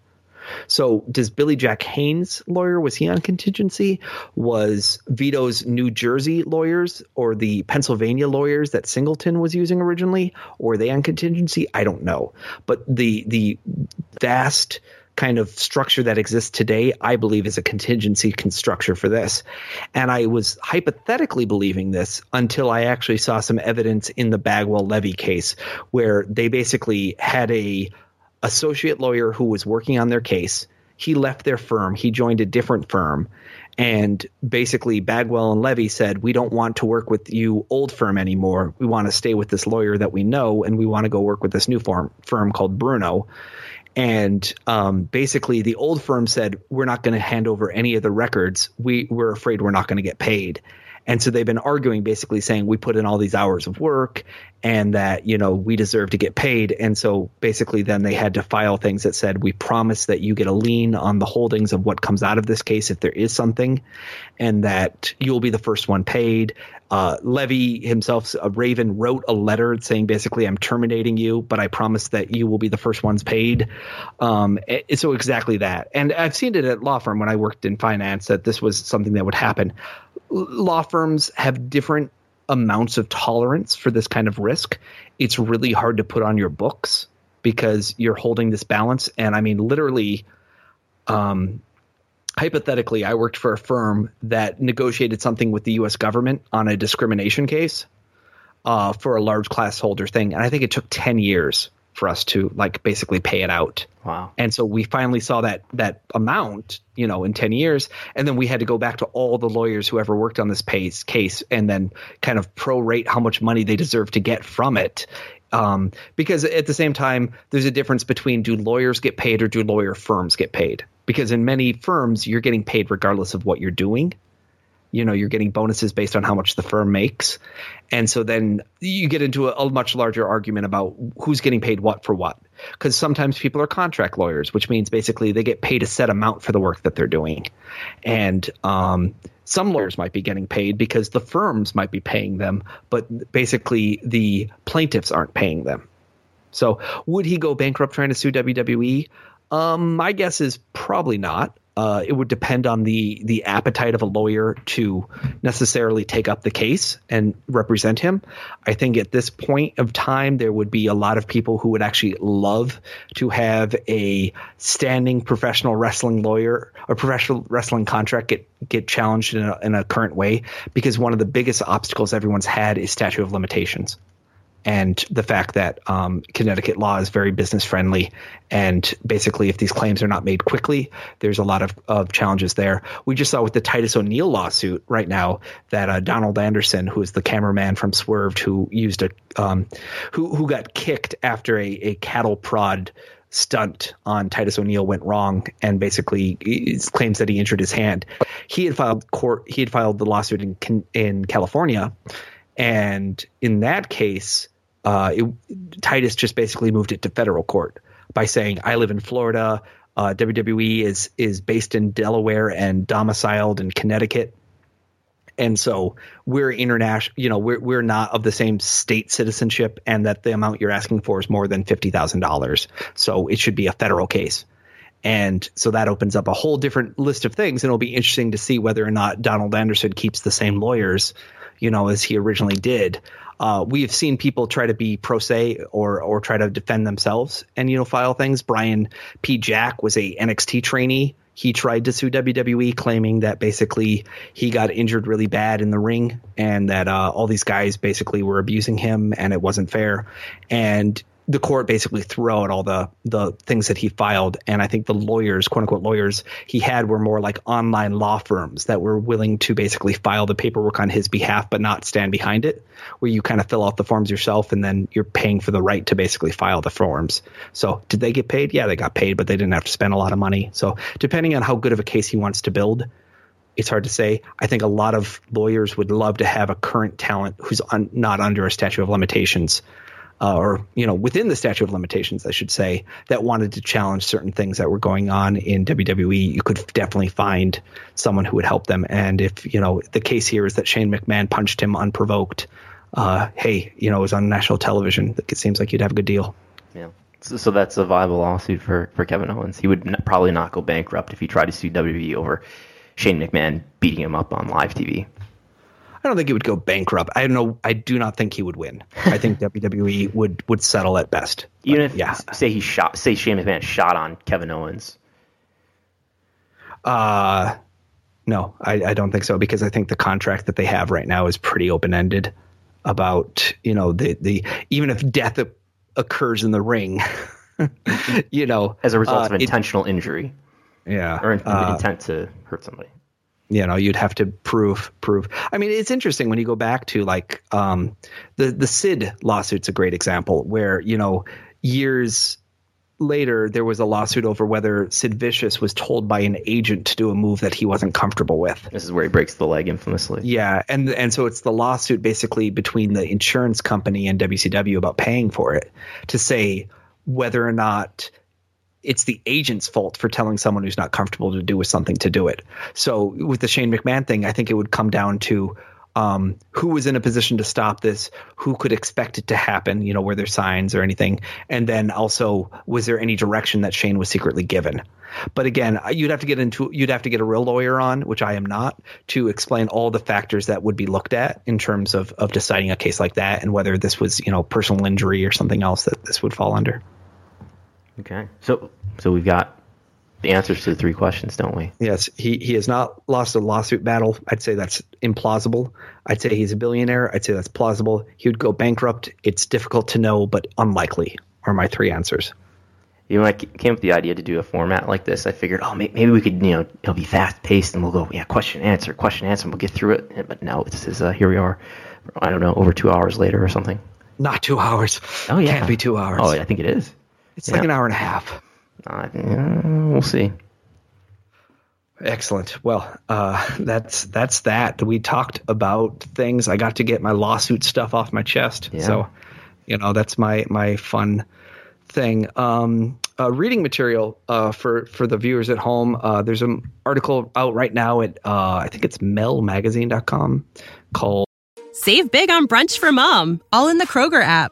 So, does Billy Jack Haynes' lawyer was he on contingency? Was Vito's New Jersey lawyers or the Pennsylvania lawyers that Singleton was using originally, or were they on contingency? I don't know. But the the vast kind of structure that exists today, I believe, is a contingency con- structure for this. And I was hypothetically believing this until I actually saw some evidence in the Bagwell Levy case, where they basically had a associate lawyer who was working on their case. He left their firm. He joined a different firm. And basically, Bagwell and Levy said, We don't want to work with you, old firm, anymore. We want to stay with this lawyer that we know, and we want to go work with this new firm, firm called Bruno. And um, basically, the old firm said, We're not going to hand over any of the records. We, we're afraid we're not going to get paid. And so they've been arguing, basically saying, We put in all these hours of work and that, you know, we deserve to get paid. And so basically, then they had to file things that said, We promise that you get a lien on the holdings of what comes out of this case if there is something, and that you'll be the first one paid. Uh, Levy himself, uh, Raven, wrote a letter saying basically, I'm terminating you, but I promise that you will be the first ones paid. Um, eh, so exactly that. And I've seen it at law firm when I worked in finance that this was something that would happen. Law firms have different amounts of tolerance for this kind of risk. It's really hard to put on your books because you're holding this balance. And I mean, literally, um, hypothetically, I worked for a firm that negotiated something with the U.S. government on a discrimination case. uh, for a large class holder thing, and I think it took ten years for us to like basically pay it out. Wow. And so we finally saw that that amount, you know, in 10 years, and then we had to go back to all the lawyers who ever worked on this case, case and then kind of prorate how much money they deserve to get from it. Um, because at the same time, there's a difference between do lawyers get paid or do lawyer firms get paid? Because in many firms, you're getting paid regardless of what you're doing you know you're getting bonuses based on how much the firm makes. And so then you get into a, a much larger argument about who's getting paid what for what. Because sometimes people are contract lawyers which means basically they get paid a set amount for the work that they're doing. And um, some lawyers might be getting paid because the firms might be paying them but basically the plaintiffs aren't paying them. So would he go bankrupt trying to sue wwe um, my guess is probably not uh, it would depend on the the appetite of a lawyer to necessarily take up the case and represent him. I think at this point of time, there would be a lot of people who would actually love to have a standing professional wrestling lawyer or professional wrestling contract get get challenged in a, in a current way because one of the biggest obstacles everyone's had is statute of limitations and the fact that um, Connecticut law is very business friendly. And basically, if these claims are not made quickly, there's a lot of, of challenges there. We just saw with the Titus O'Neil lawsuit right now that uh, Donald Anderson, who is the cameraman from Swerved, who used a um, who who got kicked after a, a cattle prod stunt on Titus O'Neil went wrong and basically claims that he injured his hand. He had filed court he had filed the lawsuit in in California and in that case, uh, it, Titus just basically moved it to federal court by saying, "I live in Florida. Uh, WWE is is based in Delaware and domiciled in Connecticut." And so we're international, you know, we're we're not of the same state citizenship, and that the amount you're asking for is more than fifty thousand dollars. So it should be a federal case. And so that opens up a whole different list of things, and it'll be interesting to see whether or not Donald Anderson keeps the same lawyers you know, as he originally did. Uh, we have seen people try to be pro se or or try to defend themselves and you know file things. Brian P. Jack was a NXT trainee. He tried to sue WWE, claiming that basically he got injured really bad in the ring and that uh, all these guys basically were abusing him and it wasn't fair. And the court basically threw out all the the things that he filed, and I think the lawyers, quote unquote lawyers, he had were more like online law firms that were willing to basically file the paperwork on his behalf, but not stand behind it. Where you kind of fill out the forms yourself, and then you're paying for the right to basically file the forms. So, did they get paid? Yeah, they got paid, but they didn't have to spend a lot of money. So, depending on how good of a case he wants to build, it's hard to say. I think a lot of lawyers would love to have a current talent who's un, not under a statute of limitations uh, or you know within the statute of limitations, I should say, that wanted to challenge certain things that were going on in WWE, you could definitely find someone who would help them. And if you know the case here is that Shane McMahon punched him unprovoked, uh, hey, you know it was on national television. It seems like you'd have a good deal. Yeah. So, so that's a viable lawsuit for, for Kevin Owens. He would n- probably not go bankrupt if he tried to sue WWE over Shane McMahon beating him up on live TV. I don't think he would go bankrupt. I don't know. I do not think he would win. I think WWE would would settle at best. But, Even if yeah, say he shot, say Shane McMahon shot on Kevin Owens. Uh no, I, I don't think so because I think the contract that they have right now is pretty open ended about you know the the even if death occurs in the ring, you know, as a result uh, of intentional it, injury. Yeah, or uh, intent to hurt somebody you know you'd have to prove prove. I mean it's interesting when you go back to like um, the the sid lawsuit's a great example where you know years later there was a lawsuit over whether sid vicious was told by an agent to do a move that he wasn't comfortable with. This is where he breaks the leg infamously. Yeah and and so it's the lawsuit basically between the insurance company and wcw about paying for it to say whether or not it's the agent's fault for telling someone who's not comfortable to do with something to do it. So with the Shane McMahon thing, I think it would come down to um, who was in a position to stop this, who could expect it to happen, you know, were there signs or anything, and then also was there any direction that Shane was secretly given. But again, you'd have to get into you'd have to get a real lawyer on, which I am not, to explain all the factors that would be looked at in terms of of deciding a case like that and whether this was you know personal injury or something else that this would fall under. Okay. So so we've got the answers to the three questions, don't we? Yes, he, he has not lost a lawsuit battle. I'd say that's implausible. I'd say he's a billionaire. I'd say that's plausible. He would go bankrupt. It's difficult to know, but unlikely are my three answers. You know, when I came up with the idea to do a format like this, I figured, oh, maybe we could, you know, it'll be fast paced and we'll go, yeah, question, answer, question, answer, and we'll get through it. But no, this is, uh, here we are, I don't know, over two hours later or something. Not two hours. Oh, yeah. Can't be two hours. Oh, I think it is. It's yeah. like an hour and a half. Uh, we'll see. Excellent. Well, uh, that's that's that. We talked about things. I got to get my lawsuit stuff off my chest. Yeah. So, you know, that's my my fun thing. Um, uh, reading material uh, for for the viewers at home. Uh, there's an article out right now at uh, I think it's melmagazine.com called Save big on brunch for mom, all in the Kroger app.